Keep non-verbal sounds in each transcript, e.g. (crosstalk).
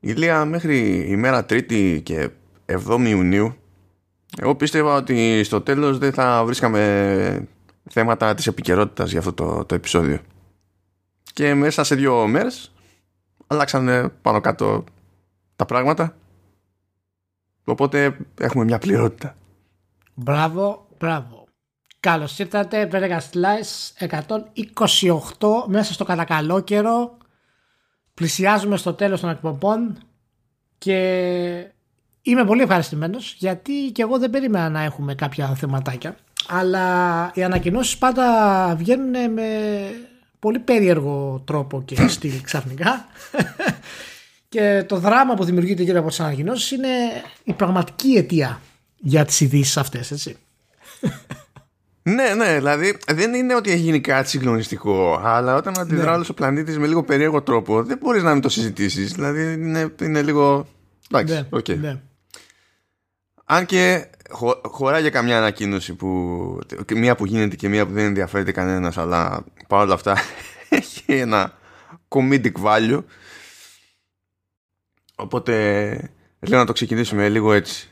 Ηλία μέχρι ημέρα Τρίτη και 7η Ιουνίου εγώ πίστευα ότι στο τέλος δεν θα βρίσκαμε θέματα της επικαιρότητας για αυτό το, το επεισόδιο. Και μέσα σε δύο μέρες αλλάξανε πάνω κάτω τα πράγματα. Οπότε έχουμε μια πληρότητα. Μπράβο, μπράβο. Καλώς ήρθατε, Vegas Slice 128 μέσα στο κατακαλό καιρό. Πλησιάζουμε στο τέλος των εκπομπών και είμαι πολύ ευχαριστημένος γιατί και εγώ δεν περίμενα να έχουμε κάποια θεματάκια. Αλλά οι ανακοινώσεις πάντα βγαίνουν με πολύ περίεργο τρόπο και στυλ ξαφνικά. (laughs) Και το δράμα που δημιουργείται γύρω από τις ανακοινώσεις είναι η πραγματική αιτία για τις ειδήσεις αυτές έτσι. Ναι, ναι, δηλαδή δεν είναι ότι έχει γίνει κάτι συγκλονιστικό, αλλά όταν αντιδρά ναι. ο πλανήτης με λίγο περίεργο τρόπο, δεν μπορείς να μην το συζητήσεις. Δηλαδή είναι, είναι λίγο. Εντάξει, ναι, okay. ναι. Αν και χω, χωράει για καμιά ανακοίνωση που. Μία που γίνεται και μία που δεν ενδιαφέρεται κανένας, αλλά παρόλα αυτά (laughs) έχει ένα comedic value. Οπότε λέω να το ξεκινήσουμε λίγο έτσι.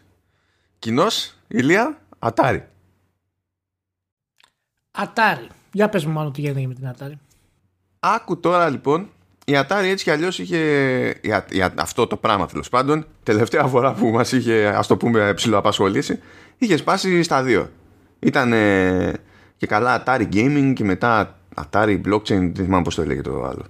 Κοινός, ηλία, ατάρι. Ατάρι. Για πες μου μάλλον τι γίνεται με την Ατάρι. Άκου τώρα λοιπόν, η Atari έτσι κι αλλιώς είχε. Η, αυτό το πράγμα τέλος πάντων, τελευταία φορά που μας είχε, ας το πούμε, ψηλοαπασχολήσει, είχε σπάσει στα δύο. Ήταν και καλά Atari Gaming και μετά Atari Blockchain, δεν θυμάμαι πώς το έλεγε το άλλο.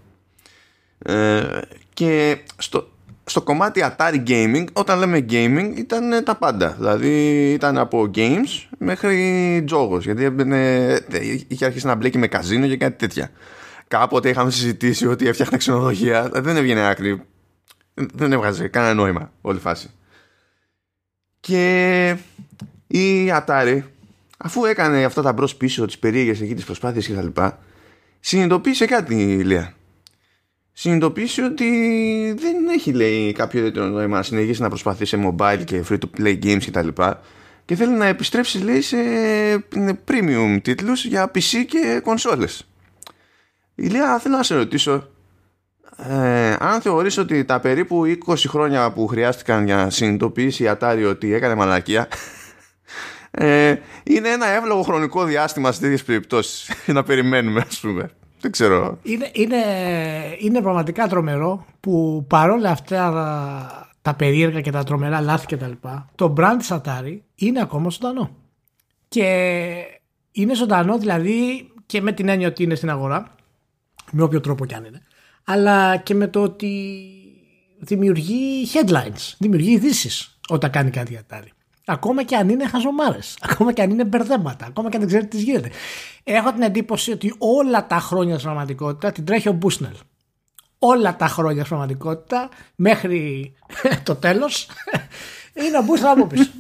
Ε, και στο, στο κομμάτι Atari Gaming, όταν λέμε gaming, ήταν τα πάντα. Δηλαδή ήταν από games μέχρι τζόγος, γιατί είχε αρχίσει να μπλέκει με καζίνο και κάτι τέτοια. Κάποτε είχαμε συζητήσει ότι έφτιαχνε ξενοδοχεία, δεν έβγαινε άκρη. Δεν έβγαζε κανένα νόημα όλη η φάση. Και η Atari, αφού έκανε αυτά τα μπρος πίσω, τις περίεργες εκεί, τις προσπάθειες κτλ. Συνειδητοποίησε κάτι, Λία συνειδητοποιήσει ότι δεν έχει λέει κάποιο ιδιαίτερο νόημα να συνεχίσει να προσπαθεί σε mobile και free to play games κτλ. Και, και θέλει να επιστρέψει λέει σε premium τίτλους για PC και κονσόλες. Ηλία θέλω να σε ρωτήσω ε, αν θεωρείς ότι τα περίπου 20 χρόνια που χρειάστηκαν για να συνειδητοποιήσει η Atari ότι έκανε μαλακία ε, είναι ένα εύλογο χρονικό διάστημα σε τέτοιες περιπτώσεις (laughs) να περιμένουμε ας πούμε. Δεν ξέρω. Είναι, είναι, είναι πραγματικά τρομερό που παρόλα αυτά τα περίεργα και τα τρομερά λάθη και τα λοιπά, το brand της Atari είναι ακόμα ζωντανό. Και είναι ζωντανό δηλαδή και με την έννοια ότι είναι στην αγορά, με όποιο τρόπο κι αν είναι, αλλά και με το ότι δημιουργεί headlines, δημιουργεί ειδήσεις όταν κάνει κάτι η Atari. Ακόμα και αν είναι χαζομάρες, ακόμα και αν είναι μπερδέματα, ακόμα και αν δεν ξέρετε τι γίνεται. Έχω την εντύπωση ότι όλα τα χρόνια στην πραγματικότητα την τρέχει ο Μπούσνελ. Όλα τα χρόνια στην πραγματικότητα μέχρι το τέλος είναι ο Μπούσνελ από πίσω.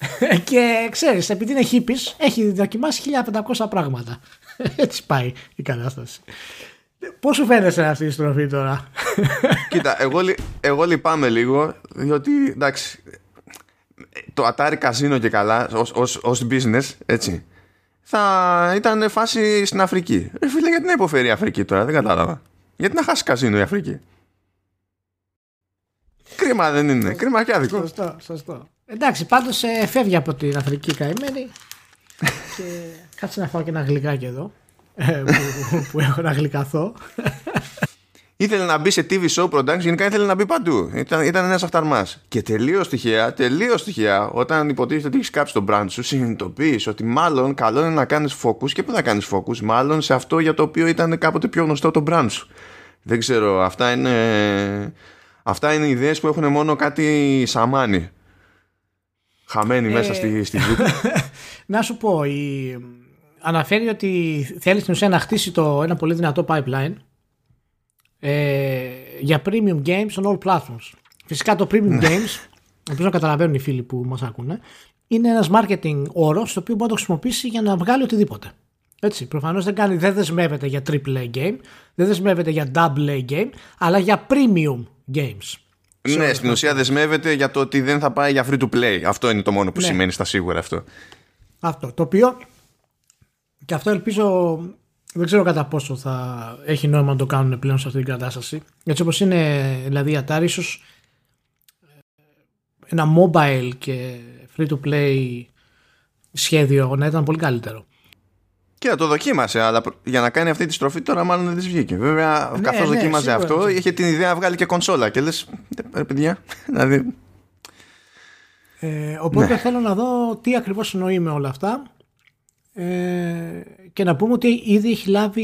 (laughs) και ξέρεις, επειδή είναι χύπη, έχει δοκιμάσει 1500 πράγματα. Έτσι πάει η κατάσταση. Πώς σου φαίνεται αυτή η στροφή τώρα, Κοίτα, εγώ, εγώ λυπάμαι λίγο, διότι εντάξει, το Atari Casino και καλά ως, ως, ως business έτσι θα ήταν φάση στην Αφρική. Ε, φίλε γιατί να υποφέρει η Αφρική τώρα δεν κατάλαβα. Γιατί να χάσει καζίνο η Αφρική; Κρίμα δεν είναι κρίμα και άδικο. Σωστό, σωστό. εντάξει πάντως ε, φεύγει από την Αφρική καημένη και κάτσε να φάω και ένα γλυκάκι εδώ ε, που, που έχω να γλυκαθώ ήθελε να μπει σε TV show production, γενικά ήθελε να μπει παντού. Ήταν, ήταν ένας αυταρμάς. Και τελείως τυχαία, τελείως τυχαία, όταν υποτίθεται ότι έχεις κάψει τον brand σου, συνειδητοποιείς ότι μάλλον καλό είναι να κάνεις focus και πού να κάνεις focus, μάλλον σε αυτό για το οποίο ήταν κάποτε πιο γνωστό το brand σου. Δεν ξέρω, αυτά είναι. Αυτά είναι ιδέες που έχουν μόνο κάτι σαμάνι. Χαμένοι μέσα στη, στη (laughs) να σου πω, η... αναφέρει ότι θέλεις στην ουσία να χτίσει το, ένα πολύ δυνατό pipeline ε, για premium games on all platforms. Φυσικά το premium ναι. games, (laughs) ελπίζω να καταλαβαίνουν οι φίλοι που μας ακούνε, είναι ένας marketing όρος το οποίο μπορεί να το χρησιμοποιήσει για να βγάλει οτιδήποτε. Έτσι, προφανώς δεν, κάνει, δεν δεσμεύεται για triple A game, δεν δεσμεύεται για double A game, αλλά για premium games. Ναι, στην ουσία δεσμεύεται για το ότι δεν θα πάει για free to play. Αυτό είναι το μόνο που ναι. σημαίνει στα σίγουρα αυτό. Αυτό. Το οποίο και αυτό ελπίζω δεν ξέρω κατά πόσο θα έχει νόημα να το κάνουν πλέον σε αυτή την κατάσταση. Έτσι όπως είναι δηλαδή η Atari, ίσως ένα mobile και free to play σχέδιο να ήταν πολύ καλύτερο. Και το δοκίμασε, αλλά για να κάνει αυτή τη στροφή τώρα μάλλον δεν της βγήκε. Βέβαια, Ναι, καθώ ναι, δοκίμαζε σίγουρα, αυτό, σίγουρα. είχε την ιδέα να βγάλει και κονσόλα. Και λες, ρε παιδιά, (laughs) δηλαδή. Ε, οπότε Ναι. θέλω να δω τι ακριβώς εννοεί με όλα αυτά ε, και να πούμε ότι ήδη έχει λάβει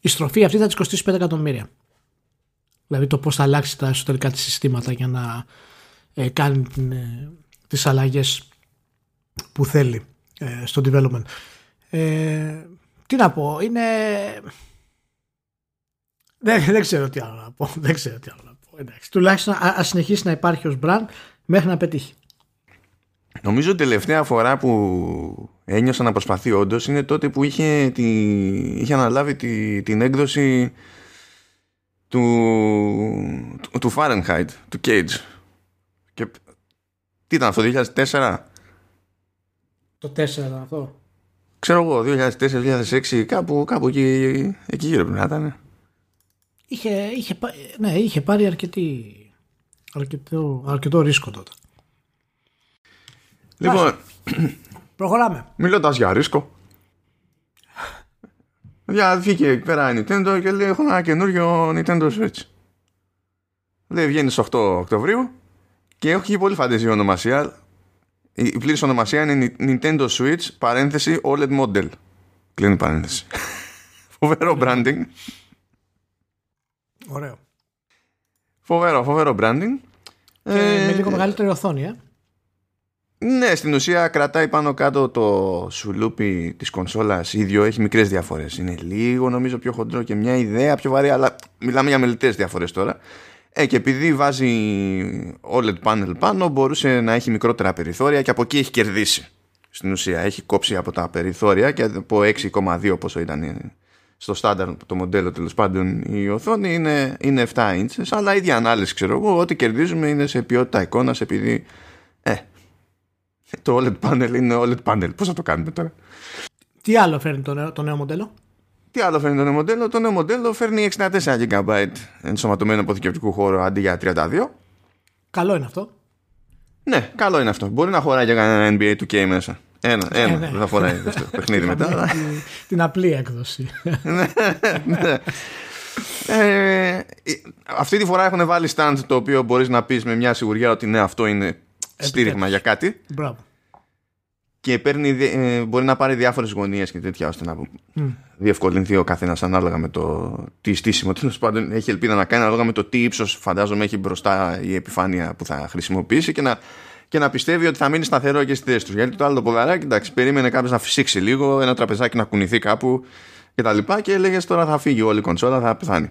η στροφή αυτή θα της κοστίσει 5 εκατομμύρια. Δηλαδή το πώς θα αλλάξει τα εσωτερικά της συστήματα για να ε, κάνει την, ε, τις αλλαγές που θέλει ε, στο development. Ε, τι να πω, είναι... Δεν, δεν ξέρω τι άλλο να πω. (laughs) Δεν ξέρω τι άλλο να πω. Εντάξει. Τουλάχιστον α, ας συνεχίσει να υπάρχει ως brand μέχρι να πετύχει. Νομίζω τελευταία φορά που ένιωσα να προσπαθεί όντως είναι τότε που είχε, τη, είχε αναλάβει τη, την έκδοση του, του, του Fahrenheit, του Cage. Και τι ήταν αυτό, 2004? Το 4 αυτό. Ξέρω εγώ, 2004-2006, κάπου, κάπου εκεί, εκεί γύρω πρέπει να ήταν. Είχε, είχε, πά- ναι, είχε πάρει αρκετή, αρκετό, αρκετό ρίσκο τότε. Λοιπόν, (clears throat) Προχωράμε. μιλώντα για ρίσκο. Για βγήκε εκεί πέρα η Nintendo και λέει: Έχω ένα καινούριο Nintendo Switch. Λέει: Βγαίνεις στι 8 Οκτωβρίου και έχει πολύ φαντεζή ονομασία. Η η πλήρης ονομασία είναι Nintendo Switch παρένθεση OLED Model. Κλείνει παρένθεση. (laughs) Φοβερό branding. Ωραίο. Φοβερό, φοβερό branding. Και Ε, με λίγο μεγαλύτερη οθόνη, ε. Ναι, στην ουσία κρατάει πάνω κάτω το σουλούπι της κονσόλας ίδιο, έχει μικρές διαφορές. Είναι λίγο νομίζω πιο χοντρό και μια ιδέα πιο βαρύ, αλλά μιλάμε για μελιτές διαφορές τώρα. Ε, και επειδή βάζει OLED panel πάνω, μπορούσε να έχει μικρότερα περιθώρια και από εκεί έχει κερδίσει. Στην ουσία έχει κόψει από τα περιθώρια και από 6,2 πόσο ήταν στο στάνταρ το μοντέλο τέλος πάντων η οθόνη είναι, είναι 7 inches αλλά ίδια ανάλυση ξέρω εγώ ό,τι κερδίζουμε είναι σε ποιότητα εικόνας επειδή ε, το OLED panel είναι OLED panel. Πώς θα το κάνουμε τώρα; Τι άλλο φέρνει το νέο, το νέο μοντέλο; Τι άλλο φέρνει το νέο μοντέλο; Το νέο μοντέλο φέρνει 64 GB ενσωματωμένο αποθηκευτικού χώρου αντί για 32. Καλό είναι αυτό. Ναι, καλό είναι αυτό. Μπορεί να χωράει και κανένα NBA 2K μέσα. Ένα, ένα. ναι. Δεν θα φοράει αυτό το (laughs) παιχνίδι μετά. αλλά- την, την απλή έκδοση. (laughs) Ναι. Ε, αυτή τη φορά έχουν βάλει stand το οποίο μπορείς να πεις με μια σιγουριά ότι ναι αυτό είναι στήριγμα για κάτι Μπράβο. και παίρνει, δι- ε, μπορεί να πάρει διάφορες γωνίες και τέτοια ώστε να διευκολυνθεί ο καθένας ανάλογα με το τι στήσιμο τέλος πάντων έχει ελπίδα να κάνει ανάλογα με το τι ύψος φαντάζομαι έχει μπροστά η επιφάνεια που θα χρησιμοποιήσει και να, και να πιστεύει ότι θα μείνει σταθερό και στη θέση τους. Γιατί το άλλο το ποδαράκι, εντάξει, περίμενε κάποιος να φυσήξει λίγο, ένα τραπεζάκι να κουνηθεί κάπου και τα λοιπά και έλεγε τώρα θα φύγει όλη η κονσόλα, θα πεθάνει.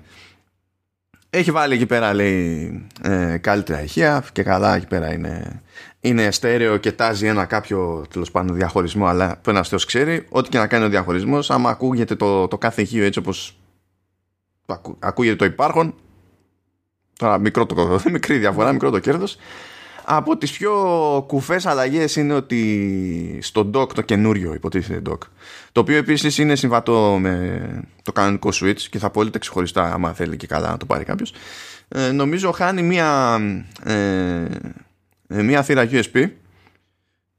Έχει βάλει εκεί πέρα λέει ε, καλύτερα ηχεία και καλά εκεί πέρα είναι, είναι στέρεο και τάζει ένα κάποιο τέλος πάντων διαχωρισμό αλλά που ένας θεός ξέρει ό,τι και να κάνει ο διαχωρισμός άμα ακούγεται το, το κάθε ηχείο έτσι όπως ακού- ακούγεται το υπάρχον τώρα μικρό το, (laughs) μικρή διαφορά μικρό το κέρδος από τις πιο κουφές αλλαγές είναι ότι στο dock το καινούριο υποτίθεται dock το οποίο επίσης είναι συμβατό με το κανονικό switch και θα πωλείται ξεχωριστά άμα θέλει και καλά να το πάρει κάποιος. Ε, νομίζω χάνει μία ε, ε, μία θύρα USB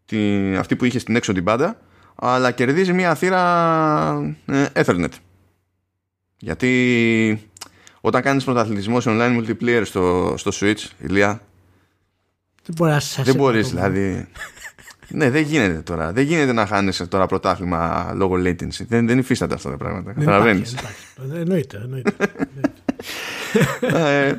τη, αυτή που είχε στην έξω την πάντα αλλά κερδίζει μία θύρα ε, Ethernet. Γιατί όταν κάνεις πρωταθλητισμό σε online multiplayer στο, στο Switch ηλία Δεν μπορεί να σας δεν μπορείς, επαναλάβω. δηλαδή. ναι, δεν γίνεται τώρα. Δεν γίνεται να χάνεις τώρα πρωτάθλημα λόγω latency. Δεν, δεν υφίσταται αυτά τα πράγματα. Δεν Καταλαβαίνεις. υπάρχει, δεν υπάρχει. Εννοείται, εννοείται. ε,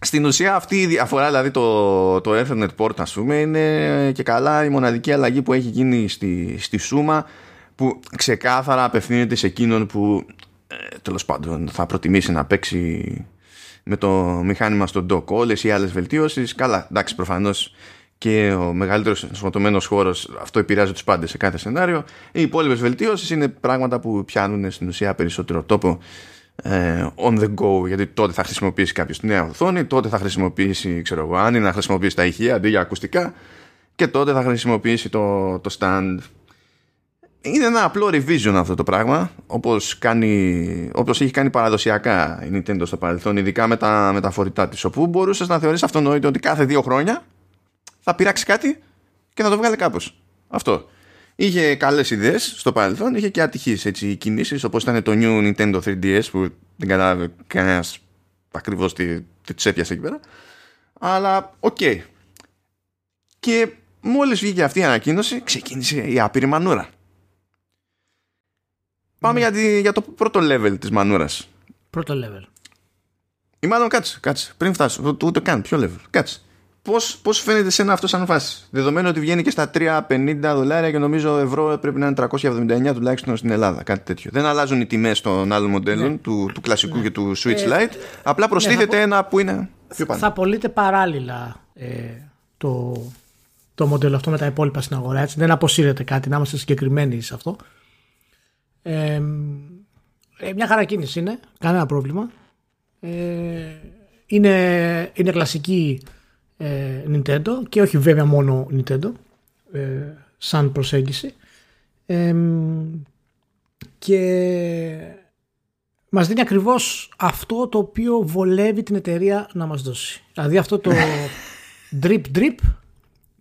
στην ουσία αυτή η διαφορά, δηλαδή το, το Ethernet port, ας πούμε, είναι και καλά η μοναδική αλλαγή που έχει γίνει στη, στη σούμα που ξεκάθαρα απευθύνεται σε εκείνον που ε, τέλος πάντων θα προτιμήσει να παίξει με το μηχάνημα στο dock όλες οι άλλες βελτίωσεις καλά εντάξει προφανώς και ο μεγαλύτερος ενσωματωμένος χώρος αυτό επηρεάζει τους πάντες σε κάθε σενάριο. Οι υπόλοιπες βελτίωσεις είναι πράγματα που πιάνουν στην ουσία περισσότερο τόπο ε, on the go γιατί τότε θα χρησιμοποιήσει κάποιος τη νέα οθόνη τότε θα χρησιμοποιήσει ξέρω εγώ αν είναι να χρησιμοποιήσει τα ηχεία αντί για ακουστικά και τότε θα χρησιμοποιήσει το, το stand είναι ένα απλό revision αυτό το πράγμα όπως, κάνει, όπως έχει κάνει παραδοσιακά η Nintendo στο παρελθόν ειδικά με τα, με τα φορητά της όπου μπορούσες να θεωρείς αυτονόητο ότι κάθε δύο χρόνια θα πειράξει κάτι και θα το βγάλει κάπως. Αυτό. Είχε καλές ιδέες στο παρελθόν, είχε και ατυχείς κινήσεις όπως ήταν το New Nintendo 3DS που δεν κατάλαβε κανένας ακριβώς τι, τι του έπιασε εκεί πέρα. Αλλά OK. Okay. Και μόλις βγήκε αυτή η ανακοίνωση, ξεκίνησε η άπειρη μανούρα. Πάμε ναι. για, για το πρώτο level της μανούρας. Πρώτο level. Ή μάλλον κάτσε, κάτσε. Πριν φτάσω, ούτε καν, ποιο level. Κάτσε πώς, πώς φαίνεται σε ένα αυτό σαν φάση; Δεδομένου ότι βγαίνει και στα 350 δολάρια και νομίζω ευρώ πρέπει να είναι 379 τουλάχιστον στην Ελλάδα. Κάτι τέτοιο. Δεν αλλάζουν οι τιμές των άλλων μοντέλων, ναι. του, του κλασικού ναι. και του Switch ε, Lite. Απλά ναι, προστίθεται ένα που είναι πιο πάνω. Θα πωλείται παράλληλα ε, το, το μοντέλο αυτό με τα υπόλοιπα στην αγορά. Έτσι. Δεν αποσύρεται κάτι, να είμαστε συγκεκριμένοι σε αυτό. Ε, ε μια χαρά κίνηση είναι, κανένα πρόβλημα. Ε, είναι, είναι κλασική ε, Nintendo και όχι βέβαια μόνο Nintendo ε, σαν προσέγγιση και μας δίνει ακριβώς αυτό το οποίο βολεύει την εταιρεία να μας δώσει. Δηλαδή αυτό το (laughs) drip drip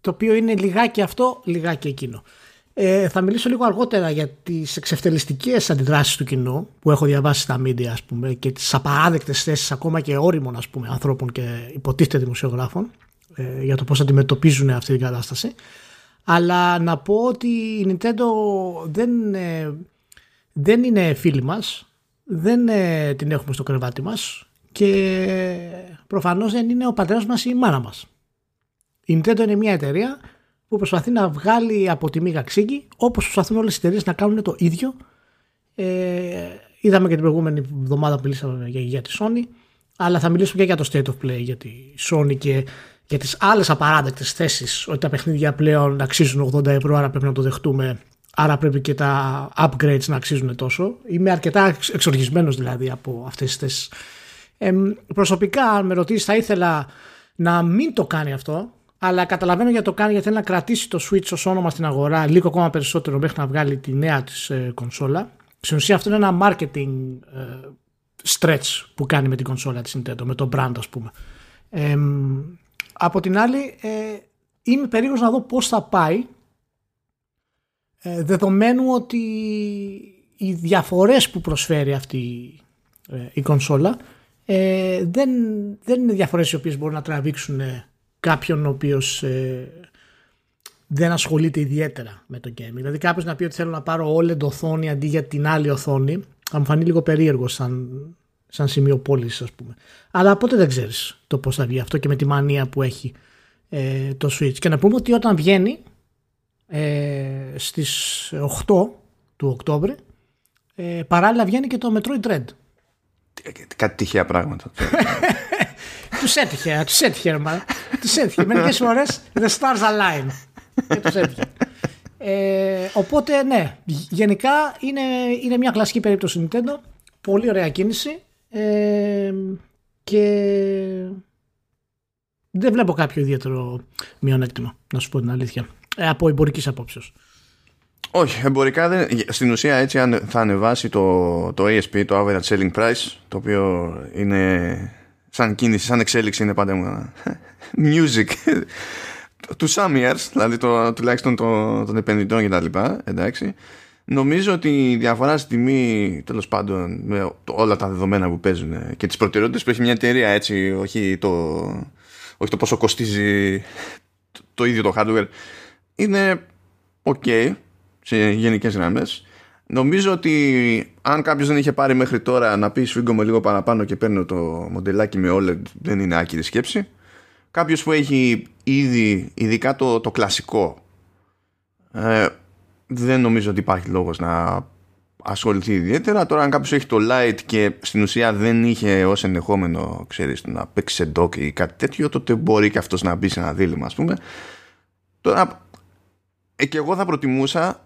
το οποίο είναι λιγάκι αυτό, λιγάκι εκείνο. Ε, θα μιλήσω λίγο αργότερα για τις εξευτελιστικές αντιδράσεις του κοινού που έχω διαβάσει στα media ας πούμε και τις απαράδεκτες θέσεις ακόμα και όριμων ας πούμε ανθρώπων και υποτίθεται δημοσιογράφων ε, για το πώς αντιμετωπίζουν αυτή την κατάσταση. Αλλά να πω ότι η Nintendo δεν, ε, δεν είναι φίλη μας, δεν ε, την έχουμε στο κρεβάτι μας και προφανώς δεν είναι ο πατέρας μας ή η μάνα μας. Η Nintendo είναι μια εταιρεία που προσπαθεί να βγάλει από τη μήγα ξύγκη όπως προσπαθούν όλες οι εταιρείες να κάνουν το ίδιο. Ε, είδαμε και την προηγούμενη εβδομάδα που μιλήσαμε για, για της Sony αλλά θα μιλήσουμε και για το State of Play για τη Sony και για τις άλλες απαράδεκτες θέσεις ότι τα παιχνίδια πλέον αξίζουν 80 ευρώ άρα πρέπει να το δεχτούμε άρα πρέπει και τα upgrades να αξίζουν τόσο είμαι αρκετά εξοργισμένος δηλαδή από αυτές τις θέσεις ε, προσωπικά αν με ρωτήσεις θα ήθελα να μην το κάνει αυτό αλλά καταλαβαίνω για το κάνει γιατί θέλει να κρατήσει το Switch ως όνομα στην αγορά λίγο ακόμα περισσότερο μέχρι να βγάλει τη νέα της ε, κονσόλα. Στην ουσία αυτό είναι ένα marketing ε, stretch που κάνει με την κονσόλα της Nintendo με το brand ας πούμε. Ε, από την άλλη, ε, είμαι περίεργος να δω πώς θα πάει ε, δεδομένου ότι οι διαφορές που προσφέρει αυτή ε, η κονσόλα ε, δεν, δεν είναι διαφορές οι οποίες μπορούν να τραβήξουν κάποιον ο οποίος δεν ασχολείται ιδιαίτερα με το gaming. Δηλαδή κάποιος να πει ότι θέλω να πάρω OLED οθόνη αντί για την άλλη οθόνη θα μου φανεί λίγο περίεργο σαν σαν σημείο πώλησης, ας πούμε. Αλλά πότε δεν ξέρεις το πώς θα βγει αυτό και με τη μανία που έχει ε, το Switch. Και να πούμε ότι όταν βγαίνει ε, στις 8 του Οκτώβρη ε, παράλληλα βγαίνει και το Metroid Dread. Κάτι τυχαία πράγματα. (laughs) τους έτυχε, τους έτυχε, μα. Τους έτυχε. Μερικές φορές the stars align. Και τους έτυχε. Ε, οπότε, ναι, γενικά είναι, είναι μια κλασική περίπτωση Nintendo. Πολύ ωραία κίνηση και δεν βλέπω κάποιο ιδιαίτερο μειονέκτημα, να σου πω την αλήθεια, ε, από εμπορικής απόψεως. Όχι, εμπορικά δεν, στην ουσία έτσι θα ανεβάσει το, το ASP, το Average Selling Price, το οποίο είναι σαν κίνηση, σαν εξέλιξη είναι πάντα music του some years, δηλαδή το, τουλάχιστον των, των επενδυτών και τα λοιπά, εντάξει. Νομίζω ότι η διαφορά στη τιμή, τέλος πάντων, με όλα τα δεδομένα που παίζουν και τις προτεραιότητες που έχει μια εταιρεία, έτσι, όχι το, όχι το πόσο κοστίζει το, το ίδιο το hardware, είναι ok σε γενικές γραμμές. Νομίζω ότι αν κάποιος δεν είχε πάρει μέχρι τώρα να πει σφίγγω με λίγο παραπάνω και παίρνω το μοντελάκι με OLED, δεν είναι άκυρη σκέψη. Κάποιος που έχει ήδη, ειδικά το, το κλασικό, ε, δεν νομίζω ότι υπάρχει λόγος να ασχοληθεί ιδιαίτερα. Τώρα αν κάποιος έχει το light και στην ουσία δεν είχε ως ενδεχόμενο ξέρεις, να παίξει σε dock ή κάτι τέτοιο τότε μπορεί και αυτός να μπει σε ένα δίλημα ας πούμε. Τώρα ε, και εγώ θα προτιμούσα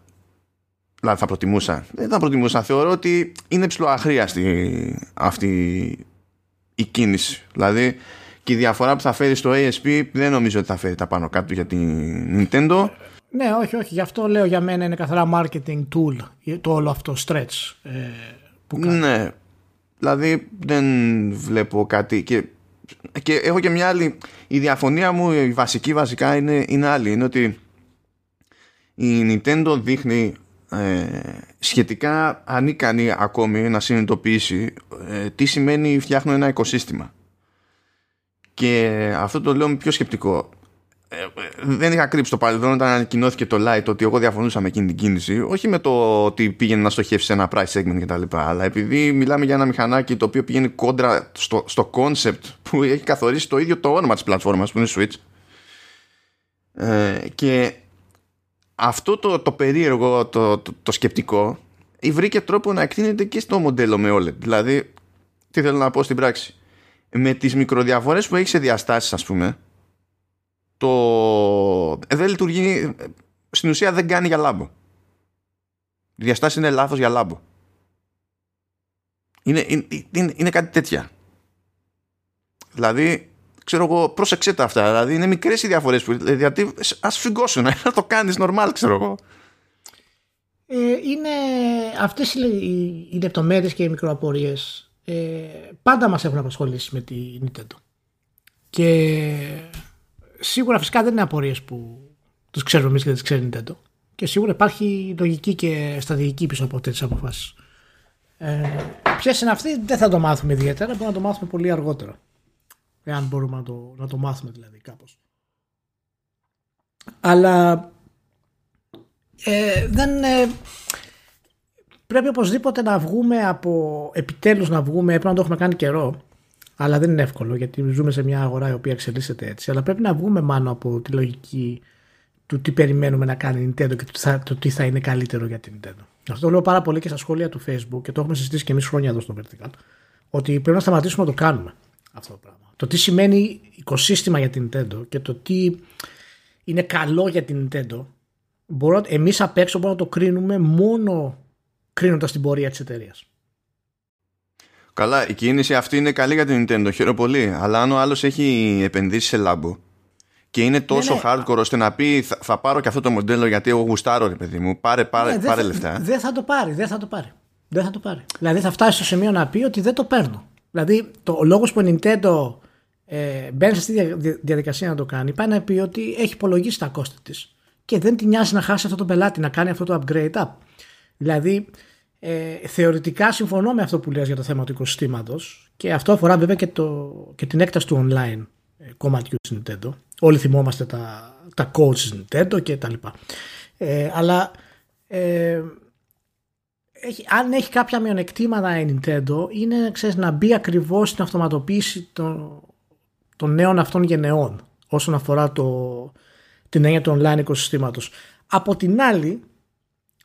δηλαδή θα προτιμούσα. Δεν θα προτιμούσα. Θεωρώ ότι είναι ψηλοαχρίαστη αυτή η κίνηση. Δηλαδή και η διαφορά που θα φέρει στο ASP δεν νομίζω ότι θα φέρει τα πάνω κάτω για την Nintendo. Ναι, όχι, όχι. Γι' αυτό λέω για μένα είναι καθαρά marketing tool το όλο αυτό stretch ε, που κάνει. Ναι. Δηλαδή δεν βλέπω κάτι. Και και έχω και μια άλλη. Η διαφωνία μου η βασική βασικά είναι, είναι άλλη. Είναι ότι η Nintendo δείχνει ε, σχετικά ανίκανη ακόμη να συνειδητοποιήσει ε, τι σημαίνει φτιάχνω ένα οικοσύστημα και αυτό το λέω με πιο σκεπτικό ε, δεν είχα κρύψει το παρελθόν όταν ανακοινώθηκε το Light ότι εγώ διαφωνούσα με εκείνη την κίνηση. Όχι με το ότι πήγαινε να στοχεύσει σε ένα price segment κτλ. Αλλά επειδή μιλάμε για ένα μηχανάκι το οποίο πηγαίνει κόντρα στο, στο concept που έχει καθορίσει το ίδιο το όνομα της πλατφόρμας που είναι Switch. Ε, και αυτό το, το περίεργο, το, το, το σκεπτικό, βρήκε τρόπο να εκτείνεται και στο μοντέλο με OLED. Δηλαδή, τι θέλω να πω στην πράξη. Με τις μικροδιαφορές που έχει σε διαστάσεις ας πούμε το ε, δεν λειτουργεί στην ουσία δεν κάνει για λάμπο η διαστάση είναι λάθος για λάμπο είναι, είναι, είναι κάτι τέτοια δηλαδή ξέρω εγώ πρόσεξε τα αυτά δηλαδή είναι μικρές οι διαφορές που δηλαδή ας φυγκώσουν (laughs) να το κάνεις normal ξέρω εγώ ε, είναι αυτές οι, οι, οι λεπτομέρειες και οι μικροαπορίες ε, πάντα μας έχουν απασχολήσει με τη Nintendo και σίγουρα φυσικά δεν είναι απορίες που του ξέρουμε εμείς και δεν τις ξέρει Nintendo. Και σίγουρα υπάρχει λογική και στρατηγική πίσω από αυτές τις αποφάσεις. Ε, Ποιε είναι αυτοί δεν θα το μάθουμε ιδιαίτερα, μπορούμε να το μάθουμε πολύ αργότερα. Εάν μπορούμε να το, να το μάθουμε δηλαδή κάπως. Αλλά ε, δεν, ε, πρέπει οπωσδήποτε να βγούμε από επιτέλους να βγούμε, έπρεπε να το έχουμε κάνει καιρό αλλά δεν είναι εύκολο γιατί ζούμε σε μια αγορά η οποία εξελίσσεται έτσι. Αλλά πρέπει να βγούμε μάλλον από τη λογική του τι περιμένουμε να κάνει η Nintendo και το τι θα είναι καλύτερο για την Nintendo. Αυτό το λέω πάρα πολύ και στα σχόλια του Facebook και το έχουμε συζητήσει και εμείς χρόνια εδώ στο Vertical. Ότι πρέπει να σταματήσουμε να το κάνουμε αυτό το πράγμα. Το τι σημαίνει οικοσύστημα για την Nintendo και το τι είναι καλό για την Nintendo, εμείς απ' έξω μπορούμε να το κρίνουμε μόνο κρίνοντας την πορεία της εταιρείας. Καλά, η κίνηση αυτή είναι καλή για την Nintendo, χαίρομαι πολύ. Αλλά αν ο άλλος έχει επενδύσει σε λάμπο και είναι τόσο ναι, ναι. hardcore ώστε να πει θα, θα, πάρω και αυτό το μοντέλο γιατί εγώ γουστάρω, ρε παιδί μου, πάρε, πάρε, ναι, πάρε λεφτά. Δεν θα το πάρει, δεν θα το πάρει. Δεν θα το πάρει. Δηλαδή θα φτάσει στο σημείο να πει ότι δεν το παίρνω. Δηλαδή το, ο λόγος που η Nintendo ε, μπαίνει σε αυτή τη διαδικασία να το κάνει πάει να πει ότι έχει υπολογίσει τα κόστη της και δεν την νοιάζει να χάσει αυτό το πελάτη, να κάνει αυτό το upgrade up. Δηλαδή ε, θεωρητικά συμφωνώ με αυτό που λες για το θέμα του οικοσυστήματος και αυτό αφορά βέβαια και, το, και την έκταση του online ε, κομματιού της Nintendo. Όλοι θυμόμαστε τα, τα codes της Nintendo και τα λοιπά. Ε, αλλά ε, έχει, αν έχει κάποια μειονεκτήματα η Nintendo είναι ξέρεις, να μπει ακριβώς στην αυτοματοποίηση των, των νέων αυτών γενεών όσον αφορά το, την έννοια του online οικοσυστήματος. Από την άλλη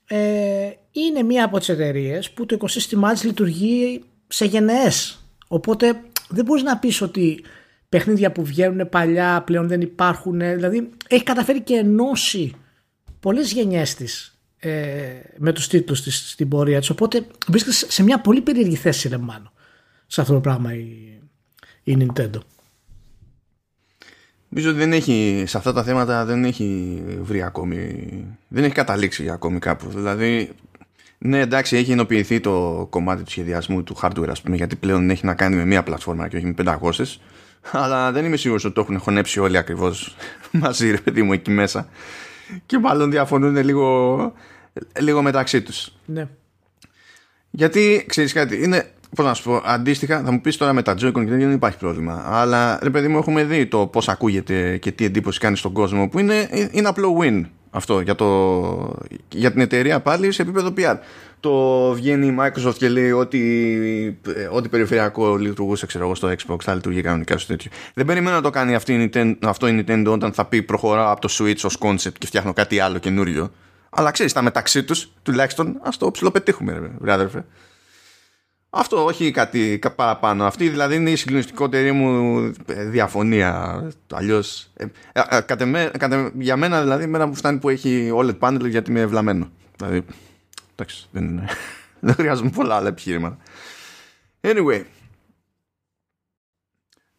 ε, είναι μία από τις εταιρείες που το οικοσύστημά της λειτουργεί σε γενναίες. Οπότε δεν μπορείς να πεις ότι παιχνίδια που βγαίνουν παλιά πλέον δεν υπάρχουν. Δηλαδή έχει καταφέρει και ενώσει πολλές γενιές της ε, με τους τίτλους της στην πορεία της. Οπότε βρίσκεται σε μια πολύ περίεργη θέση ρε μάλλον σε αυτό το πράγμα η, η Nintendo. Νομίζω ότι δεν έχει, σε αυτά τα θέματα δεν έχει βρει ακόμη, δεν έχει καταλήξει ακόμη κάπου. Δηλαδή, ναι εντάξει έχει ενοποιηθεί το κομμάτι του σχεδιασμού του hardware ας πούμε γιατί πλέον έχει να κάνει με μία πλατφόρμα και όχι με 500 αλλά δεν είμαι σίγουρος ότι το έχουν χωνέψει όλοι ακριβώς μαζί ρε παιδί μου εκεί μέσα και μάλλον διαφωνούν λίγο, λίγο μεταξύ τους. Ναι. Γιατί ξέρεις κάτι, είναι Πώς να σου πω, αντίστοιχα θα μου πεις τώρα με τα Joy-Con και δεν υπάρχει πρόβλημα. Αλλά ρε παιδί μου, έχουμε δει το πώς ακούγεται και τι εντύπωση κάνει στον κόσμο που είναι, είναι απλό win αυτό για, το, για την εταιρεία πάλι σε επίπεδο PR. Το βγαίνει η Microsoft και λέει ότι ό,τι περιφερειακό λειτουργούσε ξέρω εγώ, στο Xbox θα λειτουργεί κανονικά στο τέτοιο. Δεν περιμένω να το κάνει αυτή η Nintendo, αυτό η Nintendo όταν θα πει προχωράω από το Switch ως concept και φτιάχνω κάτι άλλο καινούριο. Αλλά ξέρεις, τα μεταξύ τους τουλάχιστον ας το ψιλοπετύχουμε, ρε αδερφέ. Αυτό όχι κάτι παραπάνω. Αυτή δηλαδή είναι η συγκλονιστικότερη μου ε, διαφωνία. Αλλιώς. Ε, ε, για μένα δηλαδή, μένα μου φτάνει που έχει OLED panel γιατί είμαι ευλαμμένο. Δηλαδή. Εντάξει, δεν, (laughs) δεν χρειάζομαι πολλά άλλα επιχείρηματα. Anyway.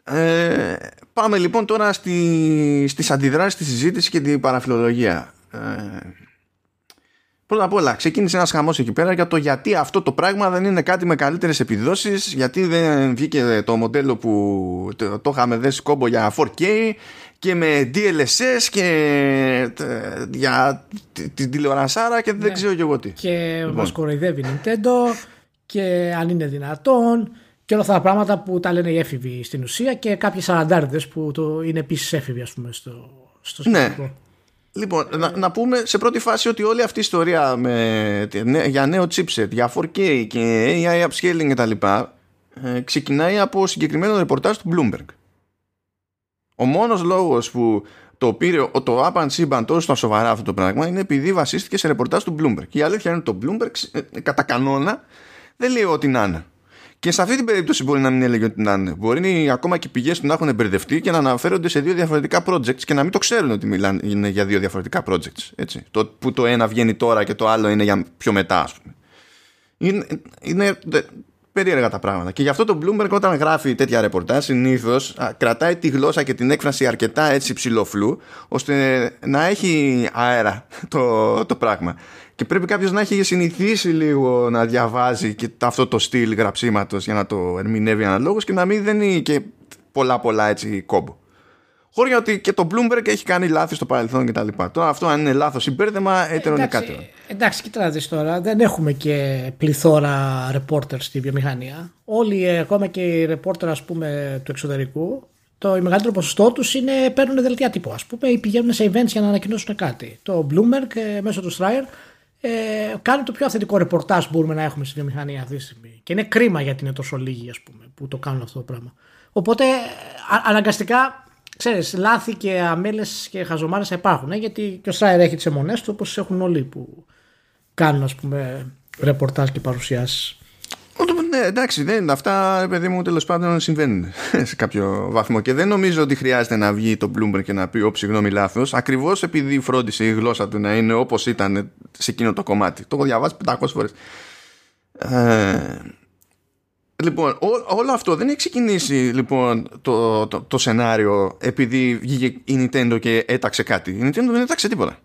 Ε, πάμε λοιπόν τώρα στη, στις αντιδράσεις της συζήτηση και την παραφιλολογία. Ε, Πρώτα απ' όλα, ξεκίνησε ένας χαμός εκεί πέρα για το γιατί αυτό το πράγμα δεν είναι κάτι με καλύτερες επιδόσεις, γιατί δεν βγήκε το μοντέλο που το, το είχαμε δέσει κόμπο για 4K και με DLSS και ε, για την τηλεορασάρα και δεν ναι. ξέρω και εγώ τι. Και λοιπόν. μας κοροϊδεύει η Nintendo και αν είναι δυνατόν και όλα αυτά τα πράγματα που τα λένε οι έφηβοι στην ουσία και κάποιες αραντάριδε που το είναι επίσης έφηβοι, ας πούμε, στο, στο ναι. Λοιπόν, να, να, πούμε σε πρώτη φάση ότι όλη αυτή η ιστορία με, για νέο chipset, για 4K και AI upscaling κτλ. Ε, ξεκινάει από συγκεκριμένο ρεπορτάζ του Bloomberg. Ο μόνος λόγος που το πήρε το Up and τόσο στα σοβαρά αυτό το πράγμα είναι επειδή βασίστηκε σε ρεπορτάζ του Bloomberg. Και η αλήθεια είναι ότι το Bloomberg ε, κατά κανόνα δεν λέει ό,τι να είναι. Και σε αυτή την περίπτωση μπορεί να μην έλεγε ότι να είναι. Μπορεί ακόμα και οι πηγές του να έχουν μπερδευτεί και να αναφέρονται σε δύο διαφορετικά projects και να μην το ξέρουν ότι μιλάνε για δύο διαφορετικά projects. Έτσι. Το, που το ένα βγαίνει τώρα και το άλλο είναι για πιο μετά, ας πούμε. Είναι, είναι περίεργα τα πράγματα. Και γι' αυτό το Bloomberg όταν γράφει τέτοια ρεπορτάζ συνήθως κρατάει τη γλώσσα και την έκφραση αρκετά έτσι ψηλοφλού ώστε να έχει αέρα το, το πράγμα. Και πρέπει κάποιος να έχει συνηθίσει λίγο να διαβάζει και αυτό το στυλ γραψίματος για να το ερμηνεύει αναλόγως και να μην δεν είναι και πολλά πολλά έτσι κόμπο. Χώρια ότι και το Bloomberg έχει κάνει λάθη στο παρελθόν κτλ. Τώρα αυτό αν είναι λάθος ή μπέρδεμα, έτερο είναι κάτι. Εντάξει, κοίτα δεις τώρα, δεν έχουμε και πληθώρα reporters στη βιομηχανία. Όλοι, ε, ακόμα και οι reporters ας πούμε του εξωτερικού, το μεγαλύτερο ποσοστό τους είναι παίρνουν δελτία τύπου, ας πούμε, ή πηγαίνουν σε events για να ανακοινώσουν κάτι. Το Bloomberg ε, μέσω του Stryer ε, κάνει το πιο αυθεντικό ρεπορτάζ που μπορούμε να έχουμε στη βιομηχανία αυτή τη στιγμή. Και είναι κρίμα γιατί είναι τόσο λίγοι, ας πούμε, που το κάνουν αυτό το πράγμα. Οπότε αναγκαστικά ξέρεις, λάθη και αμέλες και χαζομάρες θα υπάρχουν ε, γιατί και ο Στράιρ έχει τις αιμονές του όπως έχουν όλοι που κάνουν ας πούμε ρεπορτάζ και παρουσιάσεις. Ναι, εντάξει, δεν, αυτά παιδί μου τέλος πάντων συμβαίνουν (laughs) σε κάποιο βαθμό και δεν νομίζω ότι χρειάζεται να βγει το Bloomberg και να πει Ω, συγγνώμη, λάθος. Ακριβώς επειδή φρόντισε η γλώσσα του να είναι όπως ήταν σε εκείνο το κομμάτι. Το έχω διαβάσει 500 φορές. Ε, Λοιπόν, όλο αυτό δεν έχει ξεκινήσει λοιπόν το, το, το, σενάριο επειδή βγήκε η Nintendo και έταξε κάτι. Η Nintendo δεν έταξε τίποτα.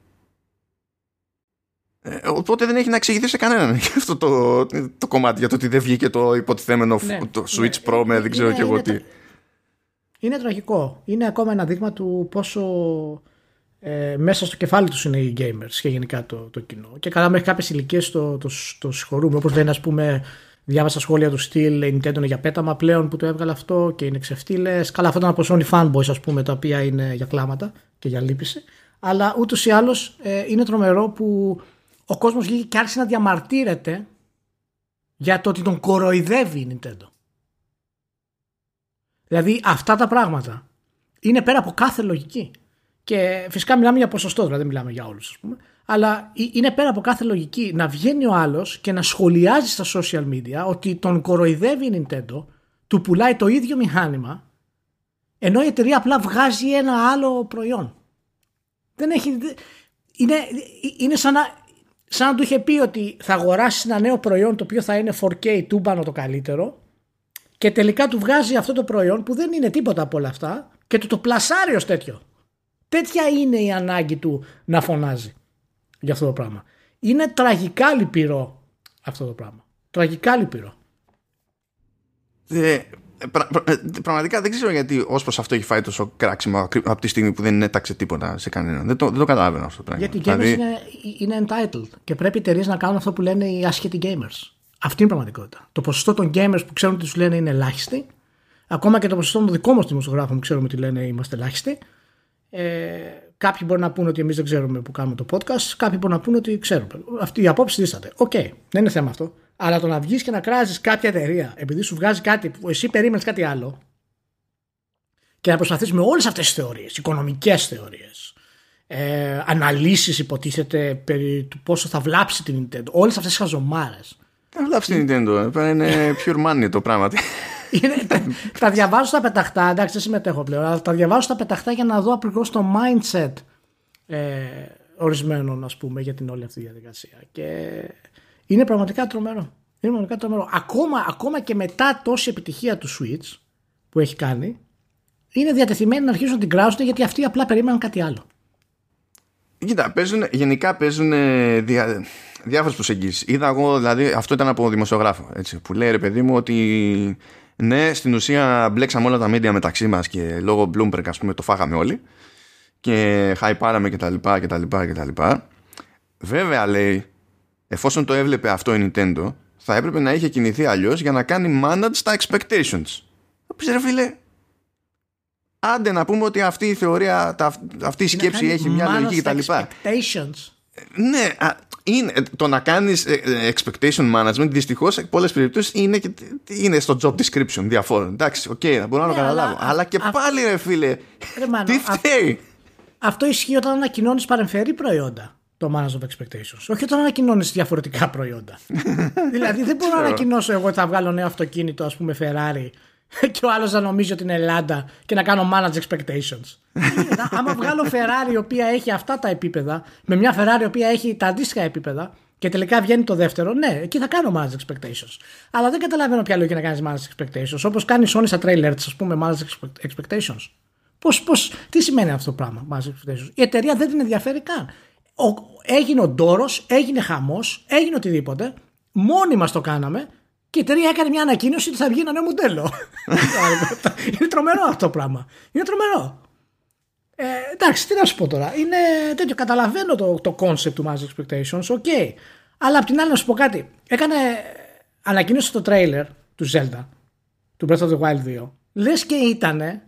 Ε, οπότε δεν έχει να εξηγηθεί σε κανέναν (laughs) αυτό το, το κομμάτι για το ότι δεν βγήκε το υποτιθέμενο ναι, το Switch ναι, Pro με δεν ξέρω και εγώ τι. Είναι τραγικό. Είναι ακόμα ένα δείγμα του πόσο ε, μέσα στο κεφάλι τους είναι οι gamers και γενικά το, το κοινό. Και καλά μέχρι κάποιες ηλικίες το, το, το συγχωρούμε. Όπως λένε, ας πούμε, Διάβασα σχόλια του στυλ η Nintendo είναι για πέταμα πλέον που το έβγαλε αυτό και είναι ξεφτύλες. Καλά, αυτό ήταν από Sony fanboys, ας πούμε, τα οποία είναι για κλάματα και για λύπηση. Αλλά ούτως ή άλλως ε, είναι τρομερό που ο κόσμος βγήκε και άρχισε να διαμαρτύρεται για το ότι τον κοροϊδεύει η Nintendo. Δηλαδή αυτά τα πράγματα είναι πέρα από κάθε λογική. Και φυσικά μιλάμε για ποσοστό, δηλαδή δεν μιλάμε για όλους, ας πούμε αλλά είναι πέρα από κάθε λογική να βγαίνει ο άλλος και να σχολιάζει στα social media ότι τον κοροϊδεύει η Nintendo, του πουλάει το ίδιο μηχάνημα, ενώ η εταιρεία απλά βγάζει ένα άλλο προϊόν. Δεν έχει. Είναι, είναι σαν να, σαν να του είχε πει ότι θα αγοράσεις ένα νέο προϊόν το οποίο θα είναι 4K τούμπανο το καλύτερο και τελικά του βγάζει αυτό το προϊόν που δεν είναι τίποτα από όλα αυτά και του το πλασάρει ως τέτοιο. Τέτοια είναι η ανάγκη του να φωνάζει για αυτό το πράγμα. Είναι τραγικά λυπηρό αυτό το πράγμα. Τραγικά λυπηρό. Ε, πρα, πρα, ε, πραγματικά δεν ξέρω γιατί ως προς αυτό έχει φάει τόσο κράξιμο από τη στιγμή που δεν έταξε τίποτα σε κανέναν. Δεν το, δεν το καταλαβαίνω αυτό το πράγμα. Γιατί οι gamers δηλαδή... είναι, είναι entitled και πρέπει οι εταιρείες να κάνουν αυτό που λένε οι άσχετοι gamers. Αυτή είναι η πραγματικότητα. Το ποσοστό των gamers που ξέρουν τι τους λένε είναι ελάχιστη. Ακόμα και το ποσοστό των δικών μας δημοσιογράφων που ξέρουμε τι λένε είμαστε ελάχιστοι. Ε, κάποιοι μπορεί να πούνε ότι εμείς δεν ξέρουμε που κάνουμε το podcast, κάποιοι μπορεί να πούνε ότι ξέρουμε. Αυτή η απόψη δίσταται. OK, okay, δεν είναι θέμα αυτό. Αλλά το να βγεις και να κράζεις κάποια εταιρεία επειδή σου βγάζει κάτι που εσύ περίμενες κάτι άλλο και να προσπαθείς με όλες αυτές τις θεωρίες, οικονομικές θεωρίες, ε, αναλύσεις υποτίθεται περί του πόσο θα βλάψει την Nintendo, όλες αυτές τις χαζομάρες. Θα βλάψει την Nintendo, ε, είναι pure money το πράγμα. (laughs) Είναι, τα, τα διαβάζω στα πεταχτά, εντάξει δεν συμμετέχω πλέον, αλλά τα διαβάζω στα πεταχτά για να δω ακριβώς το mindset ε, ορισμένων ας πούμε για την όλη αυτή διαδικασία. Και είναι πραγματικά τρομερό. Είναι πραγματικά τρομερό. Ακόμα, ακόμα και μετά τόση επιτυχία του Switch που έχει κάνει, είναι διατεθειμένοι να αρχίσουν να την κράζουν γιατί αυτοί απλά περίμεναν κάτι άλλο. Κοίτα, παίζουν, γενικά παίζουν δια, διάφορες προσεγγίσεις. Είδα εγώ, δηλαδή, αυτό ήταν από δημοσιογράφο. Έτσι, που λέει ρε παιδί μου ότι ναι, στην ουσία μπλέξαμε όλα τα media μεταξύ μας και λόγω Bloomberg, ας πούμε, το φάγαμε όλοι. Και χαϊπάραμε κτλ. κτλ, κτλ. Βέβαια, λέει, εφόσον το έβλεπε αυτό η Nintendo, θα έπρεπε να είχε κινηθεί αλλιώς για να κάνει manage τα expectations. Θα ρε φίλε, άντε να πούμε ότι αυτή η θεωρία, αυτή η σκέψη έχει μια λογική κτλ. Expectations. Ναι, είναι, το να κάνεις ε, ε, expectation management δυστυχώς σε πολλές περιπτώσεις είναι, είναι στο job description διαφόρων. Εντάξει, ok, okay, μπορώ να το ναι, καταλάβω. Αλλά, και πάλι, ρε φίλε, τι φταίει; Αυτό ισχύει όταν ανακοινώνεις παρεμφερή προϊόντα το management of expectations. Όχι όταν ανακοινώνεις διαφορετικά προϊόντα. (laughs) δηλαδή δεν μπορώ να ανακοινώσω εγώ ότι θα βγάλω νέο αυτοκίνητο, ας πούμε, Ferrari (laughs) και ο άλλος να νομίζει ότι είναι Ελλάδα και να κάνω manage expectations. Άμα βγάλω Ferrari η οποία έχει αυτά τα επίπεδα, με μια Ferrari η οποία έχει τα αντίστοιχα επίπεδα και τελικά βγαίνει το δεύτερο, ναι, εκεί θα κάνω manage expectations. Αλλά δεν καταλαβαίνω ποια λόγια να κάνεις manage expectations. Όπως κάνει Sony στα trailers, ας πούμε, manage expectations. Πώς, πώς, τι σημαίνει αυτό το πράγμα, manage expectations; Η εταιρεία δεν την ενδιαφέρει καν. Ο, έγινε ο ντόρος, έγινε χαμός, έγινε οτιδήποτε. Μόνοι μας το κάναμε και η εταιρεία έκανε μια ανακοίνωση ότι θα βγει ένα νέο μοντέλο. (laughs) είναι τρομερό αυτό το πράγμα. Είναι τρομερό. Ε, εντάξει, τι να σου πω τώρα. Είναι τέτοιο. Καταλαβαίνω το, το concept του Mass Expectations, ok. Αλλά απ' την άλλη να σου πω κάτι. Έκανε ανακοίνωση το trailer του Zelda, του Breath of the Wild 2. Λες και ήταν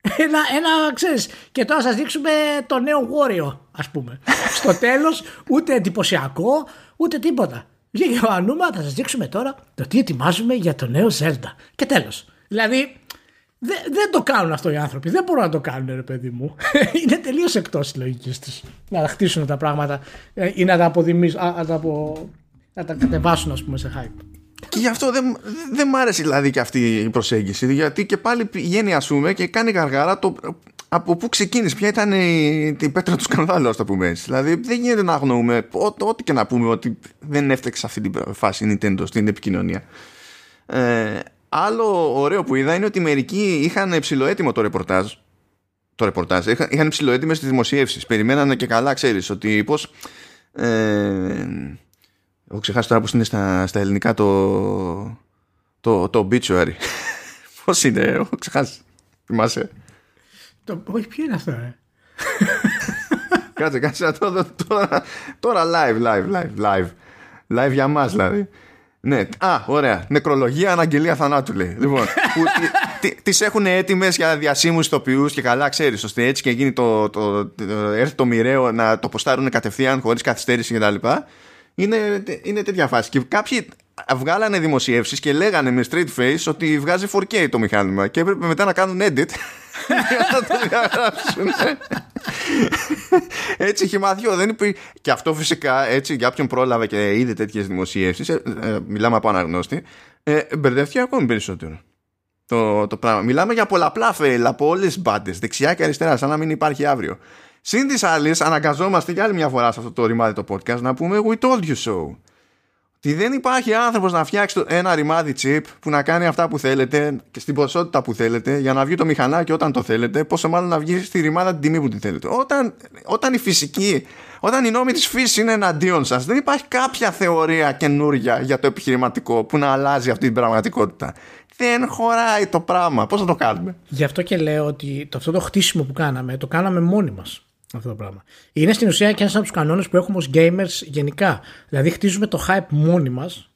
ένα, ένα, ξέρεις, και τώρα σας δείξουμε το νέο Wario, ας πούμε. (laughs) Στο τέλος, ούτε εντυπωσιακό, ούτε τίποτα. Βγήκε ο Ανούμα, θα σας δείξουμε τώρα το τι ετοιμάζουμε για το νέο Zelda. Και τέλος. Δηλαδή, δεν, δεν το κάνουν αυτό οι άνθρωποι. Δεν μπορούν να το κάνουν, ρε παιδί μου. (laughs) Είναι τελείως εκτός της λογικής τους να χτίσουν τα πράγματα ε, ή να τα αποδημήσουν, να τα, απο... να τα κατεβάσουν, ας πούμε, σε hype. Και γι' αυτό δεν, δεν μ' άρεσε δηλαδή και αυτή η προσέγγιση. Γιατί και πάλι πηγαίνει, ας πούμε, και κάνει γαργάρα το από πού ξεκίνησε, ποια ήταν η, η πέτρα του σκανδάλου, ας το πούμε έτσι. Δηλαδή, δεν γίνεται να αγνοούμε ό,τι και να πούμε ότι δεν έφταξε αυτή την φάση η Nintendo στην επικοινωνία. Ε, άλλο ωραίο που είδα είναι ότι μερικοί είχαν ψηλοέτοιμο το ρεπορτάζ. Το ρεπορτάζ, είχαν, είχαν ψηλοέτοιμε τις δημοσιεύσεις. Περιμένανε και καλά, ξέρεις ότι πώς. Ε, έχω ξεχάσει τώρα πώς είναι στα, στα ελληνικά το. Το, το obituary. (laughs) Πώς είναι, έχω ξεχάσει. Θυμάσαι. Το... Όχι, ποιο είναι αυτό, ε; (laughs) κάτσε, κάτσε να το δω τώρα, τώρα live, live, live, live. Live για μας δηλαδή. Ναι, α, ωραία. Νεκρολογία, αναγγελία θανάτου λέει. Λοιπόν, (laughs) που τις έχουν έτοιμες για διασύμους ηθοποιούς και καλά, ξέρεις, ώστε έτσι και γίνει το, το, το, έρθει το μοιραίο να το ποστάρουν κατευθείαν χωρίς καθυστέρηση κτλ. Είναι, είναι τέτοια φάση. Και κάποιοι βγάλανε δημοσιεύσεις και λέγανε με straight face ότι βγάζει 4K το μηχάνημα και έπρεπε μετά να κάνουν edit για να το διαγράψουν. έτσι έχει μάθει δεν είπε. Και αυτό φυσικά έτσι για όποιον πρόλαβε και είδε τέτοιες δημοσιεύσεις, ε, ε, μιλάμε από αναγνώστη, ε, μπερδεύτηκε ακόμη περισσότερο. Το, το πράγμα. Μιλάμε για πολλαπλά fail από όλε τι μπάντες, δεξιά και αριστερά, σαν να μην υπάρχει αύριο. Συν της άλλης, αναγκαζόμαστε για άλλη μια φορά σε αυτό το ρημάδι το podcast να πούμε We told you so ότι δεν υπάρχει άνθρωπος να φτιάξει ένα ρημάδι chip που να κάνει αυτά που θέλετε και στην ποσότητα που θέλετε για να βγει το μηχανάκι όταν το θέλετε, πόσο μάλλον να βγει στη ρημάδα την τιμή που τη θέλετε. Όταν, όταν η φυσική, όταν οι νόμοι της φύσης είναι εναντίον σας, δεν υπάρχει κάποια θεωρία καινούρια για το επιχειρηματικό που να αλλάζει αυτή την πραγματικότητα. Δεν χωράει το πράγμα. Πώς θα το κάνουμε; Γι' αυτό και λέω ότι το, αυτό το χτίσιμο που κάναμε, το κάναμε μόνοι μας αυτό το πράγμα. Είναι στην ουσία και ένας από τους κανόνες που έχουμε ως gamers γενικά. Δηλαδή, χτίζουμε το hype μόνοι μας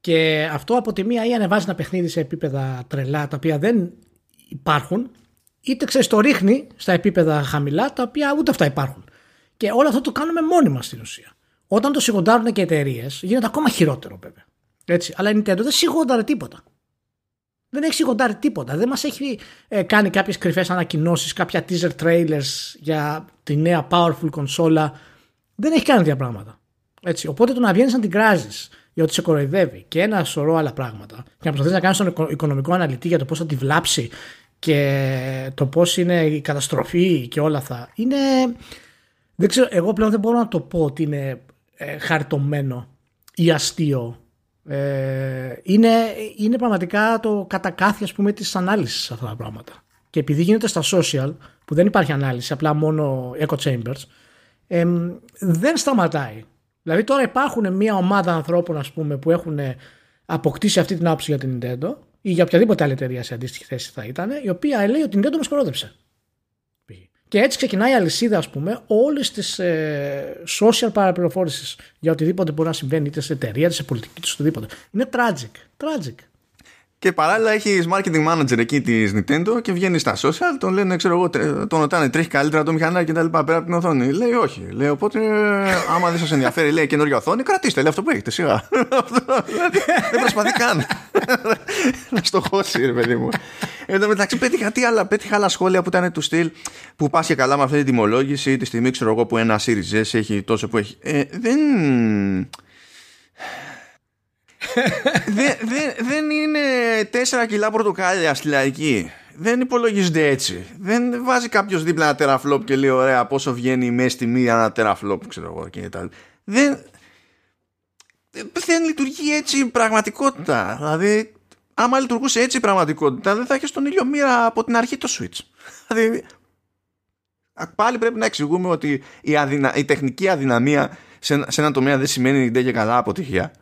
και αυτό από τη μία ή ανεβάζει ένα παιχνίδι σε επίπεδα τρελά τα οποία δεν υπάρχουν, είτε ξέρεις το ρίχνει στα επίπεδα χαμηλά τα οποία ούτε αυτά υπάρχουν. Και όλο αυτό το κάνουμε μόνοι μας στην ουσία. Όταν το σιγοντάρουν και εταιρείες, γίνεται ακόμα χειρότερο βέβαια. Έτσι. Αλλά η Nintendo δεν σιγόνταρε τίποτα δεν έχει σιγοντάρει τίποτα. Δεν μας έχει ε, κάνει κάποιες κρυφές ανακοινώσεις, κάποια teaser trailers για τη νέα powerful κονσόλα. Δεν έχει κάνει τέτοια πράγματα. Έτσι. Οπότε το να βγαίνεις να την κράζεις για ότι σε κοροϊδεύει και ένα σωρό άλλα πράγματα και να προσπαθείς να κάνεις τον οικονομικό αναλυτή για το πώς θα τη βλάψει και το πώς είναι η καταστροφή και όλα αυτά. Είναι. Δεν ξέρω, εγώ πλέον δεν μπορώ να το πω ότι είναι ε, χαρτωμένο ή αστείο ε, είναι, είναι πραγματικά το κατακάθι ας πούμε της ανάλυσης αυτά τα πράγματα. Και επειδή γίνεται στα social που δεν υπάρχει ανάλυση, απλά μόνο echo chambers, ε, δεν σταματάει Δηλαδή τώρα υπάρχουν μια ομάδα ανθρώπων ας πούμε, που έχουν αποκτήσει αυτή την άποψη για την Nintendo ή για οποιαδήποτε άλλη εταιρεία σε αντίστοιχη θέση θα ήταν, η οποία λέει ότι η Nintendo μας κορόδεψε. Και έτσι ξεκινάει η αλυσίδα, ας πούμε, όλες τις ε, social παραπληροφόρησης για οτιδήποτε μπορεί να συμβαίνει, είτε σε εταιρεία, είτε σε πολιτική, είτε σε οτιδήποτε. Είναι tragic. Tragic. Και παράλληλα έχει marketing manager εκεί της Nintendo και βγαίνει στα social, τον λένε, ξέρω εγώ, τον ρωτάνε, τρέχει καλύτερα το μηχανάκι και τα λοιπά πέρα από την οθόνη. Λέει όχι. Λέει οπότε, άμα δεν σας ενδιαφέρει, λέει καινούργια οθόνη, κρατήστε, λέει αυτό που έχετε σιγά. (laughs) δεν προσπαθεί καν (laughs) να στοχώσει, ρε παιδί μου. Εν τω μεταξύ πέτυχα τι άλλα, πέτυχα άλλα σχόλια που ήταν του στυλ που πα και καλά με αυτή την τιμολόγηση τη στιγμή, ξέρω εγώ, που ένα Series S έχει τόσο που έχει. Ε, δεν (laughs) δεν είναι 4 κιλά πορτοκάλια στη λαϊκή. Δεν υπολογίζεται έτσι. Δεν βάζει κάποιος δίπλα ένα τεραφλόπ και λέει: Ωραία, πόσο βγαίνει η μέση τιμή ένα τεραφλόπ, ξέρω εγώ και tal. Δεν, δεν λειτουργεί έτσι η πραγματικότητα. Δηλαδή, άμα λειτουργούσε έτσι η πραγματικότητα, δεν θα έχει στον ήλιο μοίρα από την αρχή το Switch. (laughs) Δηλαδή, πάλι πρέπει να εξηγούμε ότι η, αδυνα... η τεχνική αδυναμία σε, σε ένα τομέα δεν σημαίνει ντε και καλά αποτυχία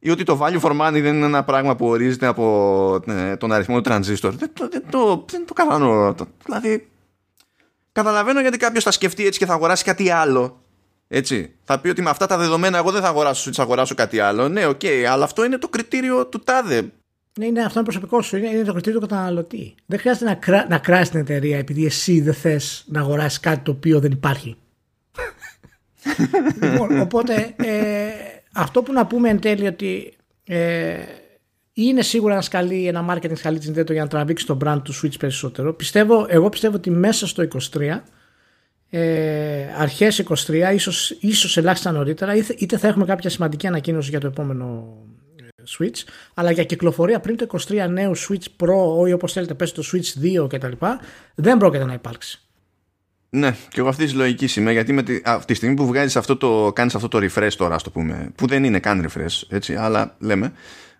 ή ότι το value for money δεν είναι ένα πράγμα που ορίζεται από ε, τον αριθμό του τρανζίστορ. Δεν το, δεν το, δεν το κατανοώ. Δηλαδή, καταλαβαίνω γιατί κάποιος θα σκεφτεί έτσι και θα αγοράσει κάτι άλλο. Έτσι. Θα πει ότι με αυτά τα δεδομένα εγώ δεν θα αγοράσω, θα αγοράσω κάτι άλλο. Ναι, ok, okay, αλλά αυτό είναι το κριτήριο του τάδε. Ναι, είναι αυτό είναι προσωπικό σου. Είναι, είναι το κριτήριο του καταναλωτή. Δεν χρειάζεται να, κρά, να κράσει την εταιρεία επειδή εσύ δεν θες να αγοράσεις κάτι το οποίο δεν υπάρχει. (laughs) λοιπόν, οπότε ε, αυτό που να πούμε εν τέλει ότι ε, είναι σίγουρα ένα σκαλί, ένα marketing σκαλί της Nintendo για να τραβήξει το brand του Switch περισσότερο. Πιστεύω, εγώ πιστεύω ότι μέσα στο 23 ε, αρχές 23 ίσως, ίσως ελάχιστα νωρίτερα είτε θα έχουμε κάποια σημαντική ανακοίνωση για το επόμενο ε, Switch αλλά για κυκλοφορία πριν το 23 νέου Switch Pro ή όπως θέλετε πες το Switch 2 κτλ δεν πρόκειται να υπάρξει ναι, και εγώ αυτή τη λογική είμαι, γιατί με τη, αυτή τη στιγμή που βγάζεις αυτό το, κάνεις αυτό το refresh τώρα, ας το πούμε, που δεν είναι καν refresh, έτσι, αλλά λέμε,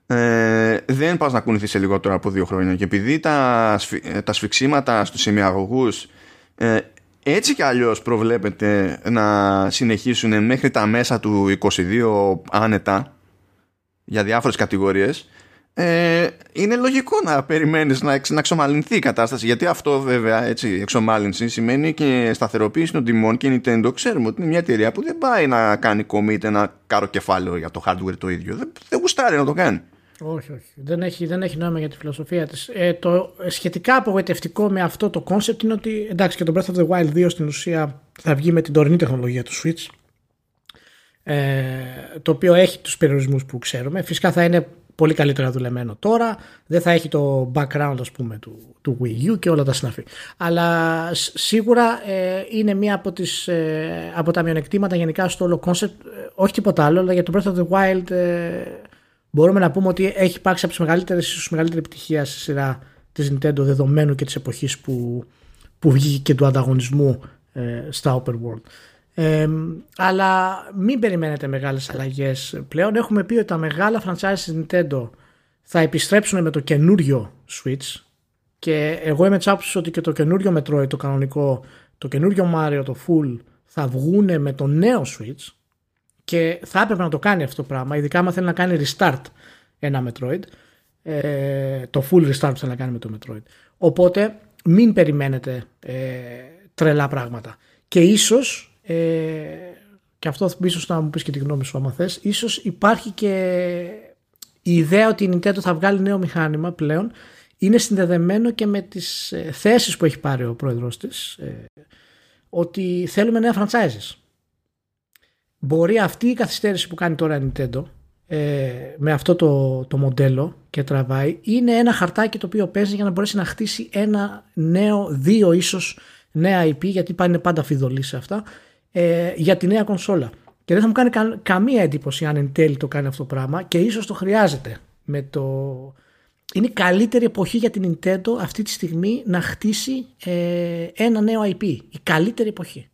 ε, δεν πας να κουνηθείς σε λιγότερο από δύο χρόνια. Και επειδή τα, τα σφιξίματα στους ημιαγωγούς ε, έτσι κι αλλιώς προβλέπεται να συνεχίσουν μέχρι τα μέσα του 22 άνετα για διάφορες κατηγορίες, ε, είναι λογικό να περιμένεις να, να εξομαλυνθεί η κατάσταση γιατί αυτό βέβαια έτσι εξομάλυνση σημαίνει και σταθεροποίηση των τιμών και η Nintendo ξέρουμε ότι είναι μια εταιρεία που δεν πάει να κάνει commit ένα κάρο κεφάλαιο για το hardware το ίδιο δεν, δεν γουστάρει να το κάνει όχι, όχι. Δεν έχει, δεν έχει νόημα για τη φιλοσοφία της. Ε, το σχετικά απογοητευτικό με αυτό το concept είναι ότι εντάξει και το Breath of the Wild 2 στην ουσία θα βγει με την τωρινή τεχνολογία του Switch ε, το οποίο έχει τους περιορισμούς που ξέρουμε. Φυσικά θα είναι πολύ καλύτερα δουλεμένο τώρα. Δεν θα έχει το background ας πούμε του, του Wii U και όλα τα συναφή. Αλλά σίγουρα ε, είναι μία από, τις, ε, από τα μειονεκτήματα γενικά στο όλο concept. Ε, όχι τίποτα άλλο, αλλά για το Breath of the Wild ε, μπορούμε να πούμε ότι έχει υπάρξει από τις μεγαλύτερες, ίσως μεγαλύτερη επιτυχία στη σειρά της Nintendo δεδομένου και της εποχής που, που βγήκε και του ανταγωνισμού στα Open World αλλά μην περιμένετε μεγάλες αλλαγές πλέον. Έχουμε πει ότι τα μεγάλα franchise της Nintendo θα επιστρέψουν με το καινούριο Switch και εγώ είμαι τσάψης ότι και το καινούριο Metroid, το κανονικό, το καινούριο Mario, το Full θα βγουν με το νέο Switch και θα έπρεπε να το κάνει αυτό το πράγμα, ειδικά αν θέλει να κάνει restart ένα Metroid, ε, το full restart που θέλει να κάνει με το Metroid. Οπότε μην περιμένετε ε, τρελά πράγματα. Και ίσως ε, και αυτό ίσως να μου πεις και τη γνώμη σου άμα θες, ίσως υπάρχει και η ιδέα ότι η Nintendo θα βγάλει νέο μηχάνημα πλέον είναι συνδεδεμένο και με τις ε, θέσεις που έχει πάρει ο πρόεδρος της ε, ότι θέλουμε νέα franchises. Μπορεί αυτή η καθυστέρηση που κάνει τώρα η Nintendo ε, με αυτό το, το μοντέλο και τραβάει είναι ένα χαρτάκι το οποίο παίζει για να μπορέσει να χτίσει ένα νέο, δύο ίσως νέα IP γιατί πάνε πάντα φιδωλή σε αυτά ε, για τη νέα κονσόλα. Και δεν θα μου κάνει καμία εντύπωση αν εν τέλει το κάνει αυτό το πράγμα και ίσως το χρειάζεται. Με το... Είναι η καλύτερη εποχή για την Nintendo αυτή τη στιγμή να χτίσει ε, ένα νέο IP. Η καλύτερη εποχή.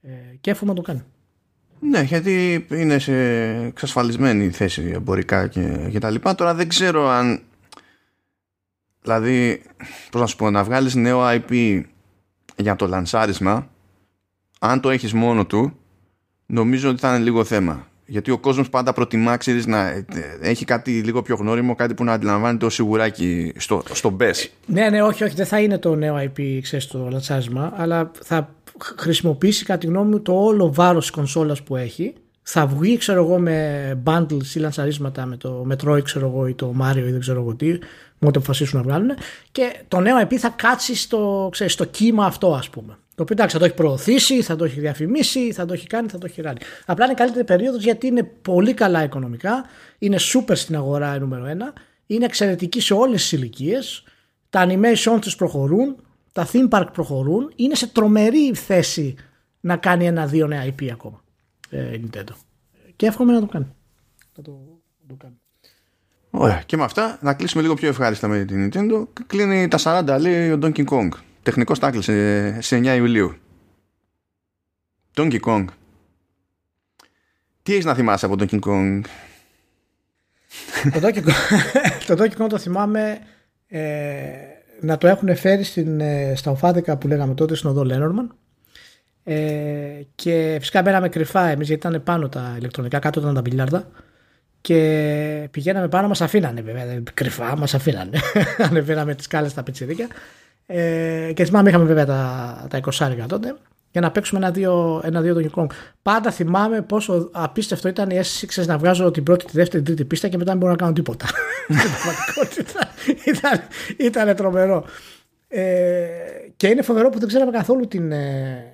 Ε, και εύχομαι να το κάνει. Ναι, γιατί είναι σε εξασφαλισμένη θέση εμπορικά και, και τα λοιπά. Τώρα δεν ξέρω αν... Δηλαδή, πώς να σου πω, να βγάλεις νέο IP για το λανσάρισμα αν το έχεις μόνο του νομίζω ότι θα είναι λίγο θέμα. Γιατί ο κόσμος πάντα προτιμά ξέρεις, να ε, έχει κάτι λίγο πιο γνώριμο, κάτι που να αντιλαμβάνεται ως σιγουράκι στο, στο BES. Ναι, ναι, όχι, όχι, δεν θα είναι το νέο IP, ξέρεις, το λατσάσμα, αλλά θα χρησιμοποιήσει κατά τη γνώμη μου το όλο βάρος της κονσόλας που έχει. Θα βγει, ξέρω εγώ, με bundles ή λανσαρίσματα με το Metroid, ξέρω εγώ, ή το Mario ή δεν ξέρω εγώ τι, μόνο αποφασίσουν να βγάλουν. Και το νέο IP θα κάτσει στο, ξέρεις, στο κύμα αυτό, ας πούμε. Το οποίο εντάξει θα το έχει προωθήσει, θα το έχει διαφημίσει, θα το έχει κάνει, θα το έχει κάνει. Απλά είναι καλύτερη περίοδος γιατί είναι πολύ καλά οικονομικά, είναι super στην αγορά νούμερο ένα, είναι εξαιρετική σε όλες τις ηλικίες, τα animation τους προχωρούν, τα theme park προχωρούν, είναι σε τρομερή θέση να κάνει ένα-δύο νέα IP ακόμα. Ε, Nintendo. Και εύχομαι να το κάνει. Να το, το κάνει. Ωραία. Και με αυτά να κλείσουμε λίγο πιο ευχάριστα με την Nintendo. Κλείνει τα 40 λέει ο Donkey Kong. Τεχνικό τάκλι σε, σε 9 Ιουλίου. Donkey Kong. Τι έχεις να θυμάσαι από Donkey Kong; το, Donkey Kong (laughs) το Donkey Kong το θυμάμαι ε, να το έχουν φέρει στην, ε, στα οφάδικα που λέγαμε τότε στην οδό Λένορμαν ε, και φυσικά μπαίναμε κρυφά εμείς γιατί ήταν πάνω τα ηλεκτρονικά κάτω ήταν τα μπιλιάρδα και πηγαίναμε πάνω μας αφήνανε βέβαια κρυφά μας αφήνανε (laughs) ανεβαίναμε τις κάλες στα πετσιδίκια ε, και θυμάμαι είχαμε βέβαια τα, τα 20 τότε για να παίξουμε ένα-δύο ένα, δύο Donkey Kong. Πάντα θυμάμαι πόσο απίστευτο ήταν η αίσθηση ξέρεις, να βγάζω την πρώτη, τη δεύτερη, την τρίτη πίστα και μετά δεν μπορώ να κάνω τίποτα. (laughs) Στην πραγματικότητα ήταν, ήταν τρομερό. Ε, και είναι φοβερό που δεν ξέραμε καθόλου την, ε,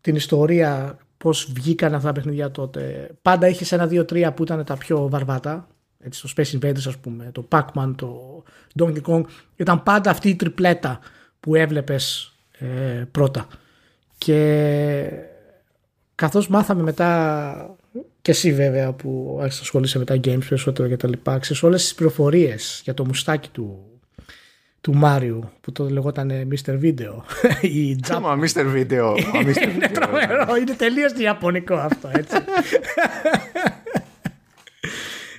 την ιστορία πώς βγήκαν αυτά τα παιχνίδια τότε. Πάντα είχες ένα-δύο-τρία που ήταν τα πιο βαρβάτα. Έτσι, στο Space Invaders, ας πούμε, το Pac-Man, το Donkey Kong. Ήταν πάντα αυτή η τριπλέτα που έβλεπες ε, πρώτα. Και καθώς μάθαμε μετά και εσύ βέβαια που άρχισε να ασχολείσαι με τα games περισσότερο και τα λοιπά, ξέρεις όλες τις πληροφορίες για το μουστάκι του του Μάριου που το λεγόταν Mr. Video ή Τζάμα Mr. Video είναι τρομερό, είναι τελείως ιαπωνικό αυτό έτσι (laughs)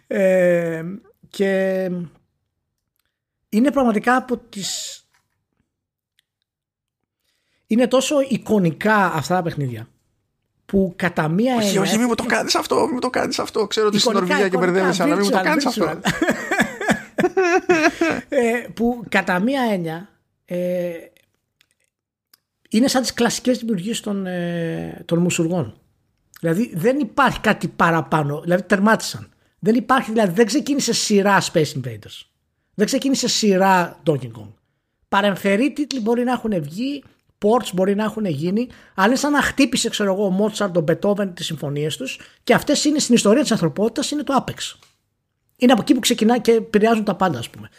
ε, και είναι πραγματικά από τις είναι τόσο εικονικά αυτά τα παιχνίδια που κατά μία Όχι, όχι, μην μου το κάνεις αυτό, μην το κάνεις αυτό. Ξέρω ότι στην Νορβηγία και μπερδεύεσαι, αλλά μην μου το κάνεις αυτό. (laughs) ε, που κατά μία έννοια ε, είναι σαν τις κλασικές δημιουργίες των, ε, των μουσουργών. Δηλαδή δεν υπάρχει κάτι παραπάνω. Δηλαδή τερμάτισαν. Δεν υπάρχει, δηλαδή δεν ξεκίνησε σειρά Space Invaders. Δεν ξεκίνησε σειρά Donkey Kong. Παρεμφερεί τίτλοι μπορεί να έχουν βγει ports μπορεί να έχουν γίνει, αλλά είναι σαν να χτύπησε, ξέρω εγώ, ο Μότσαρ, τον Μπετόβεν, τις συμφωνίες τους και αυτές είναι στην ιστορία της ανθρωπότητας, είναι το Apex. Είναι από εκεί που ξεκινά και επηρεάζουν τα πάντα, ας πούμε.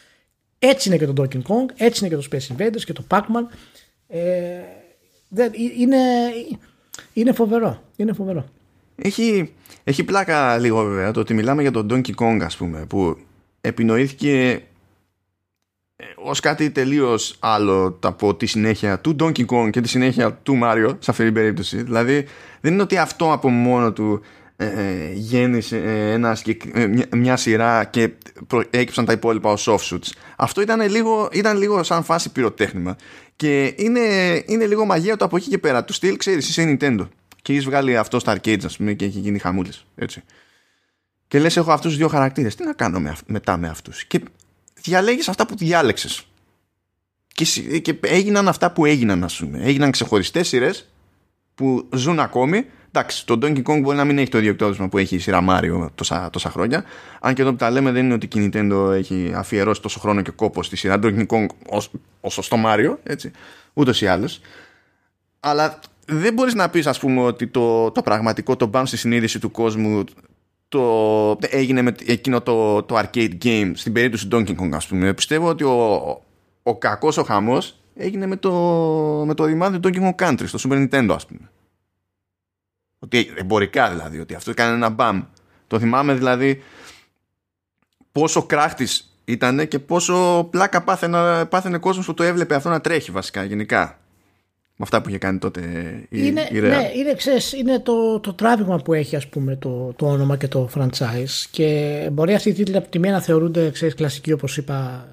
Έτσι είναι και το Donkey Kong, έτσι είναι και το Space Invaders και το Pac-Man. Ε, είναι, είναι φοβερό. Είναι φοβερό. Έχει, έχει πλάκα λίγο βέβαια το ότι μιλάμε για τον Donkey Kong, ας πούμε, που επινοήθηκε ως κάτι τελείως άλλο από τη συνέχεια του Donkey Kong και τη συνέχεια του Mario σε αυτή την περίπτωση. Δηλαδή δεν είναι ότι αυτό από μόνο του ε, ε γέννησε ε, ένα, ε, μια, μια, σειρά και έκυψαν τα υπόλοιπα ως offshoots. Αυτό ήταν λίγο, ήταν λίγο σαν φάση πυροτέχνημα. Και είναι, είναι λίγο μαγεία το από εκεί και πέρα. Του στυλ, ξέρεις, είσαι Nintendo. Και έχεις βγάλει αυτό στα arcades, ας πούμε, και έχει γίνει χαμούλης. Έτσι. Και λες, έχω αυτούς τους δύο χαρακτήρες. Τι να κάνω με, μετά με αυτούς; Και διαλέγεις αυτά που διάλεξες. Και, και έγιναν αυτά που έγιναν ας πούμε. Έγιναν ξεχωριστές σειρές που ζουν ακόμη. Εντάξει το Donkey Kong μπορεί να μην έχει το ίδιο που έχει η σειρά Mario τόσα, τόσα χρόνια. Αν και εδώ που τα λέμε δεν είναι ότι η Nintendo έχει αφιερώσει τόσο χρόνο και κόπο στη σειρά Donkey Kong όσο στο Mario έτσι, ούτως ή άλλως. Αλλά δεν μπορείς να πεις ας πούμε ότι το, το πραγματικό το bounce στη συνείδηση του κόσμου το, έγινε με εκείνο το, το arcade game στην περίπτωση του Donkey Kong ας πούμε. Πιστεύω ότι ο, ο κακός ο χαμός έγινε με το, με το ρημάδι του Donkey Kong Country στο Super Nintendo ας πούμε. Ότι εμπορικά δηλαδή ότι αυτό έκανε ένα μπαμ. Το θυμάμαι δηλαδή πόσο κράχτης ήταν και πόσο πλάκα πάθαινε, πάθαινε κόσμος που το έβλεπε αυτό να τρέχει βασικά γενικά με αυτά που είχε κάνει τότε η, είναι, η Ναι, είναι, ξέρεις, είναι το, το τράβηγμα που έχει ας πούμε το, το όνομα και το franchise. Και μπορεί αυτοί οι τίτλοι από τη μία να θεωρούνται ξέρεις, κλασικοί όπως είπα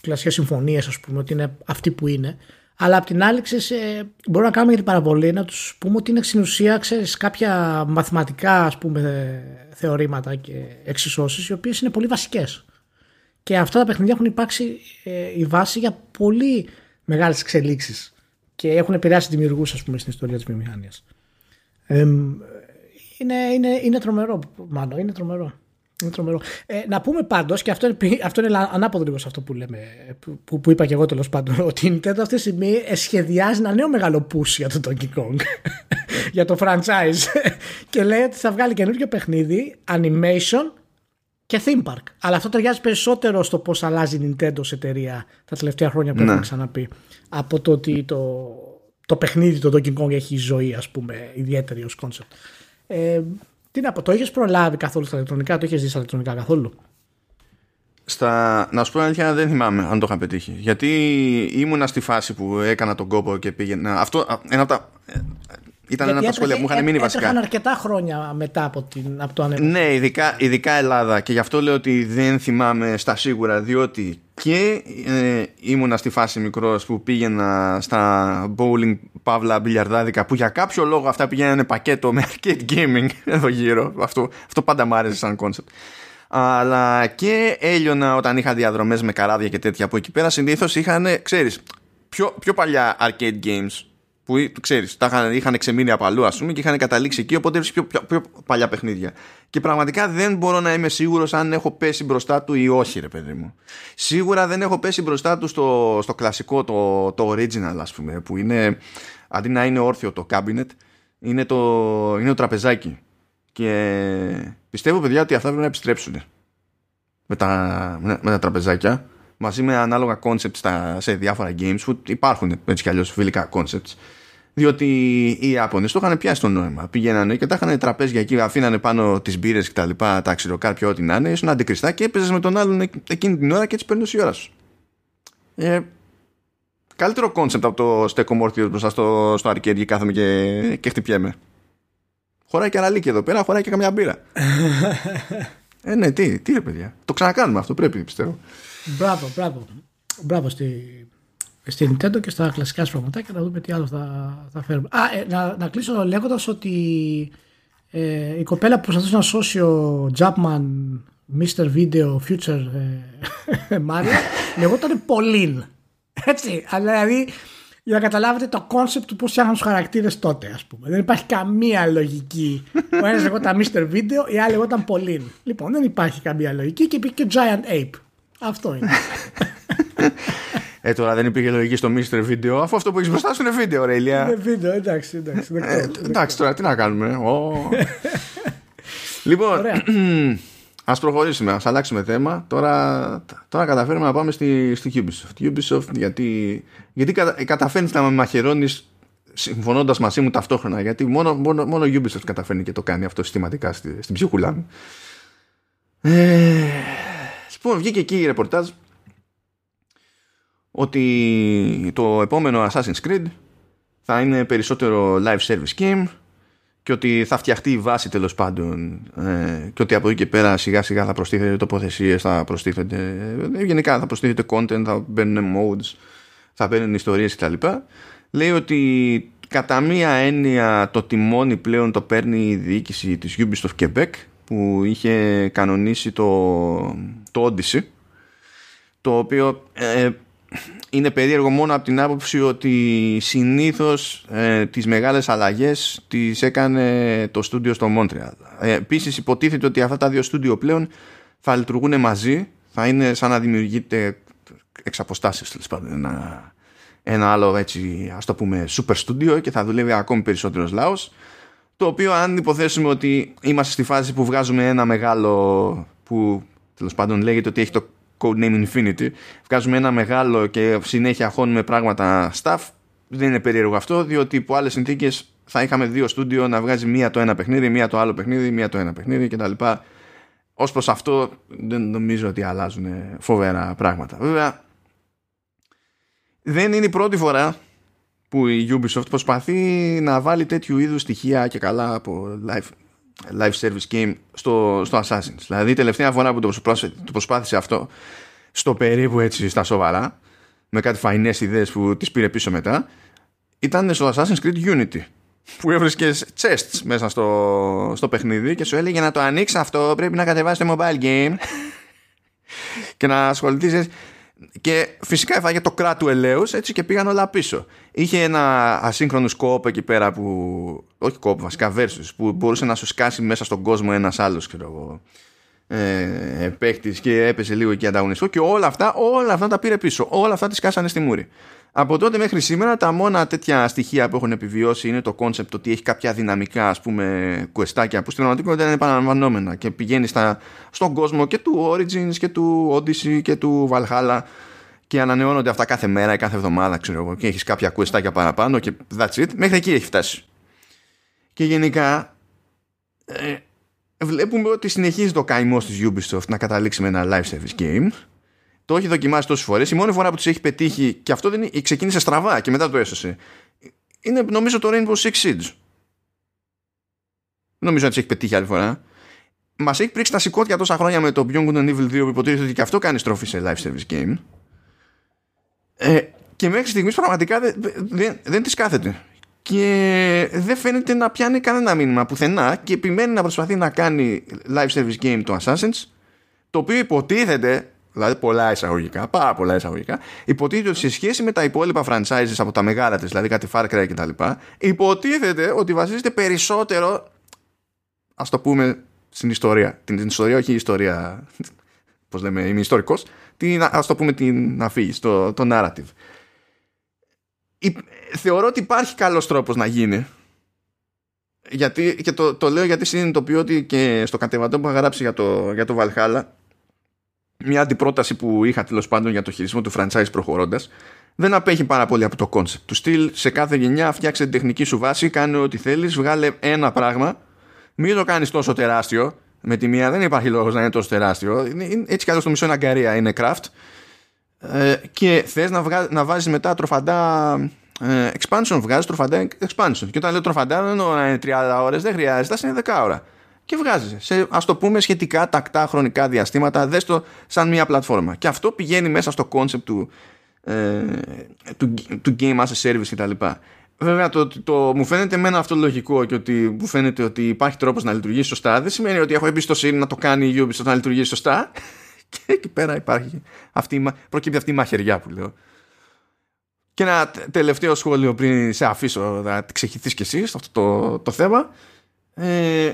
κλασικές συμφωνίες ας πούμε ότι είναι αυτοί που είναι. Αλλά απ' την άλλη, ξέρεις, ε, μπορούμε να κάνουμε για την παραβολή να τους πούμε ότι είναι στην ουσία ξέρεις, κάποια μαθηματικά ας πούμε, θεωρήματα και εξισώσεις, οι οποίες είναι πολύ βασικές. Και αυτά τα παιχνίδια έχουν υπάρξει ε, η βάση για πολύ μεγάλες εξελίξεις και έχουν επηρεάσει δημιουργούς στην ιστορία της βιομηχανίας. Ε, είναι, είναι, είναι τρομερό, μάλλον. Είναι τρομερό. Είναι τρομερό. Ε, να πούμε πάντως, και αυτό είναι, αυτό είναι ανάποδο λίγο σε αυτό που, λέμε, που, που είπα και εγώ τέλος πάντων, (laughs) ότι η Nintendo αυτή τη στιγμή σχεδιάζει ένα νέο μεγάλο push για το Donkey Kong, (laughs) για το franchise. (laughs) και λέει ότι θα βγάλει καινούργιο παιχνίδι, animation και theme park. Αλλά αυτό ταιριάζει περισσότερο στο πώς αλλάζει η Nintendo σε εταιρεία τα τελευταία χρόνια που ναι. έχουμε ξαναπεί, από το ότι το, το παιχνίδι το Donkey Kong έχει ζωή, ας πούμε, ιδιαίτερη ως concept. Ε, τι να πω, το είχε προλάβει καθόλου στα ηλεκτρονικά, το είχε δει στα ηλεκτρονικά καθόλου; Στα... Να σου πω αλήθεια, δεν θυμάμαι αν το είχα πετύχει. Γιατί ήμουνα στη φάση που έκανα τον κόπο και πήγαινα. Αυτό ένα από τα. Ήταν ένα από τα σχόλια που μου είχαν μείνει βασικά. Έτρεχαν αρκετά χρόνια μετά από, την, από το ανέβημα. Ναι, ειδικά, ειδικά Ελλάδα. Και γι' αυτό λέω ότι δεν θυμάμαι στα σίγουρα, διότι και ε, ήμουνα στη φάση μικρός που πήγαινα στα bowling παύλα μπιλιαρδάδικα που για κάποιο λόγο αυτά πηγαίνανε πακέτο με arcade gaming (laughs) εδώ γύρω. Αυτό, αυτό πάντα μου άρεσε σαν concept. Αλλά και έλειωνα όταν είχα διαδρομές με καράβια και τέτοια που εκεί πέρα συνήθως είχαν, ξέρεις, πιο, πιο παλιά arcade games που ξέρεις, τα είχαν, είχαν ξεμείνει από αλλού ας πούμε και είχαν καταλήξει εκεί οπότε πιο, πιο, πιο, παλιά παιχνίδια. Και πραγματικά δεν μπορώ να είμαι σίγουρος αν έχω πέσει μπροστά του ή όχι ρε παιδί μου. Σίγουρα δεν έχω πέσει μπροστά του στο, στο κλασικό το, το original ας πούμε που είναι αντί να είναι όρθιο το cabinet είναι το, είναι το τραπεζάκι. Και πιστεύω παιδιά ότι αυτά πρέπει να επιστρέψουν με τα, με τα τραπεζάκια μαζί με ανάλογα concepts σε διάφορα games που υπάρχουν έτσι κι αλλιώς φιλικά concepts. Διότι οι Ιάπωνες το είχαν πιάσει το νόημα. Πηγαίνανε και τα είχαν τραπέζια εκεί αφήνανε πάνω τις μπύρες και τα λοιπά τα ξηροκάρπια ό,τι να είναι ήσουν αντικριστά και έπαιζες με τον άλλον εκείνη την ώρα και έτσι παίρνεις η ώρα σου. Ε, καλύτερο concept από το στέκο μόρθιο μπροστά στο, στο arcade και κάθομαι και, και χτυπιέμαι. Χωράει και αναλύκη εδώ πέρα χωράει και καμιά μπύρα. (laughs) Ε ναι τι, τι ρε παιδιά. Το ξανακάνουμε αυτό πρέπει πιστεύω Μπράβο, μπράβο. Μπράβο στη, στη Nintendo και στα κλασικά σου και να δούμε τι άλλο θα, θα φέρουμε. Α, ε, να, να κλείσω λέγοντας ότι ε, η κοπέλα που προσπαθούσε να σώσει ο Japman Mr. Video Future ε, (laughs) Mario λεγόταν Pauline. Έτσι, αλλά δηλαδή για να καταλάβετε το concept του πώς φτιάχναν τους χαρακτήρες τότε, ας πούμε. Δεν υπάρχει καμία λογική. Ο ένας λεγόταν Mr. Video, η άλλη λεγόταν Pauline. Λοιπόν, δεν υπάρχει καμία λογική και υπήρχε και Giant Ape. Αυτό είναι. Ε, τώρα δεν υπήρχε λογική στο Mr. Video, αφού αυτό που έχεις μπροστά σου είναι βίντεο, ρε Ηλία. Είναι βίντεο, εντάξει, εντάξει. Ε, εντάξει, τώρα τι να κάνουμε. (laughs) λοιπόν, (clears throat) ας προχωρήσουμε, ας αλλάξουμε θέμα. Τώρα, τώρα καταφέρουμε να πάμε στη, στη Ubisoft. Ubisoft γιατί, γιατί καταφέρνεις να με μαχαιρώνεις συμφωνώντας μαζί μου ταυτόχρονα γιατί μόνο, μόνο, μόνο Ubisoft καταφέρνει και το κάνει αυτό συστηματικά στη, στην ψυχούλα μου. Ε, Λοιπόν, βγήκε εκεί η ρεπορτάζ ότι το επόμενο Assassin's Creed θα είναι περισσότερο live service game και ότι θα φτιαχτεί η βάση τέλος πάντων ε, και ότι από εκεί και πέρα σιγά σιγά θα προστίθεται τοποθεσίες, θα προστίθεται ε, γενικά θα προστίθεται content, θα μπαίνουν modes, θα μπαίνουν ιστορίες κτλ. Λέει ότι κατά μία έννοια το τιμόνι πλέον το παίρνει η διοίκηση της Ubisoft Quebec που είχε κανονίσει το, το Odyssey το οποίο ε, είναι περίεργο μόνο από την άποψη ότι συνήθως ε, τις μεγάλες αλλαγές τις έκανε το στούντιο στο Μόντρεαλ. Ε, επίσης υποτίθεται ότι αυτά τα δύο στούντιο πλέον θα λειτουργούν μαζί, θα είναι σαν να δημιουργείται εξ αποστάσεις πάντων ένα, ένα άλλο έτσι ας το πούμε super studio και θα δουλεύει ακόμη περισσότερος λαός το οποίο αν υποθέσουμε ότι είμαστε στη φάση που βγάζουμε ένα μεγάλο που τέλος πάντων λέγεται ότι έχει το codename Infinity βγάζουμε ένα μεγάλο και συνέχεια χώνουμε πράγματα staff δεν είναι περίεργο αυτό διότι υπό άλλες συνθήκες θα είχαμε δύο στούντιο να βγάζει μία το ένα παιχνίδι, μία το άλλο παιχνίδι, μία το ένα παιχνίδι κτλ. Ως προς αυτό δεν νομίζω ότι αλλάζουν φοβερά πράγματα. Βέβαια δεν είναι η πρώτη φορά που η Ubisoft προσπαθεί να βάλει τέτοιου είδους στοιχεία και καλά από live, live service game στο, στο Assassin's. Δηλαδή η τελευταία φορά που το προσπάθησε, το προσπάθησε αυτό στο περίπου έτσι στα σοβαρά με κάτι φαϊνές ιδέες που τις πήρε πίσω μετά ήταν στο Assassin's Creed Unity που έβρισκες chests μέσα στο, στο παιχνίδι και σου έλεγε να το ανοίξει αυτό πρέπει να κατεβάσει το mobile game (laughs) και να ασχοληθείς και φυσικά έφαγε το κράτου ελέους έτσι και πήγαν όλα πίσω. Είχε ένα ασύγχρονο σκόπ εκεί πέρα που όχι κόπ βασικά versus που μπορούσε να σου σκάσει μέσα στον κόσμο ένας άλλος ξέρω εγώ ε, και έπεσε λίγο εκεί ανταγωνιστικό και όλα αυτά, όλα αυτά τα πήρε πίσω. Όλα αυτά τη σκάσανε στη μούρη από τότε μέχρι σήμερα τα μόνα τέτοια στοιχεία που έχουν επιβιώσει είναι το concept ότι έχει κάποια δυναμικά ας πούμε κουεστάκια που στην πραγματικότητα είναι επαναλαμβανόμενα και πηγαίνει στα, στον κόσμο και του Origins και του Odyssey και του Valhalla και ανανεώνονται αυτά κάθε μέρα ή κάθε εβδομάδα ξέρω εγώ και έχεις κάποια κουεστάκια παραπάνω και that's it. Μέχρι εκεί έχει φτάσει. Και γενικά ε, βλέπουμε ότι συνεχίζει το καημό της Ubisoft να καταλήξει με ένα live service game το έχει δοκιμάσει τόσες φορές. Η μόνη φορά που του έχει πετύχει και αυτό δεν είναι, ξεκίνησε στραβά και μετά το έσωσε. Είναι νομίζω το Rainbow Six Siege. Νομίζω να τις έχει πετύχει άλλη φορά. Μας έχει πρίξει τα σηκώτια τόσα χρόνια με το Beyond Good Evil 2 που υποτίθεται ότι και αυτό κάνει στροφή σε live service game. Ε, και μέχρι στιγμής πραγματικά δεν, δεν, δεν της κάθεται. Και δεν φαίνεται να πιάνει κανένα μήνυμα πουθενά και επιμένει να προσπαθεί να κάνει live service game το Assassins το οποίο υποτίθεται δηλαδή πολλά εισαγωγικά, πάρα πολλά εισαγωγικά, υποτίθεται ότι σε σχέση με τα υπόλοιπα franchises από τα μεγάλα της, δηλαδή κάτι Far Cry κτλ., υποτίθεται ότι βασίζεται περισσότερο, ας το πούμε, στην ιστορία. Την, ιστορία, όχι η ιστορία, (laughs) πώς λέμε, είμαι ιστορικός, την, ας το πούμε την αφήγηση, το, το narrative. θεωρώ ότι υπάρχει καλός τρόπος να γίνει γιατί, και το, το λέω γιατί συνειδητοποιώ ότι και στο κατεβατό που είχα γράψει για το, για το Valhalla μια αντιπρόταση που είχα τέλος πάντων για το χειρισμό του franchise προχωρώντας, δεν απέχει πάρα πολύ από το concept. Του στυλ σε κάθε γενιά φτιάξε την τεχνική σου βάση, κάνε ό,τι θέλεις, βγάλε ένα πράγμα, μην το κάνεις τόσο τεράστιο. Με τη μία δεν υπάρχει λόγος να είναι τόσο τεράστιο. Έτσι κι το μισό είναι αγκαρία, είναι craft. Ε, και θες να, να βάζεις μετά τροφαντά ε, expansion, βγάζεις τροφαντά expansion. Και όταν λέω τροφαντά δεν εννοώ να είναι 30 ώρες, δεν χρειάζεται, είναι 10 ώρα και βγάζεις. Σε ας το πούμε σχετικά τακτά χρονικά διαστήματα δες το σαν μια πλατφόρμα. Και αυτό πηγαίνει μέσα στο concept του, ε, του, του game as a service κτλ. Βέβαια το, το, το, μου φαίνεται εμένα αυτό λογικό και ότι μου φαίνεται ότι υπάρχει τρόπος να λειτουργήσει σωστά. Δεν σημαίνει ότι έχω εμπιστοσύνη να το κάνει η Ubisoft να λειτουργήσει σωστά. (laughs) Και εκεί πέρα υπάρχει αυτή, προκύπτει αυτή η μαχαιριά που λέω. Και ένα τελευταίο σχόλιο πριν σε αφήσω να ξεχυθείς κι εσύ σε αυτό το, το θέμα. Ε,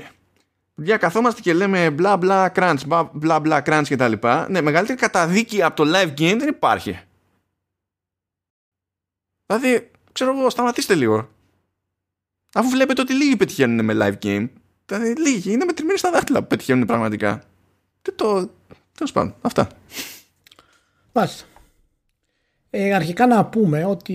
διακαθόμαστε και λέμε μπλα μπλα crunch, μπλα μπλα crunch και τα λοιπά. Ναι, μεγαλύτερη καταδίκη από το live game δεν υπάρχει. Δηλαδή, ξέρω εγώ, σταματήστε λίγο. Αφού βλέπετε ότι λίγοι πετυχαίνουν με live game. Δηλαδή, λίγοι είναι μετρημένοι στα δάχτυλα που πετυχαίνουν πραγματικά. Τι το. Τέλος πάντων, αυτά. Μάλιστα. Ε, αρχικά να πούμε ότι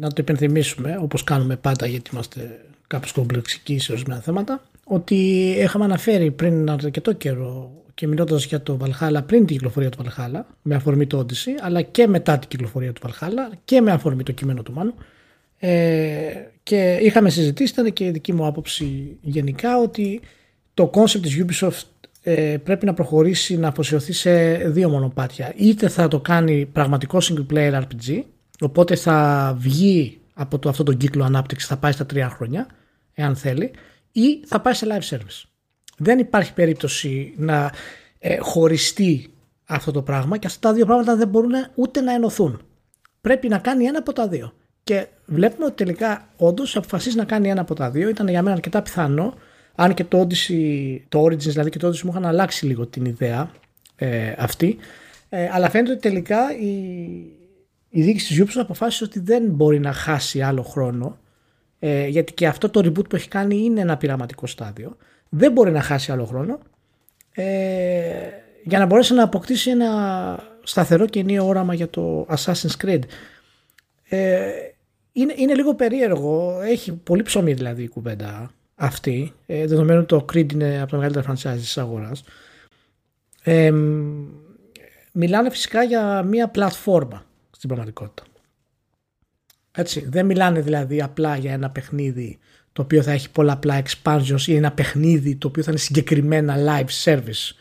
να το υπενθυμίσουμε όπως κάνουμε πάντα γιατί είμαστε κάπως κομπλεξικοί σε ορισμένα θέματα ότι είχαμε αναφέρει πριν αρκετό καιρό και μιλώντας για το Valhalla πριν την κυκλοφορία του Valhalla με αφορμή το Odyssey αλλά και μετά την κυκλοφορία του Valhalla και με αφορμή το κείμενο του Μάνου ε, και είχαμε συζητήσει, ήταν και η δική μου άποψη γενικά ότι το concept της Ubisoft ε, πρέπει να προχωρήσει να αφοσιωθεί σε δύο μονοπάτια. Είτε θα το κάνει πραγματικό single player RPG οπότε θα βγει από το, αυτό τον κύκλο ανάπτυξης θα πάει στα τρία χρόνια εάν θέλει ή θα πάει σε live service. Δεν υπάρχει περίπτωση να ε, χωριστεί αυτό το πράγμα και αυτά τα δύο πράγματα δεν μπορούν ούτε να ενωθούν. Πρέπει να κάνει ένα από τα δύο. Και βλέπουμε ότι τελικά όντως αποφασίζει να κάνει ένα από τα δύο. Ήταν για μένα αρκετά πιθανό, αν και το Odyssey, το Origins δηλαδή και το Odyssey μου είχαν αλλάξει λίγο την ιδέα ε, αυτή. Ε, αλλά φαίνεται ότι τελικά η, η διοίκηση της Ubisoft αποφάσισε ότι δεν μπορεί να χάσει άλλο χρόνο ε, γιατί και αυτό το reboot που έχει κάνει είναι ένα πειραματικό στάδιο. Δεν μπορεί να χάσει άλλο χρόνο ε, για να μπορέσει να αποκτήσει ένα σταθερό και ενίο όραμα για το Assassin's Creed. Ε, είναι, είναι λίγο περίεργο, έχει πολύ ψωμί δηλαδή η κουβέντα αυτή, ε, δεδομένου ότι το Creed είναι από τα μεγαλύτερα franchise της αγοράς. Ε, μιλάνε φυσικά για μια πλατφόρμα στην πραγματικότητα. Έτσι, δεν μιλάνε δηλαδή απλά για ένα παιχνίδι το οποίο θα έχει πολλαπλά expansions ή ένα παιχνίδι το οποίο θα είναι συγκεκριμένα live service.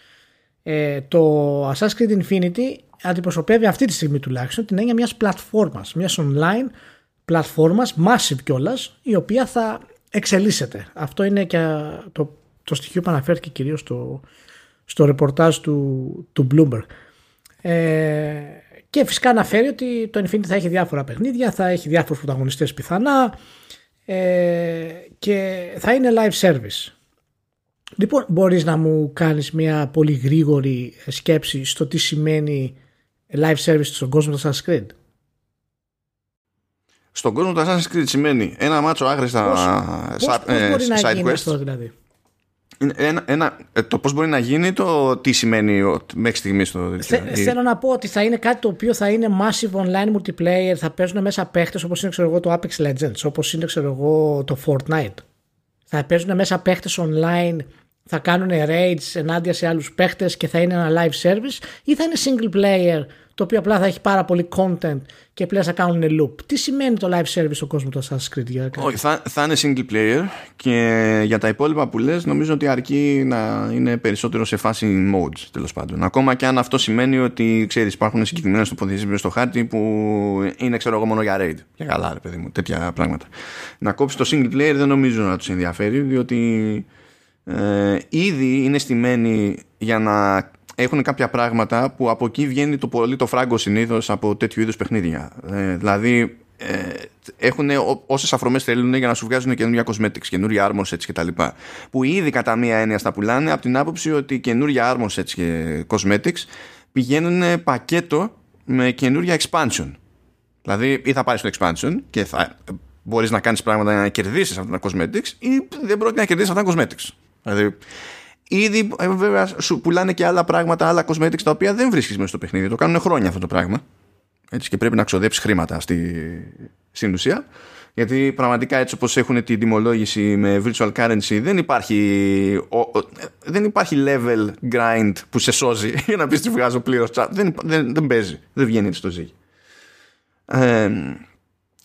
Ε, το Assassin's Creed Infinity αντιπροσωπεύει αυτή τη στιγμή τουλάχιστον την έννοια μιας πλατφόρμας, μιας online πλατφόρμας, massive κιόλας, η οποία θα εξελίσσεται. Αυτό είναι και το, το στοιχείο που αναφέρθηκε κυρίως στο, στο ρεπορτάζ του, του Bloomberg. Ε, και φυσικά αναφέρει ότι το Infinity θα έχει διάφορα παιχνίδια, θα έχει διάφορους πρωταγωνιστές πιθανά ε, και θα είναι live service. Λοιπόν, μπορείς να μου κάνεις μια πολύ γρήγορη σκέψη στο τι σημαίνει live service στον κόσμο του Assassin's Creed; Στον κόσμο του Assassin's Creed σημαίνει ένα μάτσο άγριστα πώς, πώς, πώς μπορεί να γίνει αυτό δηλαδή; Ένα, ένα, ε, το πώς μπορεί να γίνει το τι σημαίνει μέχρι στιγμής το Θε, Θέλω να πω ότι θα είναι κάτι το οποίο θα είναι massive online multiplayer θα παίζουν μέσα παίχτες όπως είναι ξέρω εγώ το Apex Legends όπως είναι ξέρω εγώ το Fortnite. Θα παίζουν μέσα παίχτες online θα κάνουν raids ενάντια σε άλλους παίχτες και θα είναι ένα live service ή θα είναι single player το οποίο απλά θα έχει πάρα πολύ content και πλέον θα κάνουν loop. Τι σημαίνει το live service στον κόσμο του Assassin's Creed για Όχι, θα, θα είναι single player και για τα υπόλοιπα που λες νομίζω ότι αρκεί να είναι περισσότερο σε φάση modes τέλος πάντων. Ακόμα και αν αυτό σημαίνει ότι ξέρεις υπάρχουν συγκεκριμένες τοποθεσίες στο χάρτη που είναι ξέρω εγώ μόνο για raid. Για καλά ρε παιδί μου, τέτοια πράγματα. Να κόψεις το single player δεν νομίζω να τους ενδιαφέρει διότι ε, ήδη είναι στημένοι για να έχουν κάποια πράγματα που από εκεί βγαίνει το πολύ το φράγκο συνήθως από τέτοιου είδους παιχνίδια. Ε, δηλαδή ε, έχουν όσες αφρομές θέλουν για να σου βγάζουν καινούργια cosmetics, καινούργια armor sets κτλ. Που ήδη κατά μία έννοια στα πουλάνε από την άποψη ότι καινούργια armor sets και cosmetics πηγαίνουν πακέτο με καινούργια expansion. Δηλαδή ή θα πάρεις το expansion και θα μπορείς να κάνεις πράγματα για να κερδίσεις αυτά τα cosmetics ή δεν πρόκειται να κερδίσεις αυτά τα cosmetics. Δηλαδή Ήδη ε, βέβαια σου πουλάνε και άλλα πράγματα, άλλα cosmetics τα οποία δεν βρίσκεις μέσα στο παιχνίδι. Το κάνουν χρόνια αυτό το πράγμα. Έτσι και πρέπει να ξοδέψεις χρήματα στη, στην ουσία. Γιατί πραγματικά έτσι όπως έχουν την τιμολόγηση με virtual currency δεν υπάρχει, δεν υπάρχει level grind που σε σώζει (laughs) για να πεις τη βγάζω πλήρως. Δεν, δεν, δεν παίζει. Δεν βγαίνει έτσι το ζύγι. Ε,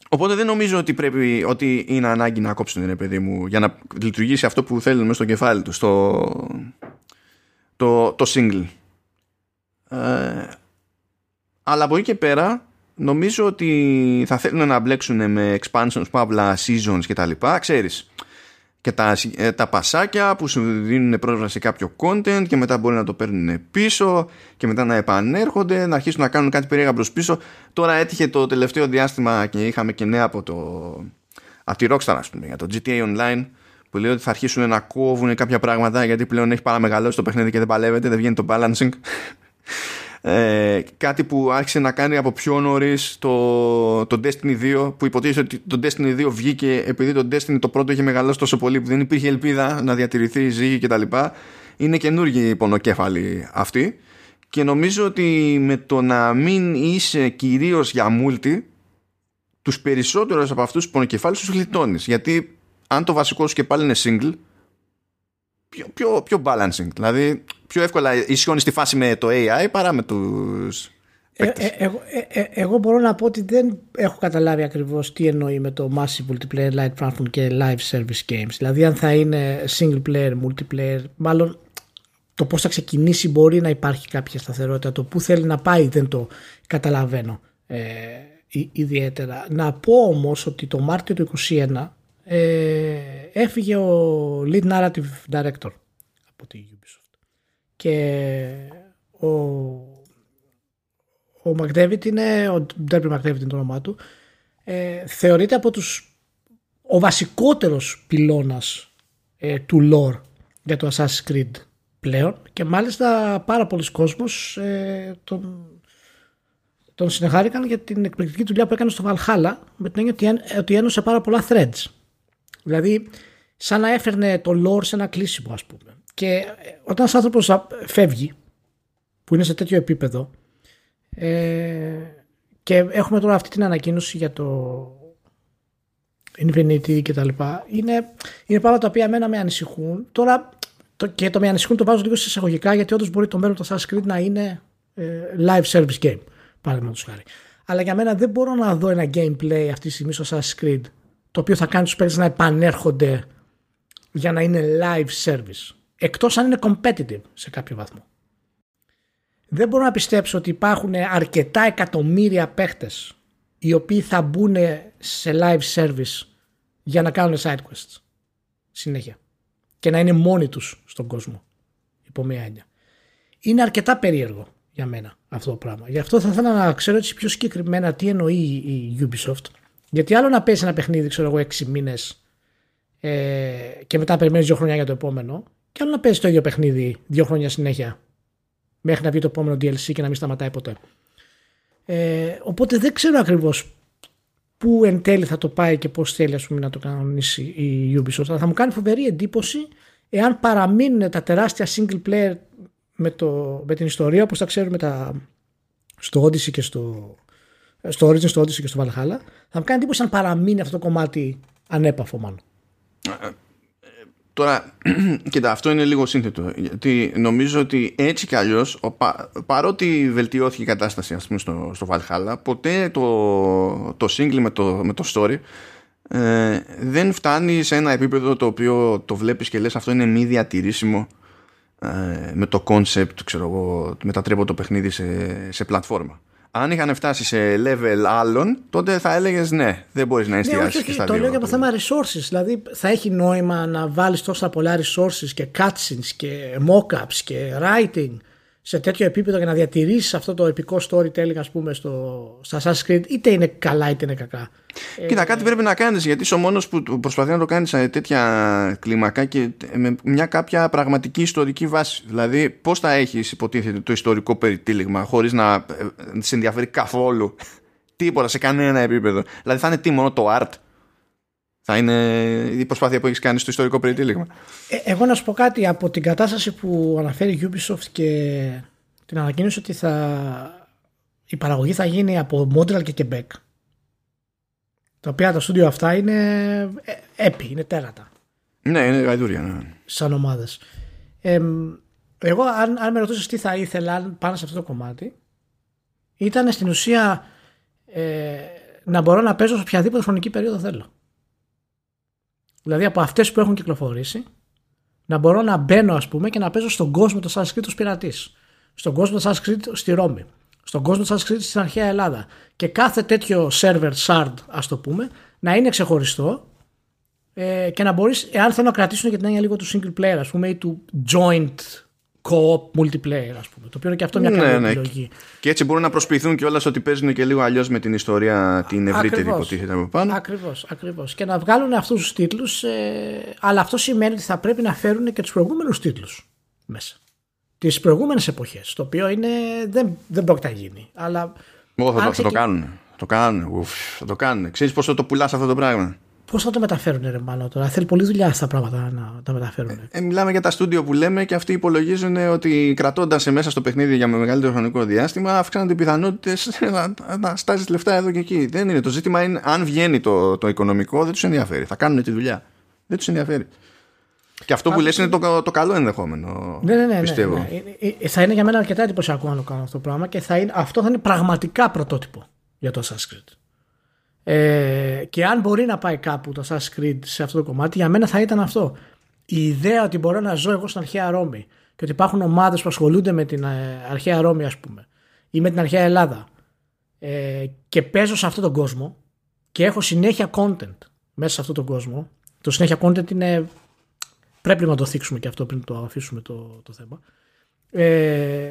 Οπότε δεν νομίζω ότι πρέπει ότι είναι ανάγκη να κόψουν ρε παιδί μου για να λειτουργήσει αυτό που θέλουν μέσα στο κεφάλι τους στο, το, το single. Ε, αλλά από εκεί και πέρα νομίζω ότι θα θέλουν να μπλέξουν με expansions, παύλα, seasons και τα λοιπά. Ξέρεις, και τα, ε, τα πασάκια που σου δίνουν πρόσβαση σε κάποιο content και μετά μπορεί να το παίρνουν πίσω και μετά να επανέρχονται, να αρχίσουν να κάνουν κάτι περίεργα προς πίσω. Τώρα έτυχε το τελευταίο διάστημα και είχαμε και νέα από, το, από τη Rockstar ας πούμε, για το GTA Online που λέει ότι θα αρχίσουν να κόβουν κάποια πράγματα γιατί πλέον έχει παραμεγαλώσει το παιχνίδι και δεν παλεύεται, δεν βγαίνει το balancing ε, κάτι που άρχισε να κάνει από πιο νωρίς το, το Destiny 2 που υποτίθεται ότι το Destiny 2 βγήκε επειδή το Destiny το πρώτο είχε μεγαλώσει τόσο πολύ που δεν υπήρχε ελπίδα να διατηρηθεί η ζύγη κτλ. Είναι καινούργιοι πονοκέφαλοι αυτοί και νομίζω ότι με το να μην είσαι κυρίως για multi τους περισσότερους από αυτούς τους πονοκεφάλους τους γλιτώνεις. Γιατί αν το βασικό σου και πάλι είναι single πιο, πιο, πιο balancing. Δηλαδή πιο εύκολα ισχύουν στη φάση με το AI παρά με τους ε, ε, εγώ, ε, ε, εγώ μπορώ να πω ότι δεν έχω καταλάβει ακριβώς τι εννοεί με το Massive Multiplayer Light Platform και Live Service Games. Δηλαδή αν θα είναι single player, multiplayer, μάλλον το πώς θα ξεκινήσει μπορεί να υπάρχει κάποια σταθερότητα. Το που θέλει να πάει δεν το καταλαβαίνω ε, ιδιαίτερα. Να πω όμως ότι το Μάρτιο του 2021 ε, έφυγε ο Lead Narrative Director από τη και ο, ο McDavid είναι, ο Derby McDavid είναι το όνομά του, ε, θεωρείται από τους ο βασικότερος πυλώνας ε, του lore για το Assassin's Creed πλέον και μάλιστα πάρα πολλοί κόσμος ε, τον, τον συνεχάρηκαν για την εκπληκτική δουλειά που έκανε στο Valhalla με την έννοια ότι ένωσε πάρα πολλά threads. Δηλαδή σαν να έφερνε το lore σε ένα κλείσιμο ας πούμε. Και όταν ένας άνθρωπος φεύγει, που είναι σε τέτοιο επίπεδο, ε, και έχουμε τώρα αυτή την ανακοίνωση για το Infinity και τα λοιπά, είναι, είναι πράγματα τα οποία εμένα με ανησυχούν. Τώρα το, και το με ανησυχούν το βάζω λίγο σε εισαγωγικά γιατί όντως μπορεί το μέλλον του Assassin's Creed να είναι ε, live service game, παραδείγματος χάρη. Αλλά για μένα δεν μπορώ να δω ένα gameplay αυτή τη στιγμή στο Assassin's Creed το οποίο θα κάνει τους παίκτες να επανέρχονται για να είναι live service εκτός αν είναι competitive σε κάποιο βαθμό. δεν μπορώ να πιστέψω ότι υπάρχουν αρκετά εκατομμύρια παίχτες οι οποίοι θα μπουν σε live service για να κάνουν side quests συνέχεια και να είναι μόνοι τους στον κόσμο υπό μία έννοια. Είναι αρκετά περίεργο για μένα αυτό το πράγμα. Γι' αυτό θα ήθελα να ξέρω έτσι πιο συγκεκριμένα τι εννοεί η Ubisoft. Γιατί άλλο να παίζει ένα παιχνίδι, ξέρω εγώ, 6 μήνες ε, και μετά περιμένεις δύο χρόνια για το επόμενο, και άλλο να παίζει το ίδιο παιχνίδι δύο χρόνια συνέχεια μέχρι να βγει το επόμενο DLC και να μην σταματάει ποτέ. Ε, οπότε δεν ξέρω ακριβώς πού εν τέλει θα το πάει και πώς θέλει ας πούμε, να το κανονίσει η Ubisoft. Αλλά θα μου κάνει φοβερή εντύπωση εάν παραμείνουν τα τεράστια single player με, το, με την ιστορία όπως τα ξέρουμε τα, στο Odyssey και στο, στο Origin, στο Odyssey και στο Valhalla θα μου κάνει εντύπωση αν παραμείνει αυτό το κομμάτι ανέπαφο μάλλον. Ε, ε, τώρα, (clears throat) κοίτα, αυτό είναι λίγο σύνθετο. Γιατί νομίζω ότι έτσι κι αλλιώς, παρότι βελτιώθηκε η κατάσταση ας πούμε, στο, στο Valhalla, ποτέ το, το single με το, με το story ε, δεν φτάνει σε ένα επίπεδο το οποίο το βλέπεις και λες αυτό είναι μη διατηρήσιμο ε, με το concept ξέρω εγώ μετατρέπω το παιχνίδι σε, σε πλατφόρμα αν είχαν φτάσει σε level άλλων τότε θα έλεγες ναι δεν μπορείς να ναι, εστιάσεις ναι, όχι, το λέω για το θέμα resources. Δηλαδή θα έχει νόημα να βάλεις τόσα πολλά resources και cutscenes και mockups και writing σε τέτοιο επίπεδο για να διατηρήσεις αυτό το επικό storytelling ας πούμε στο, στα Assassin's Creed είτε είναι καλά είτε είναι κακά. Κοίτα, κάτι πρέπει να κάνεις γιατί είσαι ο μόνος που προσπαθεί να το κάνει σε τέτοια κλίμακα και με μια κάποια πραγματική ιστορική βάση. Δηλαδή πώς θα έχεις υποτίθεται το ιστορικό περιτύλιγμα χωρίς να ε, σε ενδιαφέρει καθόλου (laughs) τίποτα σε κανένα επίπεδο. Δηλαδή θα είναι τι μόνο το art; Θα είναι η προσπάθεια που έχεις κάνει στο ιστορικό περιτύλιγμα. Ε, εγώ να σου πω κάτι από την κατάσταση που αναφέρει η Ubisoft και την ανακοίνωση ότι θα, η παραγωγή θα γίνει από Montreal και Quebec. Τα οποία τα στούντιο αυτά είναι ε, έπι, είναι τέρατα. Ναι, είναι γαϊδούρια. Ναι. Σαν ομάδες. Ε, εγώ, αν, αν με ρωτούσες τι θα ήθελα πάνω σε αυτό το κομμάτι, ήταν στην ουσία ε, να μπορώ να παίζω σε οποιαδήποτε χρονική περίοδο θέλω. Δηλαδή από αυτές που έχουν κυκλοφορήσει, να μπορώ να μπαίνω, ας πούμε, και να παίζω στον κόσμο του Assassin's Creed πειρατής. Στον κόσμο του Assassin's Creed στη Ρώμη. Στον κόσμο του Assassin's Creed στην αρχαία Ελλάδα. Και κάθε τέτοιο server shard, ας το πούμε, να είναι ξεχωριστό ε, και να μπορείς, εάν θέλω να κρατήσουν για την έννοια λίγο του single player, ας πούμε, ή του joint co-op multiplayer, ας πούμε. Το οποίο είναι και αυτό μια καλή ναι, ναι. επιλογή. Και έτσι μπορούν να προσποιηθούν κιόλας ότι παίζουν και λίγο αλλιώς με την ιστορία την ευρύτερη υποτίθεται από πάνω. Ακριβώς, ακριβώς. Και να βγάλουν αυτούς τους τίτλους, ε, αλλά αυτό σημαίνει ότι θα πρέπει να φέρουν και τους προηγούμενους τίτλους μέσα. Τις προηγούμενες εποχές. Το οποίο είναι, δεν, δεν πρόκειται να γίνει. Αλλά. Εγώ θα, το, το κάνουν. Το κάνουν. Ουφ, θα το κάνουν. Ξέρεις πόσο το πουλάς αυτό το πράγμα; Πώς θα το μεταφέρουν, ρε μάλλον τώρα; Θέλει πολλή δουλειά αυτά τα πράγματα να τα μεταφέρουν. Ε, ε, μιλάμε για τα στούντιο που λέμε και αυτοί υπολογίζουν ότι κρατώντας σε μέσα στο παιχνίδι για μεγαλύτερο χρονικό διάστημα αυξάνονται οι πιθανότητες (laughs) να, να στάζεις λεφτά εδώ και εκεί. Δεν είναι. Το ζήτημα είναι αν βγαίνει το, το οικονομικό, δεν τους ενδιαφέρει. Θα κάνουν τη δουλειά. Δεν τους ενδιαφέρει. Και αυτό που λες είναι το, το καλό ενδεχόμενο. Ναι, ναι, ναι, ναι πιστεύω. Ναι, ναι. Θα είναι για μένα αρκετά εντυπωσιακό να το κάνω αυτό το πράγμα και θα είναι, αυτό θα είναι πραγματικά πρωτότυπο για το Assassin's Creed. Ε, και αν μπορεί να πάει κάπου το Assassin's Creed σε αυτό το κομμάτι, για μένα θα ήταν αυτό. Η ιδέα ότι μπορώ να ζω εγώ στην αρχαία Ρώμη και ότι υπάρχουν ομάδες που ασχολούνται με την ε, αρχαία Ρώμη, ας πούμε, ή με την αρχαία Ελλάδα ε, και παίζω σε αυτόν τον κόσμο και έχω συνέχεια content μέσα σε αυτόν τον κόσμο. Το συνέχεια content είναι. Πρέπει να το θίξουμε και αυτό πριν το αφήσουμε το, το θέμα. Ε,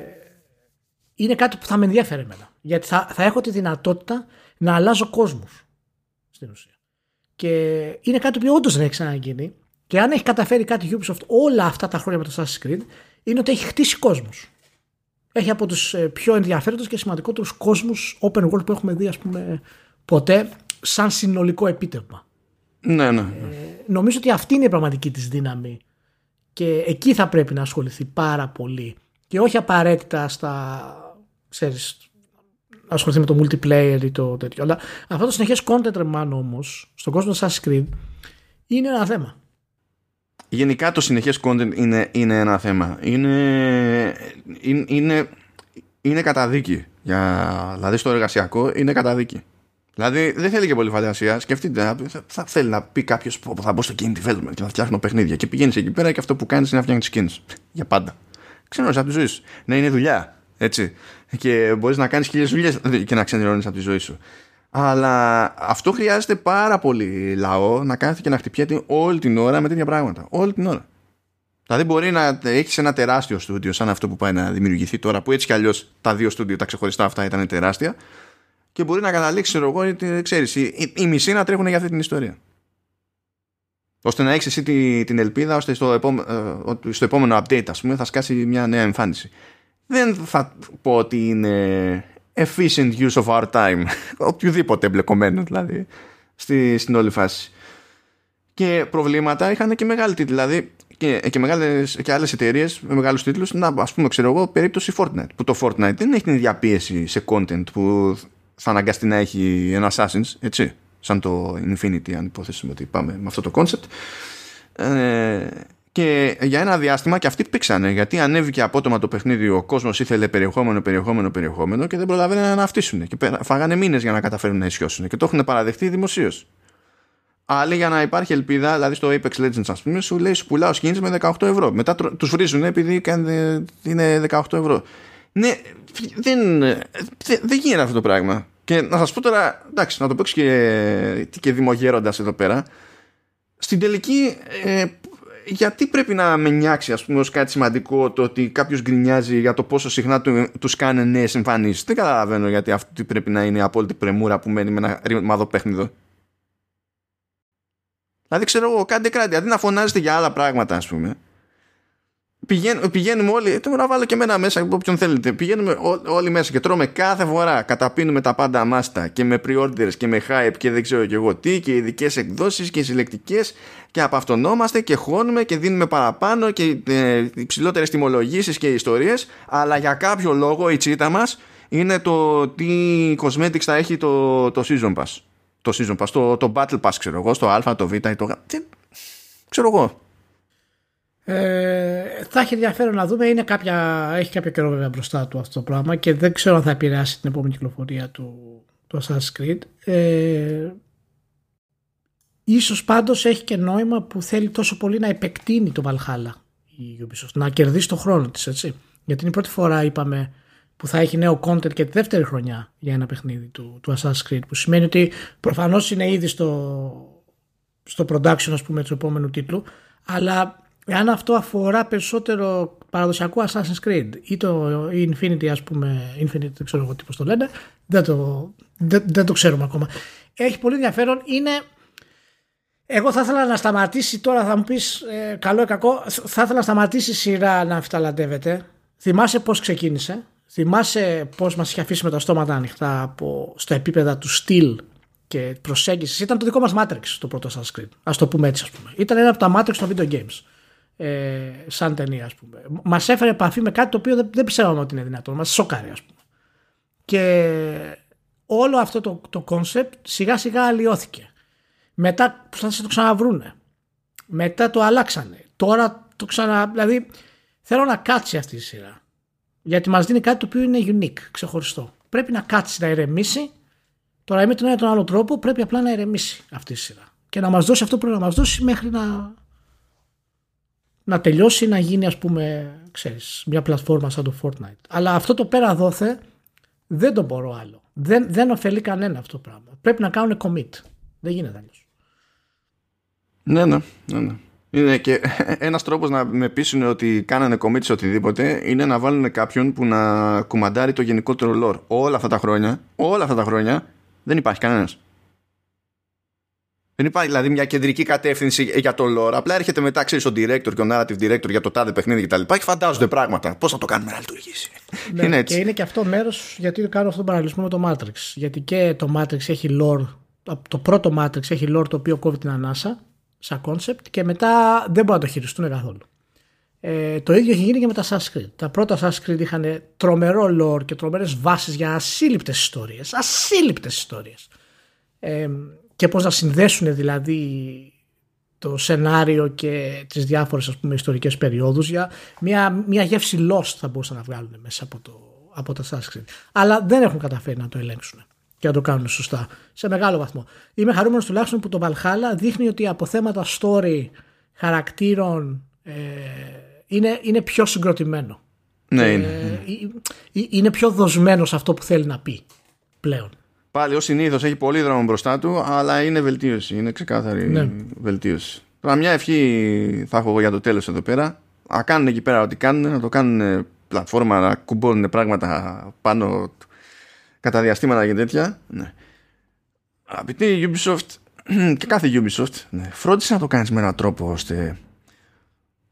είναι κάτι που θα με ενδιαφέρει εμένα. Γιατί θα, θα έχω τη δυνατότητα να αλλάζω κόσμους στην ουσία. Και είναι κάτι που όντως δεν έχει ξαναγίνει. Και αν έχει καταφέρει κάτι η Ubisoft όλα αυτά τα χρόνια με το Assassin's Creed, είναι ότι έχει χτίσει κόσμου. Έχει από τους ε, πιο ενδιαφέροντες και σημαντικότερους κόσμους open world που έχουμε δει, ας πούμε, ποτέ, σαν συνολικό επίτευγμα. Ναι, ναι. Ε, νομίζω ότι αυτή είναι η πραγματική της δύναμη. Και εκεί θα πρέπει να ασχοληθεί πάρα πολύ. Και όχι απαραίτητα στα. Ξέρεις, ασχοληθεί με το multiplayer ή το τέτοιο. Αλλά αυτό το συνεχές content remand όμως στον κόσμο του Assassin's Creed είναι ένα θέμα. Γενικά το συνεχές content είναι, είναι ένα θέμα. Είναι, είναι, είναι, είναι καταδίκη. Για, δηλαδή στο εργασιακό είναι καταδίκη. Δηλαδή δεν θέλει και πολύ φαντασία. Σκεφτείτε, θα, θα θέλει να πει κάποιος που θα μπω στο game development και θα φτιάχνω παιχνίδια. Και πηγαίνεις εκεί πέρα και αυτό που κάνεις είναι να φτιάχνεις skins. Για πάντα. Ξέρω από τη ζωή Να είναι δουλειά. Έτσι. Και μπορείς να κάνεις χίλιες δουλειές και να ξενερώνεις από τη ζωή σου. Αλλά αυτό χρειάζεται πάρα πολύ λαό να κάθεται και να χτυπιέται όλη την ώρα με τέτοια πράγματα. Όλη την ώρα. Δηλαδή μπορεί να έχεις ένα τεράστιο στούντιο σαν αυτό που πάει να δημιουργηθεί τώρα, που έτσι κι αλλιώς τα δύο στούντιο, τα ξεχωριστά αυτά ήταν τεράστια, και μπορεί να καταλήξεις, ξέρω εγώ, ξέρεις, η, η μισή να τρέχουν για αυτή την ιστορία. Ώστε να έχεις εσύ την ελπίδα ώστε στο επόμενο, ε, στο επόμενο update, ας πούμε, θα σκάσει μια νέα εμφάνιση. Δεν θα πω ότι είναι efficient use of our time. (laughs) Οποιουδήποτε εμπλεκομένο δηλαδή στη, στην όλη φάση. Και προβλήματα είχαν και μεγάλη τίτλη. Δηλαδή και, και, μεγάλες, και άλλες εταιρείες με μεγάλους τίτλους να ας πούμε ξέρω εγώ περίπτωση Fortnite που το Fortnite δεν έχει την ίδια πίεση σε content που θα αναγκαστεί να έχει ένα Assassin's έτσι σαν το Infinity αν υποθέσουμε ότι πάμε με αυτό το concept ε, και για ένα διάστημα και αυτοί πήξανε γιατί ανέβηκε απότομα το παιχνίδι ο κόσμος ήθελε περιεχόμενο, περιεχόμενο, περιεχόμενο και δεν προλαβαίνανε να αυτίσουν και φάγανε μήνες για να καταφέρουν να ισιώσουν και το έχουν παραδεχτεί δημοσίως. Άλλοι για να υπάρχει ελπίδα, δηλαδή στο Apex Legends, ας πούμε, σου λέει σου πουλάω skins με 18 ευρώ. Μετά τους βρίζουν επειδή είναι 18 ευρώ. Ναι, δεν, δεν γίνεται αυτό το πράγμα. Και να σας πω τώρα, εντάξει, να το πω και, και δημογέροντας εδώ πέρα. Στην τελική, ε, γιατί πρέπει να με νιάξει ας πούμε ως κάτι σημαντικό το ότι κάποιος γκρινιάζει για το πόσο συχνά του, τους κάνει νέες εμφανίσεις. Δεν καταλαβαίνω γιατί αυτή πρέπει να είναι η απόλυτη πρεμούρα που μένει με ένα ρημαδό παιχνίδο. Δηλαδή ξέρω εγώ, κάντε κράτη, αντί να φωνάζετε για άλλα πράγματα, ας πούμε. Πηγαίνουμε, πηγαίνουμε όλοι, τώρα να βάλω και εμένα μέσα, όποιον θέλετε. Πηγαίνουμε ό, όλοι μέσα και τρώμε κάθε φορά. Καταπίνουμε τα πάντα μάστα και με pre-orders και με hype και δεν ξέρω και εγώ τι και ειδικές εκδόσεις και συλλεκτικές και απαυτονόμαστε και χώνουμε και δίνουμε παραπάνω και ε, υψηλότερες τιμολογήσεις και ιστορίες. Αλλά για κάποιο λόγο η τσίτα μας είναι το τι cosmetics θα έχει το, το season pass το season pass, το, το battle pass ξέρω εγώ, στο α, το β ή το γ. ξέρω εγώ. Ε, θα έχει ενδιαφέρον να δούμε. Είναι κάποια, έχει κάποιο καιρό βέβαια μπροστά του αυτό το πράγμα και δεν ξέρω αν θα επηρεάσει την επόμενη κυκλοφορία του, του Assassin's Creed. Ε, ίσως πάντως έχει και νόημα που θέλει τόσο πολύ να επεκτείνει το Valhalla η Ubisoft, να κερδίσει το χρόνο της έτσι. Γιατί είναι η πρώτη φορά είπαμε που θα έχει νέο content και τη δεύτερη χρονιά για ένα παιχνίδι του, του Assassin's Creed που σημαίνει ότι προφανώς είναι ήδη στο, στο production ας πούμε του επόμενου τίτλου αλλά αν αυτό αφορά περισσότερο παραδοσιακό Assassin's Creed ή το Infinity ας πούμε Infinity δεν ξέρω εγώ τι πώς το λένε δεν το, δεν, δεν το ξέρουμε ακόμα έχει πολύ ενδιαφέρον είναι εγώ θα ήθελα να σταματήσει τώρα θα μου πεις ε, καλό ή κακό θα ήθελα να σταματήσει η σειρά να φταλαντεύεται θυμάσαι πώς ξεκίνησε Θυμάσαι πώς μας είχε αφήσει με τα στόματα ανοιχτά από, στο επίπεδα του στυλ και προσέγγισης. Ήταν το δικό μας Matrix το πρώτο Assassin's Creed. Ας το πούμε έτσι ας πούμε. Ήταν ένα από τα Matrix των video games. Ε, σαν ταινία ας πούμε. Μας έφερε επαφή με κάτι το οποίο δεν, δεν πιστεύαμε ότι είναι δυνατό. Μας σοκάρει ας πούμε. Και όλο αυτό το, το concept σιγά σιγά αλλοιώθηκε. Μετά που θα το ξαναβρούνε. Μετά το αλλάξανε. Τώρα το ξανα... Δηλαδή θέλω να κάτσει αυτή η σειρά γιατί μας δίνει κάτι το οποίο είναι unique, ξεχωριστό. Πρέπει να κάτσει να ηρεμήσει. Τώρα ή με τον ένα ή τον άλλο τρόπο πρέπει απλά να ηρεμήσει αυτή η σειρά. Και να μας δώσει αυτό που πρέπει να μας δώσει μέχρι να, να τελειώσει να γίνει ας πούμε ξέρεις, μια πλατφόρμα σαν το Fortnite. Αλλά αυτό το πέρα δόθε δεν το μπορώ άλλο. Δεν, δεν ωφελεί κανένα αυτό το πράγμα. Πρέπει να κάνουν commit. Δεν γίνεται αλλιώς. Ναι, ναι, ναι, ναι. Είναι και (laughs) ένας τρόπος να με πείσουν ότι κάνανε commit οτιδήποτε είναι να βάλουν κάποιον που να κουμαντάρει το γενικότερο lore. Όλα αυτά τα χρόνια, όλα αυτά τα χρόνια δεν υπάρχει κανένας. Δεν υπάρχει δηλαδή μια κεντρική κατεύθυνση για το lore. Απλά έρχεται μετά, ξέρεις, ο director και ο narrative director για το τάδε παιχνίδι κτλ. Και, και φαντάζονται πράγματα. Πώς θα το κάνουμε να λειτουργήσει. Ναι, είναι έτσι. Και είναι και αυτό μέρος γιατί κάνω αυτόν τον παραλληλισμό με το Matrix. Γιατί και το Matrix έχει lore. Το πρώτο Matrix έχει lore το οποίο κόβει την ανάσα σαν concept και μετά δεν μπορούν να το χειριστούν καθόλου. Ε, το ίδιο έχει γίνει και με τα Assassin's Creed. Τα πρώτα Assassin's Creed είχαν τρομερό lore και τρομερές βάσεις για ασύλληπτες ιστορίες. Ασύλληπτες ιστορίες. Ε, και πώς να συνδέσουν δηλαδή το σενάριο και τις διάφορες ας πούμε ιστορικές περιόδους για μια, μια γεύση lost θα μπορούσαν να βγάλουν μέσα από, το, από τα Assassin's Creed. Αλλά δεν έχουν καταφέρει να το ελέγξουν και να το κάνουν σωστά σε μεγάλο βαθμό. Είμαι χαρούμενο τουλάχιστον που το Valhalla δείχνει ότι από θέματα story, χαρακτήρων ε, είναι, είναι πιο συγκροτημένο. Ναι, Και, είναι. ε, ε, είναι πιο δοσμένο σε αυτό που θέλει να πει πλέον. Πάλι ως συνήθως έχει πολύ δρόμο μπροστά του, αλλά είναι βελτίωση. Είναι ξεκάθαρη Ναι. βελτίωση. Τώρα, μια ευχή θα έχω εγώ για το τέλος εδώ πέρα. Να κάνουν εκεί πέρα ό,τι κάνουν, να το κάνουν πλατφόρμα, να κουμπώνουν πράγματα πάνω κατά διαστήματα και τέτοια. Ναι. Αγαπητή Ubisoft (clears throat) και κάθε Ubisoft, ναι, φρόντισε να το κάνεις με έναν τρόπο ώστε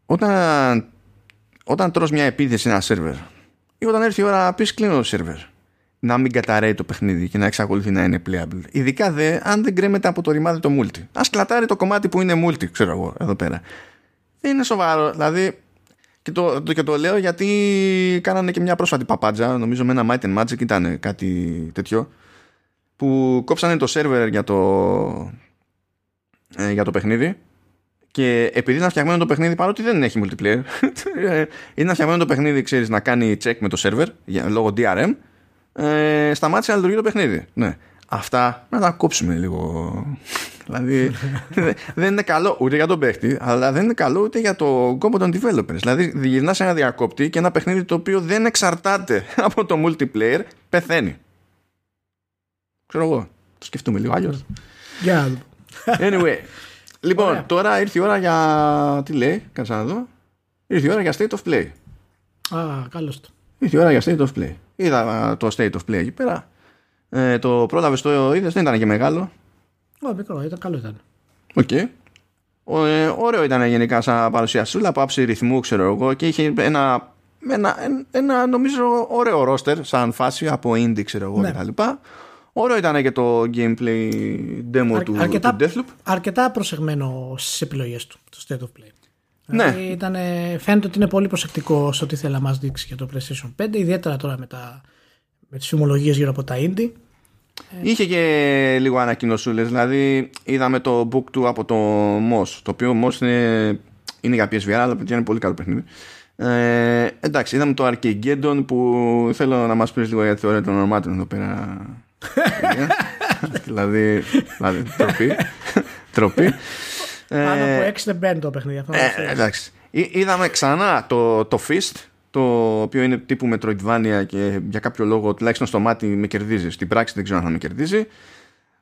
όταν, όταν τρως μια επίθεση σε ένα σερβερ ή όταν έρθει η ώρα να πεις κλείνω το σερβερ να μην καταραίει το παιχνίδι και να εξακολουθεί να είναι playable. Ειδικά δε αν δεν κρέμεται από το ρημάδι το multi. Α κλατάρει το κομμάτι που είναι multi, ξέρω εγώ, εδώ πέρα. Δεν είναι σοβαρό. Δηλαδή, και το, το, και το λέω γιατί κάνανε και μια πρόσφατη παπάντζα, νομίζω με ένα Might and Magic ήταν κάτι τέτοιο, που κόψανε το σερβερ για το, ε, για το παιχνίδι και επειδή ήταν φτιαγμένο το παιχνίδι, παρότι δεν έχει multiplayer, (laughs) είναι φτιαγμένο το παιχνίδι, ξέρεις, να κάνει check με το server για, λόγω DRM, ε, σταμάτησε να λειτουργεί το παιχνίδι. Ναι. Αυτά να τα κόψουμε λίγο. δηλαδή δεν είναι καλό ούτε για τον παίχτη, αλλά δεν είναι καλό ούτε για το κόμπο των developers. Δηλαδή γυρνάς σε ένα διακόπτη και ένα παιχνίδι το οποίο δεν εξαρτάται από το multiplayer πεθαίνει. Ξέρω εγώ. Το σκεφτούμε λίγο αλλιώς. Για να δούμε. Anyway. λοιπόν, Ωραία. τώρα ήρθε η ώρα για. Τι λέει, κάτσε να δω. Ήρθε η ώρα για state of play. Α, καλώς το. Ήρθε η ώρα για state of play. Είδα α, το state of play εκεί πέρα. Ε, το πρόλαβες το είδες, δεν ήταν και μεγάλο. Ω, μικρό, ήταν καλό ήταν. Οκ. Ο, ε, ωραίο ήταν γενικά σαν παρουσιασούλα από άποψη ρυθμού, ξέρω εγώ, και είχε ένα, ένα, ένα, ένα νομίζω ωραίο ρόστερ σαν φάση από indie, ξέρω εγώ, Ναι. κτλ. Ωραίο ήταν και το gameplay demo Αρ- του, αρκετά, του Deathloop. αρκετά προσεγμένο στις επιλογές του, το State of Play. Ναι. Δηλαδή ήταν, φαίνεται ότι είναι πολύ προσεκτικό στο τι θέλει να μας δείξει για το PlayStation 5, ιδιαίτερα τώρα με, τα, με τις φημολογίες γύρω από τα indie. Είχε και λίγο ανακοινωσούλες, δηλαδή είδαμε το book του από το MOS, το οποίο MOS είναι, είναι για PSVR, αλλά παιδιά είναι πολύ καλό παιχνίδι. Ε, εντάξει, είδαμε το Arcageddon που θέλω να μας πεις λίγο για τη θεωρία των ονομάτων εδώ πέρα. (laughs) δηλαδή, δηλαδή, τροπή. (laughs) τροπή. Πάνω Ε, από 6 δεν μπαίνει το παιχνίδι. Αυτό να ε, ξέρεις. εντάξει. Εί- Είδαμε ξανά το, το Fist, το οποίο είναι τύπου Metroidvania και για κάποιο λόγο τουλάχιστον στο μάτι με κερδίζει. Στην πράξη δεν ξέρω αν θα με κερδίζει.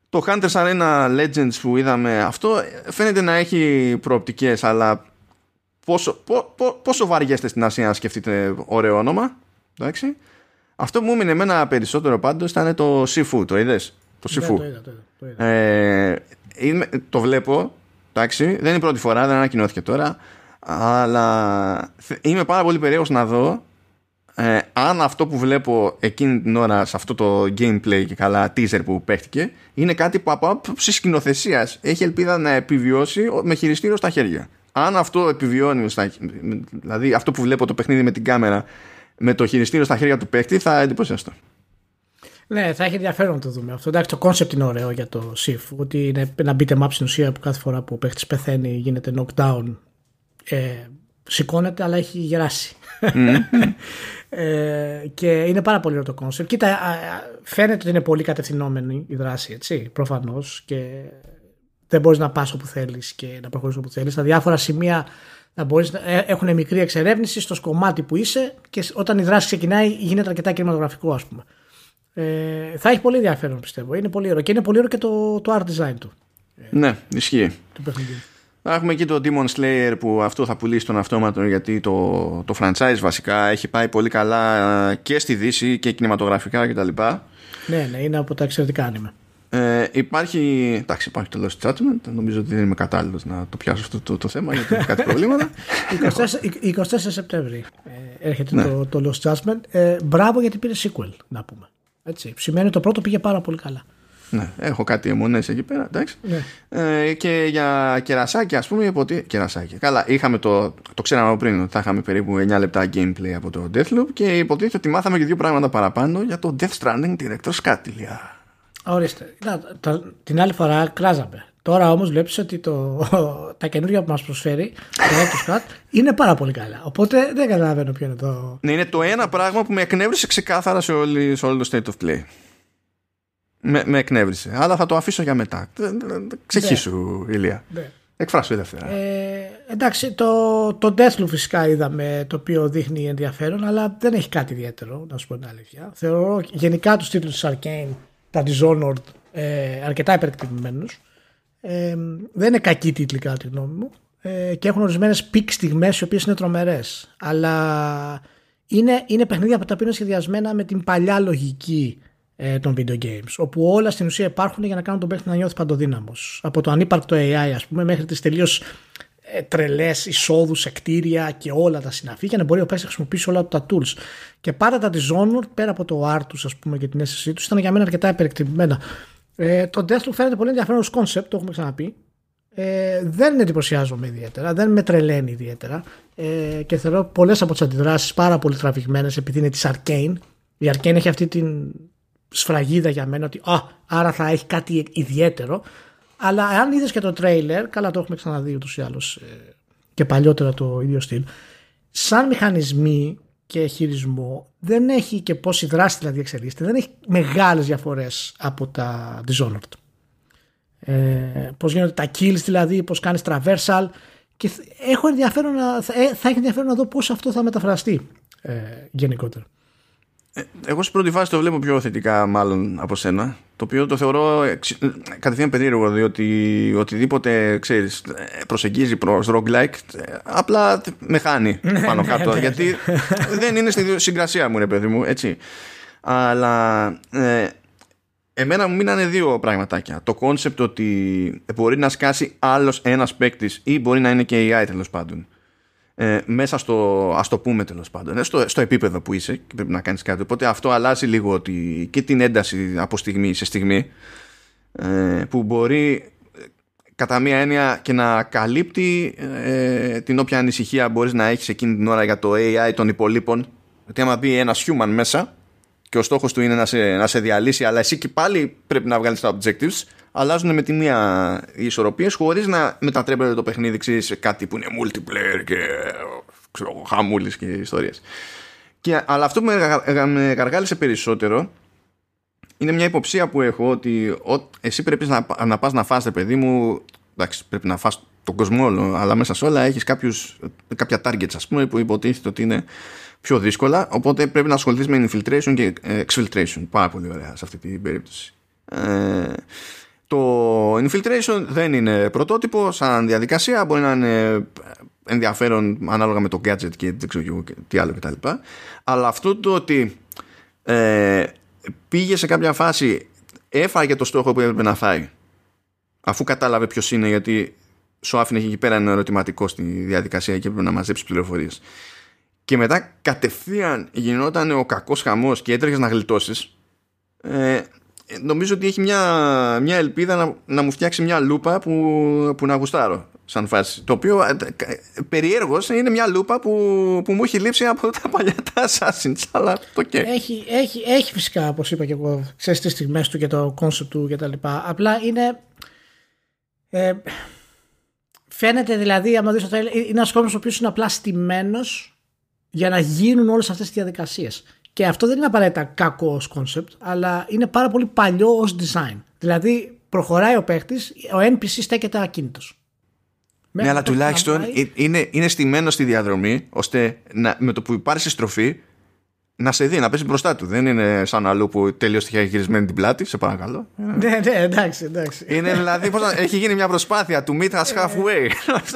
Το Hunters Arena Legends που είδαμε, αυτό φαίνεται να έχει προοπτικές, αλλά πόσο, πο, πο- πόσο βαριέστε στην Ασία να σκεφτείτε ωραίο όνομα. Εντάξει. Αυτό που μου έμεινε εμένα περισσότερο πάντως ήταν το Sifu, το είδες; Το Ναι, Sifu. το είδα, το είδα, το είδα. Ε, είμαι- το βλέπω, εντάξει, δεν είναι η πρώτη φορά, δεν ανακοινώθηκε τώρα, αλλά θε- είμαι πάρα πολύ περίεργος να δω ε, αν αυτό που βλέπω εκείνη την ώρα σε αυτό το gameplay και καλά teaser που παίχτηκε είναι κάτι που από άποψη σκηνοθεσίας έχει ελπίδα να επιβιώσει με χειριστήριο στα χέρια. Αν αυτό επιβιώνει, στα, δηλαδή αυτό που βλέπω το παιχνίδι με την κάμερα με το χειριστήριο στα χέρια του παίχτη θα εντυπωσιαστώ. Ναι, θα έχει ενδιαφέρον να το δούμε αυτό. Εντάξει, το concept είναι ωραίο για το Sifu. Ότι είναι ένα beat 'em up στην ουσία που κάθε φορά που ο παίχτης πεθαίνει γίνεται knockdown. Ε, σηκώνεται, αλλά έχει γεράσει. (laughs) ε, και είναι πάρα πολύ ωραίο το concept. Κοίτα, α, α, φαίνεται ότι είναι πολύ κατευθυνόμενη η δράση, έτσι, προφανώς. Και δεν μπορείς να πας όπου θέλεις και να προχωρήσεις όπου θέλεις. Στα διάφορα σημεία να μπορείς, να, ε, έχουν μικρή εξερεύνηση στο κομμάτι που είσαι και όταν η δράση ξεκινάει γίνεται αρκετά κινηματογραφικό, ας πούμε. Ε, θα έχει πολύ ενδιαφέρον πιστεύω. Είναι πολύ ωραίο. Και είναι πολύ ωραίο και το, το art design του, Ναι, ισχύει. του παιχνιδιού. Θα Έχουμε εκεί το Demon Slayer που αυτό θα πουλήσει τον αυτόματο γιατί το, το franchise βασικά έχει πάει πολύ καλά ε, και στη Δύση και κινηματογραφικά κτλ. Ναι, ναι, είναι από τα εξαιρετικά άνιμε. Ε, υπάρχει, εντάξει, υπάρχει το Lost Judgment. Νομίζω ότι δεν είμαι κατάλληλος να το πιάσω αυτό το, το θέμα γιατί έχει κάτι προβλήματα. (laughs) 24, 24 Σεπτέμβρη ε, έρχεται Ναι. το, το Lost Judgment. Ε, μπράβο γιατί πήρε sequel, να πούμε. Έτσι. Σημαίνει ότι το πρώτο πήγε πάρα πολύ καλά. ναι, έχω κάτι αιμονές εκεί πέρα. Εντάξει. Ναι. Ε, και για κερασάκι, ας πούμε, υποτι... κερασάκι. Καλά, είχαμε το, το ξέραμε από πριν ότι θα είχαμε περίπου 9 λεπτά gameplay από το Deathloop και υποτίθεται ότι μάθαμε και δύο πράγματα παραπάνω για το Death Stranding Director's Cut. ηλιά. Ορίστε. Να, τα- την άλλη φορά κράζαμε. Τώρα όμως βλέπεις ότι το, (laughs) τα καινούργια που μας προσφέρει το Director's Cut είναι πάρα πολύ καλά. Οπότε δεν καταλαβαίνω ποιο είναι το... Ναι, είναι το ένα πράγμα που με εκνεύρισε ξεκάθαρα σε, όλη, σε όλο το state of play. Με, με εκνεύρισε. Αλλά θα το αφήσω για μετά. Ξεχύσου, Ηλία. Ναι. Εκφράσου ελεύθερα. Ε, εντάξει, το, το Deathloop φυσικά είδαμε το οποίο δείχνει ενδιαφέρον, αλλά δεν έχει κάτι ιδιαίτερο, να σου πω την αλήθεια. Θεωρώ γενικά τους τίτλους της Arcane, τα Dishonored, ε, αρκετά υπερεκτιμημένους. Ε, δεν είναι κακοί τίτλοι κατά τη γνώμη μου ε, και έχουν ορισμένες peak στιγμές οι οποίες είναι τρομερές. Αλλά είναι, είναι παιχνίδια που τα οποία είναι σχεδιασμένα με την παλιά λογική ε, των video games. Όπου όλα στην ουσία υπάρχουν για να κάνουν τον παίχτη να νιώθει παντοδύναμος. Από το ανύπαρκτο AI, ας πούμε, μέχρι τις τελείως ε, τρελές εισόδους σε κτίρια και όλα τα συναφή για να μπορεί ο παίχτη να χρησιμοποιήσει όλα τα tools. Και πάντα τα Dishonored, πέρα από το art του, ας πούμε, και την αίσθησή τους, ήταν για μένα αρκετά υπερεκτιμημένα. Ε, το Deathloop φαίνεται πολύ ενδιαφέρον ως concept, το έχουμε ξαναπεί. Ε, δεν εντυπωσιάζομαι ιδιαίτερα, δεν με τρελαίνει ιδιαίτερα ε, και θεωρώ πολλές από τις αντιδράσεις πάρα πολύ τραβηγμένες επειδή είναι της Arcane. Η Arcane έχει αυτή την σφραγίδα για μένα ότι α, άρα θα έχει κάτι ιδιαίτερο. Αλλά αν είδες και το τρέιλερ, καλά το έχουμε ξαναδεί ούτως ή άλλως ε, και παλιότερα το ίδιο στυλ. Σαν μηχανισμοί και χειρισμό δεν έχει και πώ η δράση δηλαδή εξελίσσεται, δεν έχει μεγάλες διαφορές από τα Dishonored. Ε, πώς γίνονται τα kills δηλαδή, πώς κάνεις traversal. Και έχω ενδιαφέρον να, θα, ε, θα έχει ενδιαφέρον να δω πώς αυτό θα μεταφραστεί ε, γενικότερα. Ε, εγώ στην πρώτη φάση το βλέπω πιο θετικά μάλλον από σένα το οποίο το θεωρώ κατευθείαν περίεργο διότι οτιδήποτε ξέρεις, προσεγγίζει προς roguelike απλά με χάνει (laughs) ναι, πάνω ναι, κάτω ναι, γιατί (laughs) δεν είναι στη συγκρασία μου ρε παιδί μου έτσι. Αλλά ε, εμένα μου μείνανε δύο πραγματάκια. Το concept ότι μπορεί να σκάσει άλλος ένας παίκτης ή μπορεί να είναι και AI τέλος πάντων ε, μέσα στο, ας το πούμε τέλος πάντων, ε, στο, στο επίπεδο που είσαι και πρέπει να κάνεις κάτι. Οπότε αυτό αλλάζει λίγο ότι, και την ένταση από στιγμή σε στιγμή ε, που μπορεί κατά μία έννοια και να καλύπτει ε, την όποια ανησυχία μπορείς να έχεις εκείνη την ώρα για το AI των υπολείπων. Γιατί άμα μπει ένας human μέσα και ο στόχος του είναι να σε, να σε διαλύσει αλλά εσύ και πάλι πρέπει να βγάλεις τα objectives αλλάζουν με τη μία οι ισορροπίες χωρίς να μετατρέπεται το παιχνίδι σε κάτι που είναι multiplayer και ξέρω, χαμούλης και ιστορίες. Και, αλλά αυτό που με, με γαργάλισε περισσότερο είναι μια υποψία που έχω ότι ο, εσύ πρέπει να, να πας να φας, παιδί μου, εντάξει, πρέπει να φας τον κόσμο όλο, αλλά μέσα σε όλα έχεις κάποιους, κάποια targets, ας πούμε, που υποτίθεται ότι είναι πιο δύσκολα, οπότε πρέπει να ασχοληθείς με infiltration και exfiltration. Πάρα πολύ ωραία σε αυτή την περίπτωση. Ε, το infiltration δεν είναι πρωτότυπο σαν διαδικασία, μπορεί να είναι ενδιαφέρον ανάλογα με το gadget και δεν ξέρω τι άλλο κτλ. Αλλά αυτό το ότι ε, πήγε σε κάποια φάση, έφαγε το στόχο που έπρεπε να φάει, αφού κατάλαβε ποιος είναι, γιατί σου άφηνε εκεί πέρα ένα ερωτηματικό στη διαδικασία και έπρεπε να μαζέψεις πληροφορίες. Και μετά κατευθείαν γινόταν ο κακός χαμός και έτρεχες να γλιτώσεις. Ε, νομίζω ότι έχει μια, μια ελπίδα να, να μου φτιάξει μια λούπα που, που να γουστάρω σαν φάση. Το οποίο ε, ε, περιέργως είναι μια λούπα που, που μου έχει λείψει από τα παλιά τα Assassins. Αλλά το okay. έχει, έχει, έχει φυσικά, όπως είπα και εγώ, ξέρεις τις στιγμές του και το concept του κτλ. Απλά είναι. Ε, φαίνεται δηλαδή, άμα δεις το είναι ένας κόσμος ο οποίος είναι απλά στημένος για να γίνουν όλες αυτές τις διαδικασίες. Και αυτό δεν είναι απαραίτητα κακό ως concept, αλλά είναι πάρα πολύ παλιό ως design. Δηλαδή προχωράει ο παίχτης, ο NPC στέκεται ακίνητος. Ναι, αλλά τουλάχιστον είναι, είναι στημένο στη διαδρομή, ώστε να, με το που υπάρχει στροφή να σε δει, να πέσει μπροστά του. Δεν είναι σαν αλλού που τελείως τυχαία γυρισμένη την πλάτη, σε παρακαλώ. Ναι, ναι, εντάξει, εντάξει. Είναι δηλαδή, πώς, (laughs) έχει γίνει μια προσπάθεια του meet us halfway.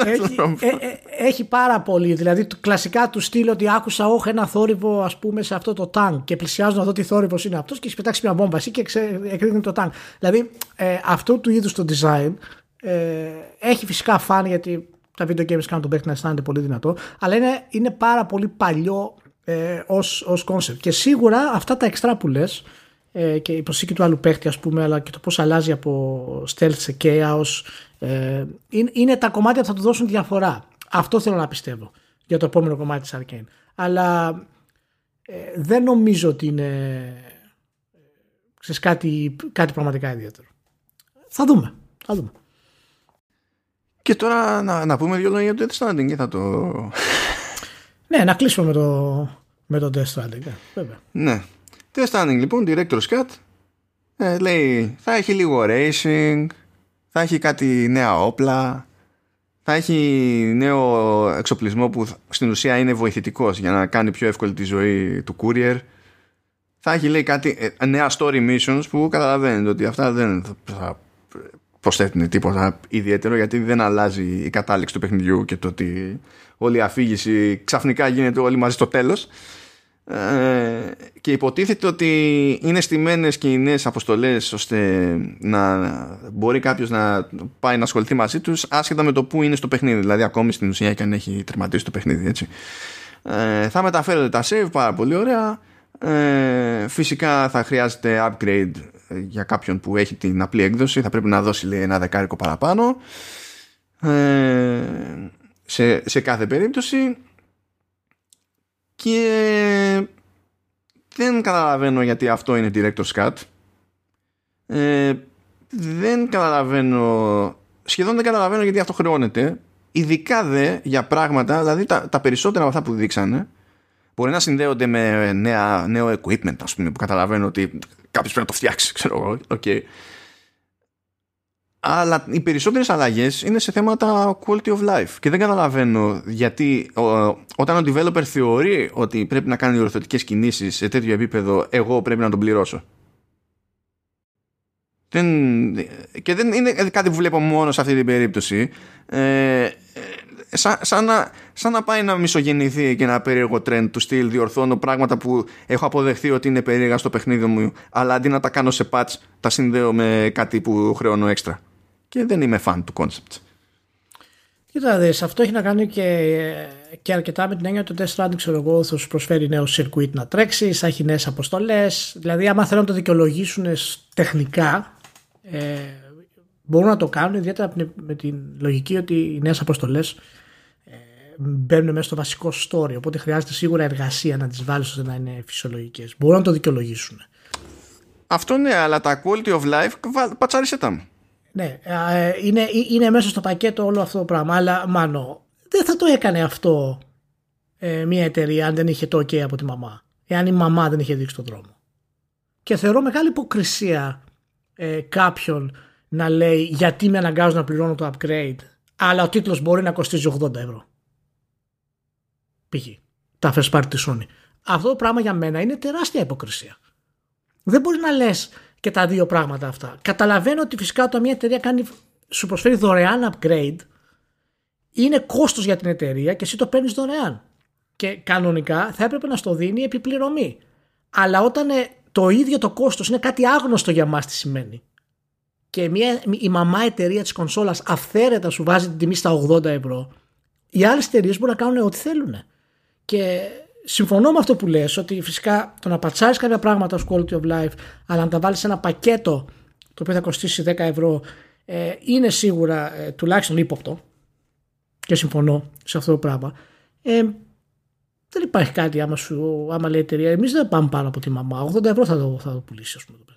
έχει, ε, ε, έχει πάρα πολύ. Δηλαδή, το, κλασικά του στείλω ότι άκουσα όχι ένα θόρυβο, ας πούμε, σε αυτό το τάγκ και πλησιάζω να δω τι θόρυβος είναι αυτός και έχει πετάξει μια βόμβα εσύ και εκρίνει το τάγκ. Δηλαδή, ε, αυτό του είδους το design ε, έχει φυσικά φαν γιατί τα video games κάνουν τον παίχτη να αισθάνεται πολύ δυνατό, αλλά είναι, είναι πάρα πολύ παλιό ε, ως, ως concept. Και σίγουρα αυτά τα εξτρά που λες, ε, και η προσήκη του άλλου παίχτη ας πούμε αλλά και το πώς αλλάζει από stealth σε chaos ε, είναι, είναι, τα κομμάτια που θα του δώσουν διαφορά. Αυτό θέλω να πιστεύω για το επόμενο κομμάτι της Arcane. Αλλά ε, δεν νομίζω ότι είναι ε, ξέρεις, κάτι, κάτι πραγματικά ιδιαίτερο. Θα δούμε. Θα δούμε. Και τώρα να, να πούμε δύο λόγια για το Death Stranding και θα το ναι, να κλείσουμε με το, με το Death Stranding. Ναι, βέβαια. Ναι. Death Stranding λοιπόν, Director's Cut. Ε, λέει, θα έχει λίγο racing, θα έχει κάτι νέα όπλα, θα έχει νέο εξοπλισμό που στην ουσία είναι βοηθητικός για να κάνει πιο εύκολη τη ζωή του courier. Θα έχει λέει κάτι ε, νέα story missions που καταλαβαίνετε ότι αυτά δεν θα προσθέτουν τίποτα ιδιαίτερο γιατί δεν αλλάζει η κατάληξη του παιχνιδιού και το ότι όλη η αφήγηση ξαφνικά γίνεται όλοι μαζί στο τέλος. Ε, και υποτίθεται ότι είναι στημένες και οι νέες αποστολές ώστε να μπορεί κάποιος να πάει να ασχοληθεί μαζί τους άσχετα με το που είναι στο παιχνίδι. Δηλαδή ακόμη στην ουσία και αν έχει τερματίσει το παιχνίδι έτσι. Ε, θα μεταφέρονται τα save πάρα πολύ ωραία. Ε, φυσικά θα χρειάζεται upgrade για κάποιον που έχει την απλή έκδοση θα πρέπει να δώσει λέει, ένα δεκάρικο παραπάνω. Ε, σε, σε κάθε περίπτωση. Και δεν καταλαβαίνω γιατί αυτό είναι director's cut. Ε, δεν καταλαβαίνω σχεδόν δεν καταλαβαίνω γιατί αυτό χρεώνεται. Ειδικά δε για πράγματα δηλαδή τα, τα περισσότερα από αυτά που δείξανε μπορεί να συνδέονται με νέα, νέο equipment ας πούμε που καταλαβαίνω ότι κάποιος πρέπει να το φτιάξει ξέρω εγώ okay αλλά οι περισσότερες αλλαγές είναι σε θέματα quality of life. Και δεν καταλαβαίνω γιατί όταν ο developer θεωρεί ότι πρέπει να κάνει ορθωτικές κινήσεις σε τέτοιο επίπεδο εγώ πρέπει να τον πληρώσω. Δεν, και δεν είναι κάτι που βλέπω μόνο σε αυτή την περίπτωση. Ε, σαν, σαν, να, σαν να πάει να μισογεννηθεί και ένα περίεργο trend του στυλ διορθώνω πράγματα που έχω αποδεχθεί ότι είναι περίεργα στο παιχνίδι μου αλλά αντί να τα κάνω σε patch τα συνδέω με κάτι που χρεώνω έξτρα και δεν είμαι fan του concept. Κοίτα δεις, αυτό έχει να κάνει και, και αρκετά με την έννοια ότι το Death Stranding ξέρω εγώ θα σου προσφέρει νέο circuit να τρέξεις, θα έχει νέες αποστολές, δηλαδή άμα θέλουν να το δικαιολογήσουν τεχνικά ε, μπορούν να το κάνουν ιδιαίτερα με την λογική ότι οι νέες αποστολές ε, μπαίνουν μέσα στο βασικό story οπότε χρειάζεται σίγουρα εργασία να τις βάλεις ώστε να είναι φυσιολογικές. Μπορούν να το δικαιολογήσουν. Αυτό ναι, αλλά τα quality of life πατσάρισε τα μου. Ναι, ε, είναι, είναι μέσα στο πακέτο όλο αυτό το πράγμα. Αλλά μάνο, δεν θα το έκανε αυτό ε, μια εταιρεία αν δεν είχε το OK από τη μαμά. Εάν η μαμά δεν είχε δείξει τον δρόμο. Και θεωρώ μεγάλη υποκρισία ε, κάποιον να λέει γιατί με αναγκάζουν να πληρώνω το upgrade αλλά ο τίτλος μπορεί να κοστίζει 80 ευρώ. Π.χ. Τα first party της Sony. Αυτό το πράγμα για μένα είναι τεράστια υποκρισία. Δεν μπορεί να λες και τα δύο πράγματα αυτά. Καταλαβαίνω ότι φυσικά όταν μια εταιρεία κάνει, σου προσφέρει δωρεάν upgrade, είναι κόστος για την εταιρεία και εσύ το παίρνεις δωρεάν. Και κανονικά θα έπρεπε να στο δίνει επιπληρωμή. Αλλά όταν ε, το ίδιο το κόστος είναι κάτι άγνωστο για μας τι σημαίνει και μια, η μαμά εταιρεία της κονσόλας αυθαίρετα σου βάζει την τιμή στα 80 ευρώ, οι άλλες εταιρείες μπορούν να κάνουν ό,τι θέλουν. Και συμφωνώ με αυτό που λες ότι φυσικά το να πατσάρεις κάποια πράγματα ως quality of life αλλά να τα βάλεις σε ένα πακέτο το οποίο θα κοστίσει 10 ευρώ ε, είναι σίγουρα ε, τουλάχιστον ύποπτο. Και συμφωνώ σε αυτό το πράγμα. Ε, δεν υπάρχει κάτι άμα, σου, άμα λέει η εταιρεία εμείς δεν πάμε πάνω από τη μαμά. 80 ευρώ θα το, θα το πουλήσεις ας πούμε το παιχνίδι συνολικά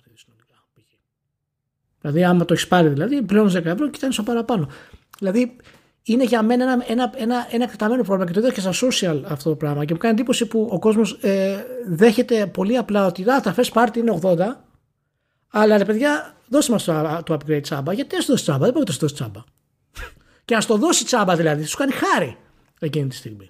δηλαδή άμα το έχεις πάρει δηλαδή πλέον 10 ευρώ και ήταν στο παραπάνω δηλαδή είναι για μένα ένα, ένα, ένα, ένα εκτεταμένο πρόβλημα και το είδα και στα social αυτό το πράγμα. Και μου κάνει εντύπωση που ο κόσμος ε, δέχεται πολύ απλά ότι τα first party είναι 80, αλλά ρε παιδιά, δώστε μας το, το upgrade τσάμπα. Γιατί να το δώσεις τσάμπα, δεν μπορεί να το δώσεις τσάμπα. (laughs) και να το δώσει τσάμπα δηλαδή, σου κάνει χάρη εκείνη τη στιγμή.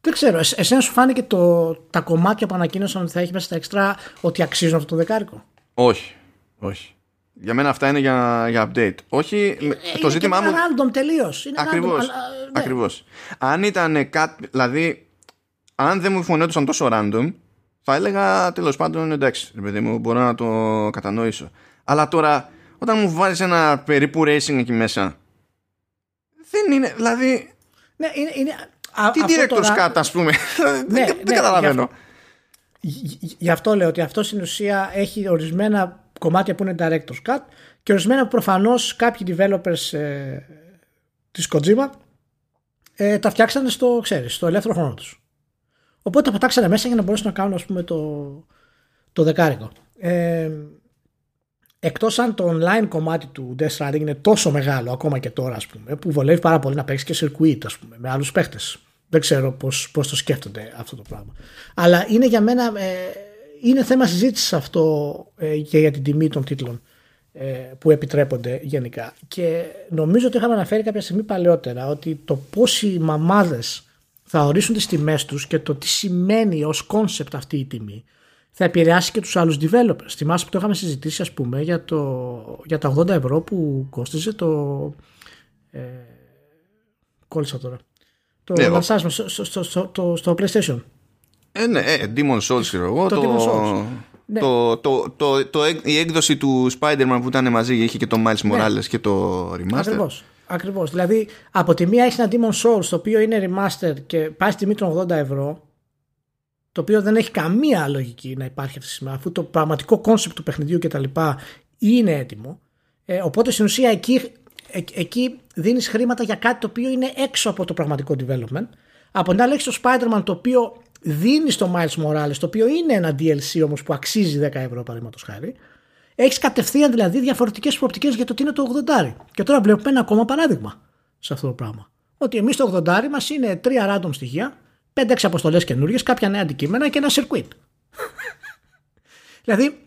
Δεν ξέρω, εσένα σου φάνηκε το, τα κομμάτια που ανακοίνωσαν ότι θα έχεις μέσα στα εξτρά ότι αξίζουν αυτό το δεκάρικο; Όχι, όχι. Για μένα αυτά είναι για, για update. Όχι, ε, το ζήτημά μου. Είναι random τελείω. Ακριβώ. Ναι. Ακριβώς. Αν ήταν κάτι. Δηλαδή, αν δεν μου φωνέτουσαν τόσο random, θα έλεγα τέλος πάντων εντάξει, ρε παιδί μου, μπορώ να το κατανοήσω. Αλλά τώρα, όταν μου βάλει ένα περίπου racing εκεί μέσα, δεν είναι. Δηλαδή. Ναι, είναι. είναι τι director's τώρα... cut, ας πούμε. ναι, δεν, ναι, καταλαβαίνω. Γι' αυτό λέω ότι αυτός στην ουσία έχει ορισμένα κομμάτια που είναι director's cut και ορισμένα που προφανώς κάποιοι developers ε, της Kojima ε, τα φτιάξανε στο, ξέρεις, στο ελεύθερο χρόνο τους. Οπότε τα πατάξανε μέσα για να μπορέσουν να κάνουν ας πούμε το, το δεκάρικο. Ε, εκτός αν το online κομμάτι του Death Stranding είναι τόσο μεγάλο ακόμα και τώρα ας πούμε που βολεύει πάρα πολύ να παίξεις και circuit ας πούμε με άλλους παίχτες. Δεν ξέρω πώς, πώς το σκέφτονται αυτό το πράγμα. Αλλά είναι για μένα ε, είναι θέμα συζήτησης αυτό ε, και για την τιμή των τίτλων που επιτρέπονται γενικά. Και νομίζω ότι είχαμε αναφέρει κάποια στιγμή παλαιότερα ότι το πώς οι μαμάδες θα ορίσουν τις τιμές τους και το τι σημαίνει ως concept αυτή η τιμή θα επηρεάσει και τους άλλους developers. Θυμάσαι που το είχαμε συζητήσει ας πούμε για, το, για τα 80 ευρώ που κόστιζε το... Ε, κόλλησα τώρα. Το ναι, στο, στο, στο, στο, PlayStation. Ε, ναι, ε, Demon Souls ξέρω εγώ. Το, το, ναι. το, το, το, το, η έκδοση του Spider-Man που ήταν μαζί είχε και το Miles ναι. Morales και το Remaster. Ακριβώς. Ακριβώς. Δηλαδή από τη μία έχει ένα Demon Souls το οποίο είναι Remaster και πάει στη τιμή των 80 ευρώ το οποίο δεν έχει καμία λογική να υπάρχει αυτή τη στιγμή, αφού το πραγματικό concept του παιχνιδιού κτλ. είναι έτοιμο. Ε, οπότε στην ουσία εκεί, ε, εκεί δίνεις χρήματα για κάτι το οποίο είναι έξω από το πραγματικό development. Από την άλλη έχει το Spider-Man το οποίο δίνει στο Miles Morales, το οποίο είναι ένα DLC όμως που αξίζει 10 ευρώ παραδείγματος χάρη. Έχεις κατευθείαν δηλαδή διαφορετικές προοπτικές για το τι είναι το 80. Και τώρα βλέπουμε ένα ακόμα παράδειγμα σε αυτό το πράγμα. Ότι εμείς το 80 μας είναι τρία random στοιχεία 5-6 αποστολές καινούριες, κάποια νέα αντικείμενα και ένα circuit. (laughs) δηλαδή,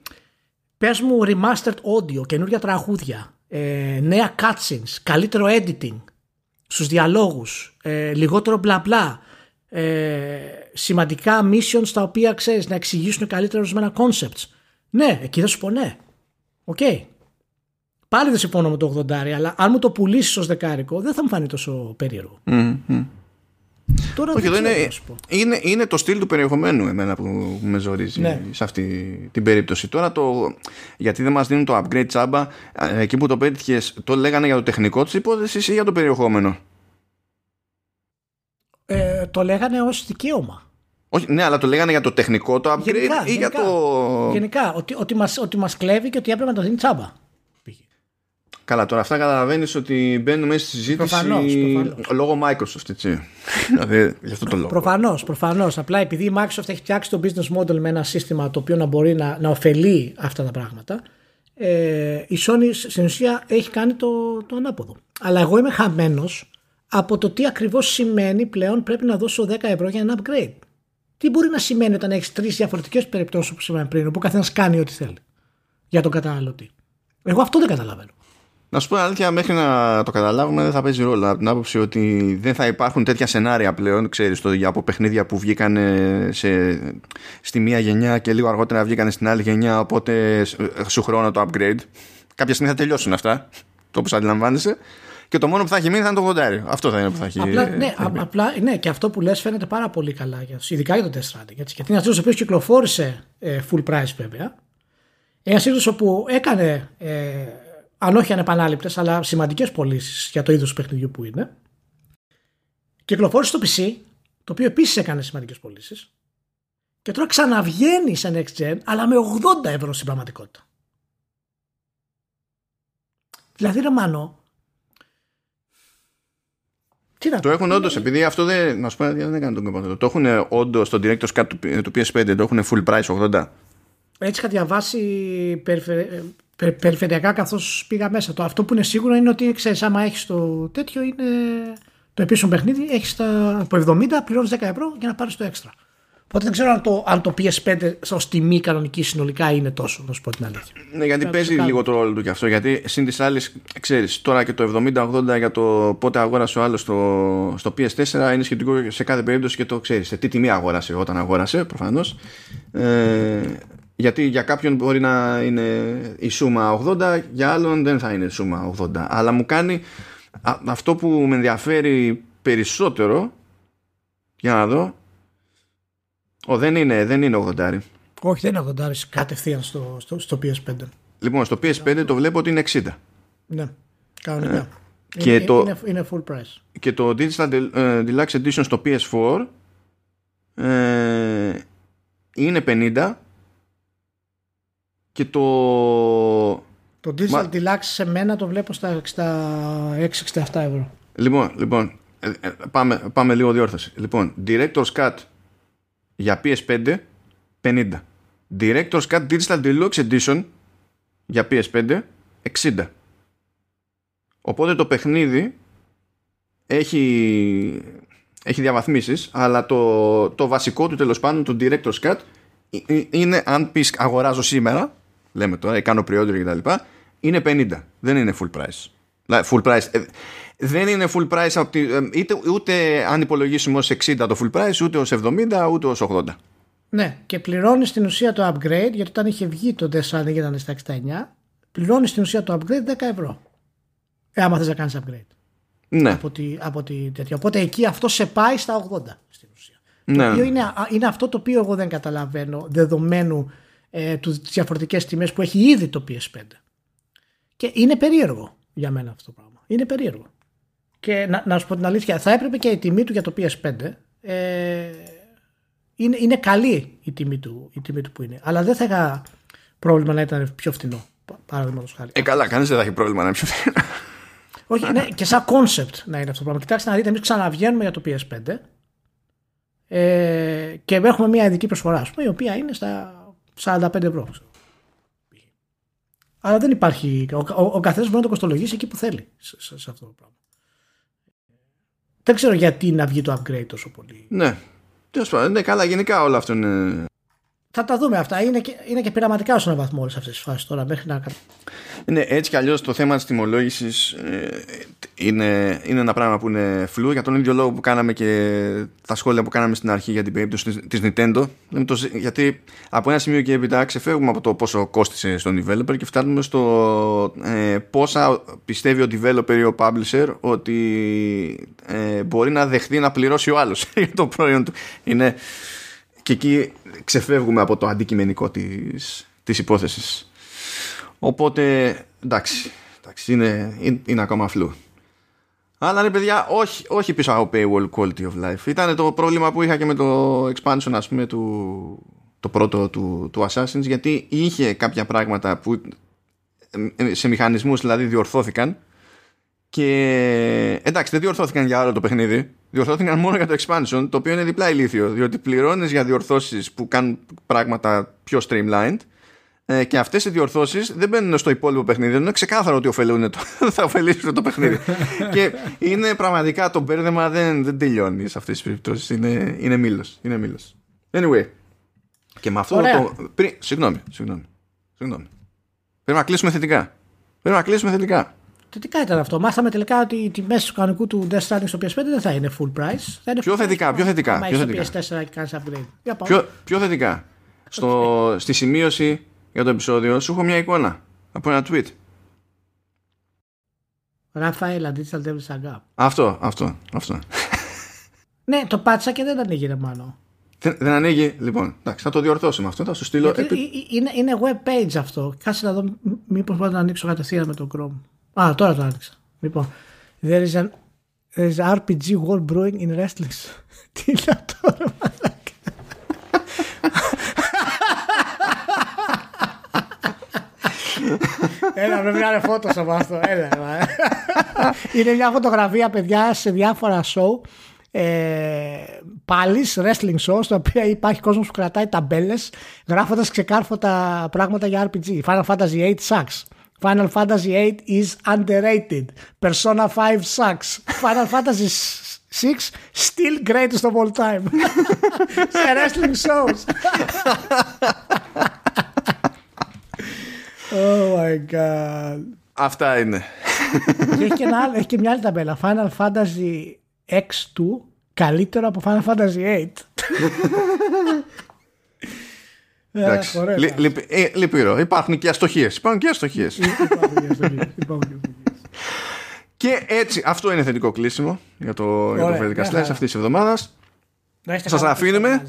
πες μου remastered audio, καινούργια τραγούδια, ε, νέα cutscenes, καλύτερο editing στους διαλόγους, ε, λιγότερο μπλα μπλα, ε, σημαντικά missions τα οποία ξέρεις να εξηγήσουν καλύτερα ορισμένα concepts. Ναι, εκεί θα σου πω ναι. Οκ. Okay. Πάλι δεν συμφωνώ με το 80, αλλά αν μου το πουλήσεις ως δεκάρικο, δεν θα μου φανεί τόσο περίεργο. Mm-hmm. Τώρα Όχι, δεν είναι, είναι, είναι το στυλ του περιεχομένου εμένα που με ζορίζει ναι. σε αυτή την περίπτωση. Τώρα το. Γιατί δεν μας δίνουν το upgrade τσάμπα, εκεί που το πέτυχες, το λέγανε για το τεχνικό της υπόθεσης ή για το περιεχόμενο; Ε, το λέγανε ως δικαίωμα. Όχι, ναι, αλλά το λέγανε για το τεχνικό το upgrade γενικά, ή γενικά, για το. Γενικά, ότι, ότι, μας, ότι μας κλέβει και ότι έπρεπε να το δίνει τσάμπα. Καλά, τώρα αυτά καταλαβαίνεις ότι μπαίνουμε στη συζήτηση προφανώς, προφανώς. λόγω Microsoft, έτσι. (laughs) δηλαδή, γι' αυτό το λόγο. Προφανώς, προφανώς. Απλά επειδή η Microsoft έχει φτιάξει το business model με ένα σύστημα το οποίο να μπορεί να, να ωφελεί αυτά τα πράγματα, ε, η Sony στην ουσία έχει κάνει το, το ανάποδο. Αλλά εγώ είμαι χαμένος από το τι ακριβώς σημαίνει πλέον πρέπει να δώσω 10 ευρώ για ένα upgrade. Τι μπορεί να σημαίνει όταν έχεις τρεις διαφορετικές περιπτώσεις που σημαίνει πριν, όπου καθένας κάνει ό,τι θέλει για τον καταναλωτή; Εγώ αυτό δεν καταλαβαίνω. Να σου πω αλήθεια, μέχρι να το καταλάβουμε δεν θα παίζει ρόλο. Από την άποψη ότι δεν θα υπάρχουν τέτοια σενάρια πλέον, ξέρεις, το, από παιχνίδια που βγήκαν σε, στη μία γενιά και λίγο αργότερα βγήκαν στην άλλη γενιά, οπότε σου χρόνο το upgrade. Κάποια στιγμή θα τελειώσουν αυτά, το όπως αντιλαμβάνεσαι. Και το μόνο που θα έχει μείνει θα είναι το 80. Αυτό θα είναι που θα έχει. Απλά, ναι, απλά, ναι, και αυτό που λες φαίνεται πάρα πολύ καλά, ειδικά για το Test Stranding. Γιατί είναι αυτός ο οποίος κυκλοφόρησε ε, full price βέβαια. Ένας σύντομο που έκανε ε, αν όχι ανεπανάληπτες, αλλά σημαντικές πωλήσεις για το είδος του παιχνιδιού που είναι. Κυκλοφόρησε στο PC, το οποίο επίσης έκανε σημαντικές πωλήσεις. Και τώρα ξαναβγαίνει σε Next Gen, αλλά με 80 ευρώ στην πραγματικότητα. Δηλαδή, ρε Μάνο, τι να το έχουν όντως, επειδή αυτό δεν. Να σου πω, δεν έκανε τον κόμμα. Το έχουν όντως στο Director's Cut του PS5, το έχουν full price 80. Έτσι είχα διαβάσει περιφερειακά καθώς πήγα μέσα; Το αυτό που είναι σίγουρο είναι ότι ξέρεις άμα έχεις το τέτοιο είναι το επίσημο παιχνίδι έχεις τα, από 70 πληρώνεις 10 ευρώ για να πάρεις το έξτρα. Οπότε δεν ξέρω αν το, αν το PS5 ως τιμή κανονική συνολικά είναι τόσο, να σου πω την αλήθεια. Ναι, γιατί παίζει λίγο το ρόλο του και αυτό. Γιατί συν της άλλης, ξέρεις, τώρα και το 70-80 για το πότε αγόρασε ο άλλος στο, στο PS4 είναι σχετικό σε κάθε περίπτωση και το ξέρεις. Σε τι τιμή αγόρασε όταν αγόρασε, προφανώς. Ε, γιατί για κάποιον μπορεί να είναι η σούμα 80, για άλλον δεν θα είναι η σούμα 80. Αλλά μου κάνει αυτό που με ενδιαφέρει περισσότερο, για να δω, ο, δεν είναι, δεν είναι 80. Όχι, δεν είναι 80, κατευθείαν στο, στο, στο PS5. Λοιπόν, στο PS5 το βλέπω ότι είναι 60. Ναι, κανονικά. Ε, και είναι, το, είναι, είναι full price. Και το Digital ε, Deluxe Edition στο PS4 ες, είναι 50 και το... Το Digital Μα... Deluxe σε μένα το βλέπω στα 66-67 ευρώ. Λοιπόν, λοιπόν ε, ε, πάμε, πάμε λίγο διόρθωση. Λοιπόν, Director's Cut για PS5 50. Director's Cut Digital Deluxe Edition για PS5 60. Οπότε το παιχνίδι έχει, έχει διαβαθμίσεις αλλά το, το βασικό του τέλος πάντων το Director's Cut ε, είναι αν πεις αγοράζω σήμερα λέμε τώρα, ή κάνω pre-order κτλ. είναι 50. Δεν είναι full price. Full price. Ε, δεν είναι full price ε, είτε, ούτε αν υπολογίσουμε ως 60 το full price, ούτε ως 70, ούτε ως 80. Ναι, και πληρώνει στην ουσία το upgrade, γιατί όταν είχε βγει το Death Stranding ήταν στα 69, πληρώνει στην ουσία το upgrade 10 ευρώ. Ε, άμα θες να κάνεις upgrade. Ναι. Από τη, από τη τέτοια. Οπότε εκεί αυτό σε πάει στα 80 στην ουσία. Ναι. Το οποίο είναι, είναι αυτό το οποίο εγώ δεν καταλαβαίνω δεδομένου ε, τους διαφορετικές τιμές που έχει ήδη το PS5. Και είναι περίεργο για μένα αυτό το πράγμα. Είναι περίεργο. Και να, να σου πω την αλήθεια, θα έπρεπε και η τιμή του για το PS5 ες, είναι, είναι καλή η τιμή, του, η τιμή του που είναι. Αλλά δεν θα είχα πρόβλημα να ήταν πιο φθηνό. Παραδείγματος χάρη. Ε, καλά, κανείς δεν θα έχει πρόβλημα να είναι πιο φθηνό. Όχι, ναι, και σαν concept να είναι αυτό το πράγμα. Κοιτάξτε να δείτε, εμείς ξαναβγαίνουμε για το PS5 ες, και έχουμε μια ειδική προσφορά, πούμε, η οποία είναι στα 45 ευρώ. Αλλά δεν υπάρχει. Ο, ο, ο καθένας μπορεί να το κοστολογήσει εκεί που θέλει σε, σε, σε, αυτό το πράγμα. Δεν ξέρω γιατί να βγει το upgrade τόσο πολύ. Ναι. Τέλος πάντων, ναι, καλά, γενικά όλο αυτό είναι. Θα τα δούμε αυτά. Είναι και, είναι και πειραματικά σε έναν βαθμό όλες αυτές τις φάσεις τώρα μέχρι να. Ναι, έτσι κι αλλιώς το θέμα της τιμολόγησης ε, είναι, είναι ένα πράγμα που είναι φλού για τον ίδιο λόγο που κάναμε και τα σχόλια που κάναμε στην αρχή για την περίπτωση της Nintendo. Γιατί από ένα σημείο και έπειτα ξεφεύγουμε από το πόσο κόστησε στον developer και φτάνουμε στο ε, πόσα πιστεύει ο developer ή ο publisher ότι ε, μπορεί να δεχθεί να πληρώσει ο άλλος (laughs) για το προϊόν του. Είναι, και εκεί ξεφεύγουμε από το αντικειμενικό της, της υπόθεσης. Οπότε, εντάξει, εντάξει είναι, είναι, ακόμα φλού. Αλλά ναι παιδιά, όχι, όχι πίσω από paywall quality of life. Ήταν το πρόβλημα που είχα και με το expansion ας πούμε του, το πρώτο του, του Assassins γιατί είχε κάποια πράγματα που σε μηχανισμούς δηλαδή διορθώθηκαν και εντάξει δεν διορθώθηκαν για άλλο το παιχνίδι. Διορθώθηκαν μόνο για το expansion το οποίο είναι διπλά ηλίθιο διότι πληρώνεις για διορθώσεις που κάνουν πράγματα πιο streamlined. Ε, και αυτές οι διορθώσεις δεν μπαίνουν στο υπόλοιπο παιχνίδι είναι ξεκάθαρο ότι ωφελούν το, (laughs) θα ωφελήσουν το παιχνίδι. (laughs) Και είναι πραγματικά το μπέρδεμα δεν, δεν τελειώνει σε αυτές τις περιπτώσεις. Είναι, είναι μήλος, είναι μήλος. anyway. Και με αυτό το, πριν, συγγνώμη, συγγνώμη, συγγνώμη. Πρέπει να κλείσουμε θετικά. Πρέπει να κλείσουμε θετικά Θετικά ήταν αυτό; Μάθαμε τελικά ότι οι τιμές του κανονικού του Death Stranding στο PS5 δεν θα είναι full price. Θα είναι πιο θετικά, πιο θετικά. Πιο θετικά. PS4 και κάνεις upgrade. Πιο, πιο θετικά. Στο, (laughs) στη σημείωση για το επεισόδιο σου έχω μια εικόνα από ένα tweet. Ραφαέλα, Digital Devil Saga. Αυτό, αυτό, αυτό. ναι, το πάτσα και δεν ανοίγει ρε μάνο. Δεν, δεν ανοίγει, λοιπόν. Εντάξει, θα το διορθώσουμε αυτό, θα σου στείλω. Επί... Είναι, είναι web page αυτό. Κάτσε να δω, μήπως μπορώ να ανοίξω κατευθείαν με το Chrome. Α, τώρα το άνοιξα. Λοιπόν, there is an there is RPG world brewing in wrestling. (laughs) Τι είναι τώρα, μαλάκα; Έλα, πρέπει να είναι φώτος από αυτό. Έλα, είναι μια φωτογραφία, παιδιά, σε διάφορα show. Ε, πάλι wrestling show στο οποίο υπάρχει κόσμος που κρατάει ταμπέλες γράφοντας ξεκάρφωτα πράγματα για RPG Final Fantasy 8 sucks Final Fantasy 8 is underrated. Persona 5 sucks. Final Fantasy 6 still greatest of all time. Σε wrestling shows. oh my god. Αυτά είναι. και έχει, και ένα άλλο, έχει και μια άλλη ταμπέλα. Final Fantasy X2 καλύτερο από Final Fantasy 8. Εντάξει. Ε, λυπηρό. Υπάρχουν και αστοχίες. Υπάρχουν και αστοχίες. και έτσι, αυτό είναι θετικό κλείσιμο για το, για το Φρέντικα Slice αυτής της εβδομάδας. Σας αφήνουμε.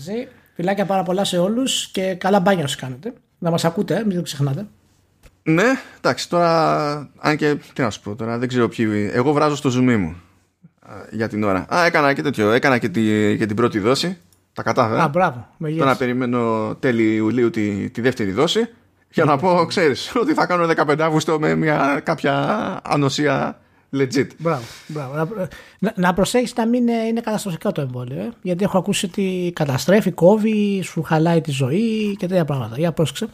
Φιλάκια πάρα πολλά σε όλους και καλά μπάνια όσοι κάνετε. Να μας ακούτε, μην το ξεχνάτε. Ναι, εντάξει, τώρα. Αν και. Τι να σου πω τώρα, δεν ξέρω ποιοι. Εγώ βράζω στο zoom μου για την ώρα. Α, έκανα και τέτοιο. Έκανα και, τη, και την πρώτη δόση. Τα κατάφερα. Α, μπράβο. Τώρα να περιμένω τέλη Ιουλίου τη, τη δεύτερη δόση για να πω, ξέρεις, (laughs) ότι θα κάνω 15 Αύγουστο με μια κάποια ανοσία legit. Μπράβο. μπράβο. Να, να προσέχεις να μην είναι καταστροφικό το εμβόλιο. Ε; Γιατί έχω ακούσει ότι καταστρέφει, κόβει, σου χαλάει τη ζωή και τέτοια πράγματα. Για πρόσεξε.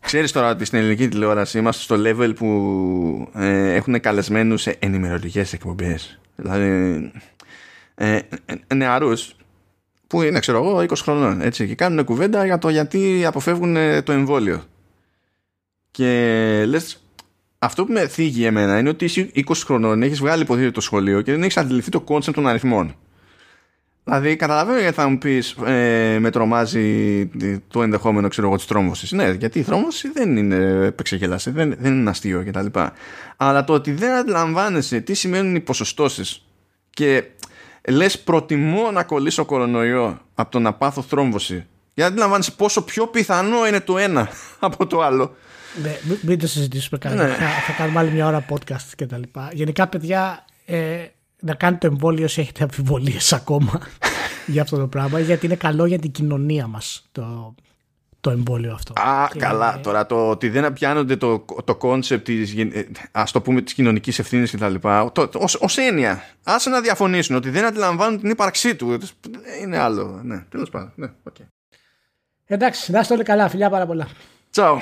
Ξέρεις τώρα ότι στην ελληνική τηλεόραση είμαστε στο level που ε, έχουν καλεσμένους σε ενημερωτικές εκπομπές. Δηλαδή ε, ε, νεαρούς που είναι ξέρω εγώ 20 χρονών έτσι, και κάνουν κουβέντα για το γιατί αποφεύγουν το εμβόλιο και λες αυτό που με θίγει εμένα είναι ότι είσαι 20 χρονών, έχεις βγάλει υποτίθεται το σχολείο και δεν έχεις αντιληφθεί το concept των αριθμών. Δηλαδή, καταλαβαίνω γιατί θα μου πεις ε, με τρομάζει το ενδεχόμενο ξέρω εγώ της θρόμβωσης. Ναι, γιατί η θρόμβωση δεν είναι παίξε γέλασε, δεν, δεν είναι αστείο κτλ. Αλλά το ότι δεν αντιλαμβάνεσαι τι σημαίνουν οι ποσοστώσεις και λες προτιμώ να κολλήσω κορονοϊό από το να πάθω θρόμβωση. Γιατί αντιλαμβάνεσαι πόσο πιο πιθανό είναι το ένα (laughs) από το άλλο. Ναι, μην το συζητήσουμε καλά. Ναι. Θα, θα, κάνουμε άλλη μια ώρα podcast κτλ. Γενικά, παιδιά, ε, να κάνετε εμβόλιο όσοι έχετε αμφιβολίες ακόμα (laughs) για αυτό το πράγμα γιατί είναι καλό για την κοινωνία μας το, το εμβόλιο αυτό. Α, καλά. Τώρα το ότι δεν πιάνονται το, το concept της, ας το πούμε, της κοινωνικής ευθύνης και τα λοιπά, το, ως, ως έννοια. Άσε να διαφωνήσουν ότι δεν αντιλαμβάνομαι την ύπαρξή του. Είναι άλλο. Ναι, τέλος πάντων. Ναι, okay. Εντάξει, να είστε όλοι καλά. Φιλιά πάρα πολλά. Ciao.